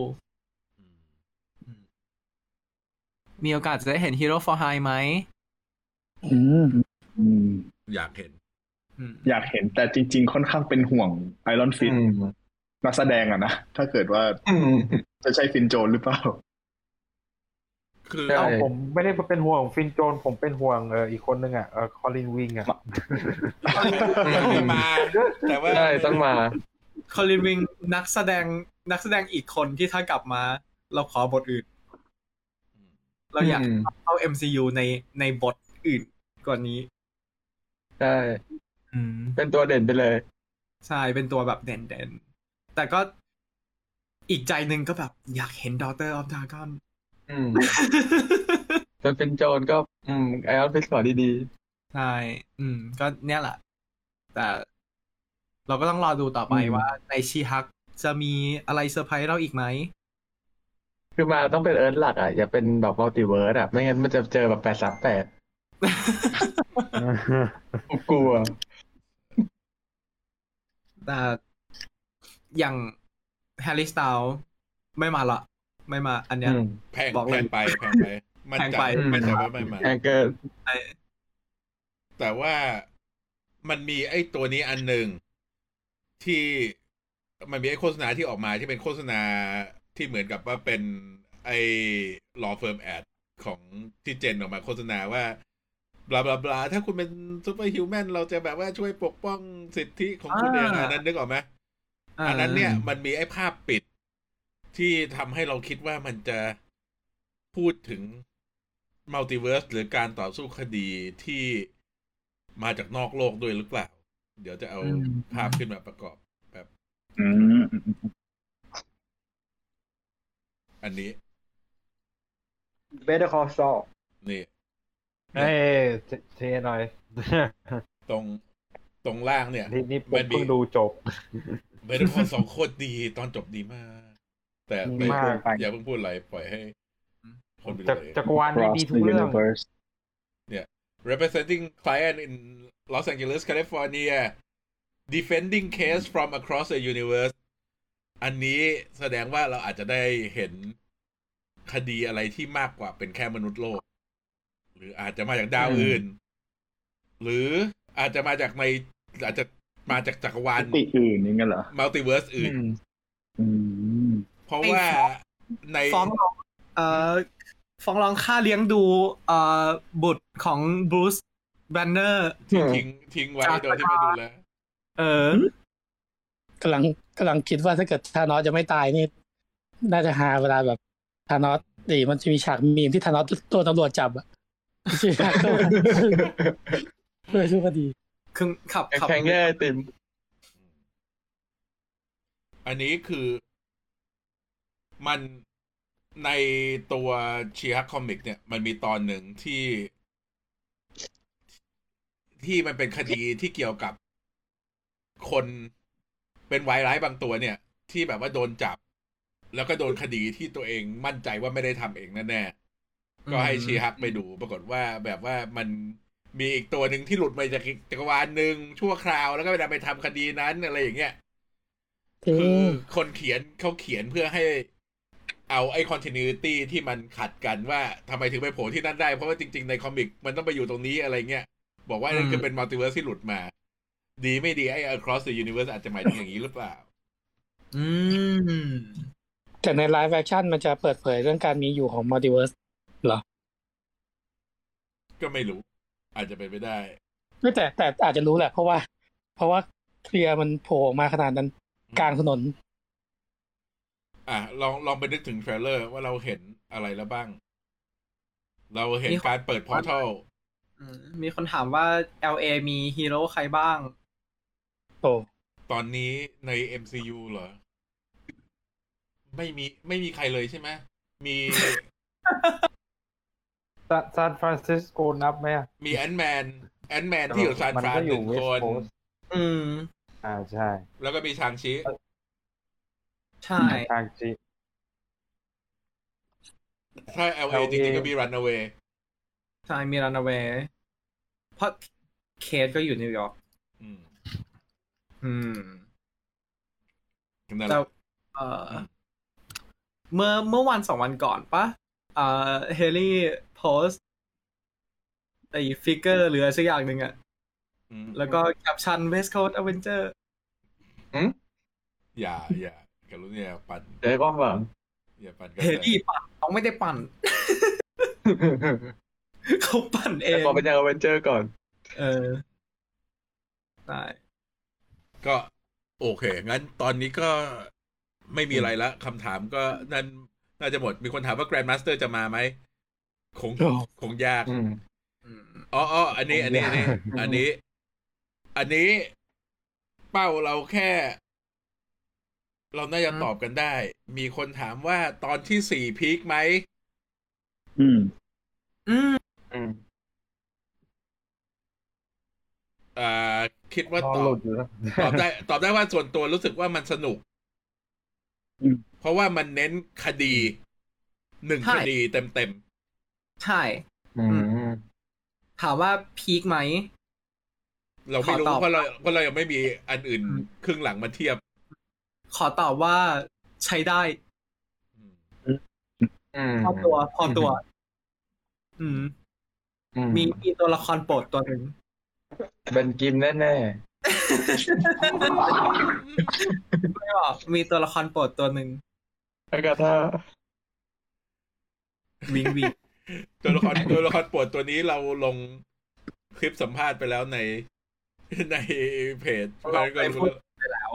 มีโอกาสจะได้เห็น Heroes for Hire ไหม
อืม
อืม
อยากเห็น
อืม
อยากเห็นแต่จริง ๆ ค่อนข้างเป็นห่วงไอรอนฟิน
อืม
นักแสดงอะนะ ถ้าเกิดว่า
อืม
จะใช่ Finn Jones หรือเปล่า
คือ
ใช่
เอ้าผมไม่ได้เป็นห่วง Finn Jones ผมเป็นห่วงเอออีกคนนึงอะเออ Colleen Wing อะ
ไม่มา แต่ว่า
ใช่ต้องมา
คอลินวิงนักแสดงนักแสดงอีกคนที่ถ้ากลับมา เราขอบทอื่น เราอยาก
อืม
เข้า MCU ในในบทอื่นกว่านี้
ใช่
อืม
เป็นตัวเด่นไปเลย
ใช่เป็นตัวแบบเด่นๆแต่ก็อีกใจหนึ่งก็แบบอยากเห็น Daughter of Dragon
อืมแต่เป็นโจรก็ อืม Iron Fist ขอดี
ใช่ อืม ก็เนี่ยแหละ แต่เราก็ต้องรอดูต่อไป
อืม
ว่าใน She-Hulk จะมีอะไรเซอร์ไพรส์เราอีกไหม
ๆคือมาต้องเป็น Earth หลักอะ อย่าเป็นแบบ multiverse อะ ไม่งั้นมันจะเจอแบบแปดสามแปดกลัว
แต่อย่าง Harry Styles ไม่มาละ ไม่มา อันเนี้ย
อืม
แพง
บอก
แพ
เลย
งไปแพงไปมัน
แพง
ใจ
ไป
มันใจว่าไม่มา
แองเกิล
แต่ว่ามันมีไอ้ตัวนี้อันหนึ่งที่มันมีไอ้โฆษณาที่ออกมาที่เป็นโฆษณาที่เหมือนกับว่าเป็นไอ้ law firm ad ของที่เจนออกมาโฆษณาว่า บลาบลาบลาถ้าคุณเป็นซูเปอร์ฮิวแมนเราจะแบบว่าช่วยปกป้องสิทธิของคุณเอง
อ่า
อันนั้นนึกออกไหมอันนั้นเนี่ยมันมีไอ้ภาพปิด ที่ทำให้เราคิดว่ามันจะพูดถึงมัลติเวิร์สหรือการต่อสู้คดีที่มาจากนอกโลกด้วยหรือเปล่า เดี๋ยวจะเอา
อืม
ภาพขึ้นมาประกอบแบบ
อืม
อันนี้
Better Call Saul
นี่
เอ้ยเทเทหน่อย
ตรงตรงล่างเนี่ย
นี่นี่ผ
มั
ม
นมี
เพิ่งดูจบ
เบเดอร์คอสองโคตรดีตอนจบดีมาก แต่
ดี
ไม่
มาก
อย่าเพิ่งพูดอะไรปล่อยให้คนไป
จัก
เลย
จักรวาลนี้
Cross
ดีทุ
the
กเรื่อง
universe
representing client in Los Angeles California defending case from across the universe อันนี้แสดงว่าเราอาจจะได้เห็นคดีอะไรที่มากกว่าเป็นแค่มนุษย์โลก หรืออาจจะมาจากดาวอื่น หรืออาจจะมาจากในอาจจะมาจากจักรวาล
มิติอื่นอย่างเงี้ยเหรอ
multiverse อื่น
อืม
อืม
เพราะว่าใน
ฟ้องร้องเอ่อฟ้องร้องค่าเลี้ยงดูเอ่อบุตรของบรูซแบนเนอร์
ที่ทิ้งทิ้งไว้โดยที่ไม่ดูแล
เออ
กำลังกำลังคิดว่าถ้าเกิดธานอสจะไม่ตายนี่ น่าจะหาเวลาแบบธานอสดีมันจะมีฉากมีมที่ธานอสตัวตำรวจจับอะ ที่ฉากตัวเพื่อสู้คดี
คือขับขับ
แข่งแย่ไอติม
อันนี้คือ มันในตัวชีฮักคอมิก เนี่ย มันมีตอนหนึ่งที่ ที่มันเป็นคดีที่เกี่ยวกับคนเป็นไวร้ายบางตัวเนี่ย ที่แบบว่าโดนจับ แล้วก็โดนคดีที่ตัวเองมั่นใจว่าไม่ได้ทำเองแน่ๆ ก็ให้ชีฮักไปดู ปรากฏว่าแบบว่ามันมีอีกตัวหนึ่งที่หลุดมาจากอีกจักรวาลหนึ่งชั่วคราวแล้วก็ไปไปทำคดีนั้นอะไรอย่างเงี้ยคือคนเขียนเขาเขียนเพื่อให้เอาไอ้ continuity ที่มันขัดกันว่าทำไมถึงไปโผล่ที่นั่นได้ เพราะว่าจริง ๆ ในคอมิกมันต้องไปอยู่ตรงนี้อะไรเงี้ย บอกว่านั่นคือเป็น multiverse ที่หลุดมา ดีไม่ดีไอ้ across the universe อาจจะหมายถึงอย่างนี้หรือเปล่า
อืม
แต่ใน live action มันจะเปิดเผยเรื่องการมีอยู่ของ multiverse เหรอ
ก็ไม่รู้ อาจจะเป็นไปได้
ไม่แต่แต่อาจจะรู้แหละ เพราะว่า เพราะว่า Clea มันโผล่ออกมาขนาดนั้นกลางถนน
อะลองลองไปนึกถึง trailer ว่าเราเห็นอะไรแล้วบ้าง เราเห็น
มี
การเปิดพอร์ทัล
อืมมีคนถามว่า LA มีฮีโร่ใครบ้าง
โอ้
ตอนนี้ใน MCU เหรอ ไม่มีไม่มีใครเลยใช่ไหมมี
ซานฟรานซิสโกนับไหมอะ
มีแอนแมนแอนแมนที่อยู่ซาน
มัน
ฟราน
ก็
ห
อยู่
นึ่ง
เวส
ค
ต์
น
โคสต์
อืม
อ่าใช่
แล้วก็มีชางชิ
ใช่
ทางจี
ถ้า LA จริงๆก็มี Runaways
ใช่ มี Runaways เพราะเคสก็อยู่นิวยอร์ก
อืม
อืม
นั่นแห
แต่
ละ
เอ่อเมื่อเมื่อวันสองวันก่อนปะเอ่อเฮลี่ โพสไอ้ figure หรืออะไรสักอย่างหนึ่งอะ
อืม
แล้วก็ caption West Coast Avenger
อย่าอย่ากรุณาอย่าปั่น
เดี๋ยวให้กล้องหลัง
อย่าปั่นกระ
เฮ
แส
ลี่ปั่นเขาไม่ได้ปั่นเขาปั่นเอ
แต่
ง
ขอเป็นยังอเวนเจอร์ก่อน
เออได้
ก็โอเค งั้นตอนนี้ก็ไม่มีอะไรละคำถามก็นั่นน่าจะหมด มีคนถามว่า Grandmaster จะมาไหม คง
โอ้
คงยาก
อืม
อืม
อ๋ออ๋ออันนี้ อันนี้ อันนี้ อันนี้ อันนี้ เป้าเราแค่ เราน่าจะตอบกันได้ มีคนถามว่าตอนที่สี่พีคไหม
อืม
อืม
อืม
อ่าคิดว่า
พอ
ตอ
หลุ
บ
ดอยู่แล้ว
ตอบได้ ตอบได้ว่าส่วนตัวรู้สึกว่ามันสนุก
อืม
เพราะว่ามันเน้นคดี หนึ่ง
ใช่
คดีเต็มเต็ม
ใช่
อืม
ถามว่าพีคไหม
ๆเราไม่รู้
ขอตอบ
เพราะเราเพราะเรายังไม่มีอันอื่น
อืม
ครึ่งหลังมาเทียบ
ขอตอบว่าใช้ได้
อืม
อืม
พอตัวพอตัว อืม
อื
มีมีตัวละครโปรดตัวหนึ่ง
เป็นกิมแน่
ไม่บอกมีตัวละครโปรดตัวหนึ่ง
ๆอากาธา
วิงวิง
ตัวละครตัวละครโปรดตัวนี้เราลงคลิปสัมภาษณ์ไปแล้วในในเพจ
เรา
ก็
ไป
รู้
พูดไปแล้ว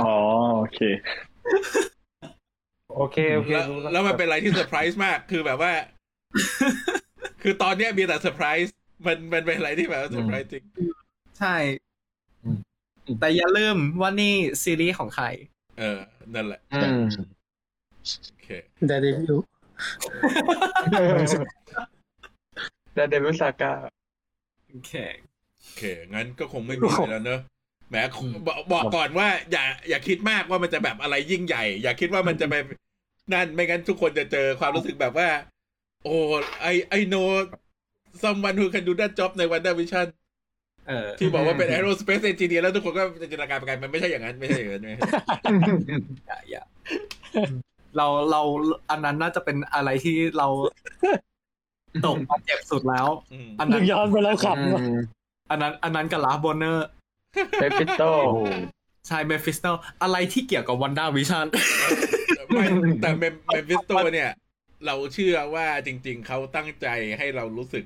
อ๋อโอเค
โอเคโอเค
แล้ว
รู้
แล้วมันเป็นอะไรที่เซอร์ไพรส์มากคือแบบว่า คือตอนเนี้ยมีแต่เซอร์ไพรส์มันมันเป็นอะไรที่แบบเซอร์ไพรส์จริง
ใช่ แต่อย่าลืมว่านี่ซีรีส์ของใคร
เออ นั่นแหละ
อืม
โอเค
เดลิวิว
แต่เดวิดซาก้า
โอเค
โอเค งั้นก็คงไม่มีอะไรแล้วเนอะแหมบอกบอกก่อนว่า อย่า อย่าคิดมากว่ามันจะแบบอะไรยิ่งใหญ่ อย่าคิดว่ามันจะไปนั่นไม่งั้นทุกคนจะเจอความรู้สึกแบบว่า โอ้I I know someone who can do that job ใน WandaVision
เออ
ที่บอกว่าเป็น aerospace engineer แล้วทุกคนก็จินตนาการไปไกลมันไม่ใช่อย่างนั้น ไม่ใช่อย่างนั้นไม่ใช่
อย่าอย่า เราเราอันนั้นน่าจะเป็นอะไรที่เราตกมาเจ็บสุดแล้ว
อืม
อัน
นึ
นั้น
กย้อนไปแล้วขำว่ะ
อันนั้น อันนั้นกับ
Ralph Bohner Mephisto
ใช่ Mephisto อะไรที่เกี่ยวกับ WandaVision
ไม่แต่เมม Mephisto เนี่ย เราเชื่อว่าจริง ๆ เขาตั้งใจให้เรารู้สึก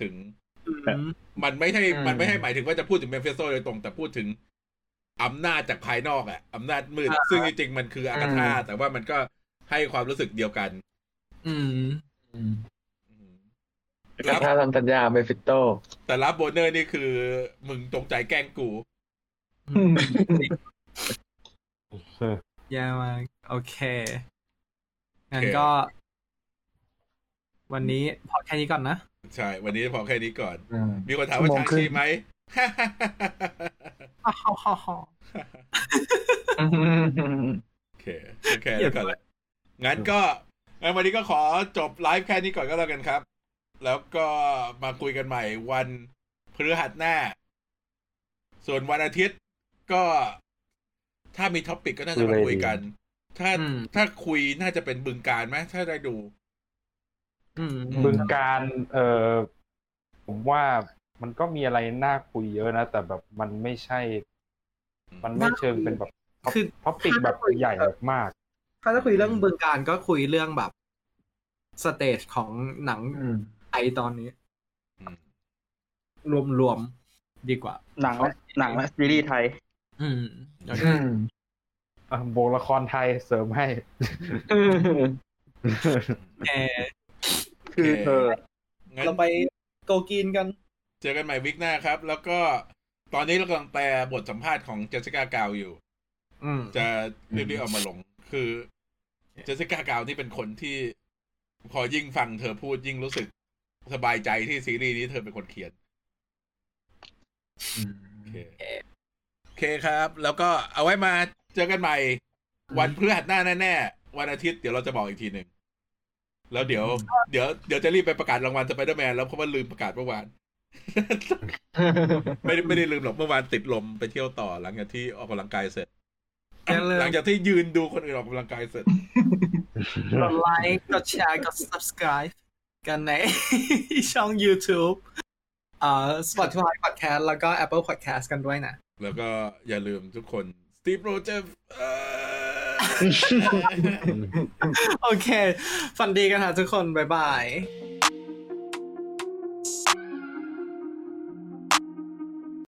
ถึง มันไม่ใช่
อืม
มันไม่ให้หมายถึงว่าจะพูดถึง Mephisto โดยตรง แต่พูดถึงอำนาจจากภายนอกอะอำนาจมืด
อ่า
ซึ่งจริงๆมันคืออากาธาแต่ว่ามันก็ ให้ความรู้สึกเดียวกัน
อืม
อืม
อากาธาทำสัญญา Mephisto
แต่ Ralph Bohner นี่คือมึงจงใจแกล้งกู
แย่มากโอเคงั้น
โอเค
ก็ วันนี้พอแค่นี้ก่อนนะ
ใช่ วันนี้พอแค่นี้ก่อน
อืม
มีคนถามว่า
ชั่วโมง
ชาง
ครึ่ง
ชีไหม
ฮ่าฮ่าฮ่าฮ่า
โอเคโอเคแล้วกันแหละ งั้นก็งั้นวันนี้ก็ขอจบไลฟ์แค่นี้ก่อนก็แล้วกันครับ แล้วก็มาคุยกันใหม่วันพฤหัสหน้า ส่วนวันอาทิตย์ก็ถ้ามี topic ก็น่าจะมาคุยกัน ถ้า
อืม
ถ้าคุยน่าจะเป็นบึงกาฬไหมถ้าได้ดู
อืม
บึงกาฬเอ่อผมว่ามันก็มีอะไรน่าคุยเยอะนะ แต่แบบมันไม่ใช่ มันไม่เชิงเป็นแบบ
คือ
topic แบบใหญ่แบบมาก
ถ้าจะคุยเรื่องบึงกาฬก็คุยเรื่องแบบ stage ของหนัง
อืม
ไทยตอนนี้
อืม
รวมๆดีกว่า
หนังและหนังและซีรีส์ไทย
อืม
อืม
อะโบกละครไทยเสริมให้
แอร์
คือ
โอเค
เออ
งั้น
เราไปโกกินกัน
เจอกันใหม่วิกหน้าครับ แล้วก็ตอนนี้เรากำลังแปลบทสัมภาษณ์ของเจสสิก้ากาวอยู่
อืม
จะรีบๆเอามาลง คือ เจสสิก้ากาวนี่เป็นคนที่พอยิ่งฟังเธอพูดยิ่งรู้สึกสบายใจที่ซีรีส์นี้เธอเป็นคนเขียนโอเคโอเคครับ แล้วก็เอาไว้มาเจอกันใหม่ วันพฤหัสหน้าแน่ๆวันอาทิตย์เดี๋ยวเราจะบอกอีกทีหนึ่งแล้วเดี๋ยวเดี๋ยวเดี๋ยวจะรีบไปประกาศรางวัลสไปเดอร์แมนแล้วเพราะว่าลืมประกาศเมื่อวานไม่ได้ไม่ได้ลืมหรอกเมื่อวานติดลมไปเที่ยวต่อหลังจากที่ออกกำลังกายเสร็จ
อย่าลืม
หลังจากที่ยืนดูคนอื่นออกกำลังกายเสร็จ
กดไลค์ กดแชร์ กด subscribe กันในช่อง YouTube อ่า Spotify Podcast แล้วก็ Apple Podcast กันด้วยนะ
แล้วก็อย่าลืมทุกคนสตีฟโรเจอร์
โอเค ฝันดีกันค่ะทุกคน บ๊ายบาย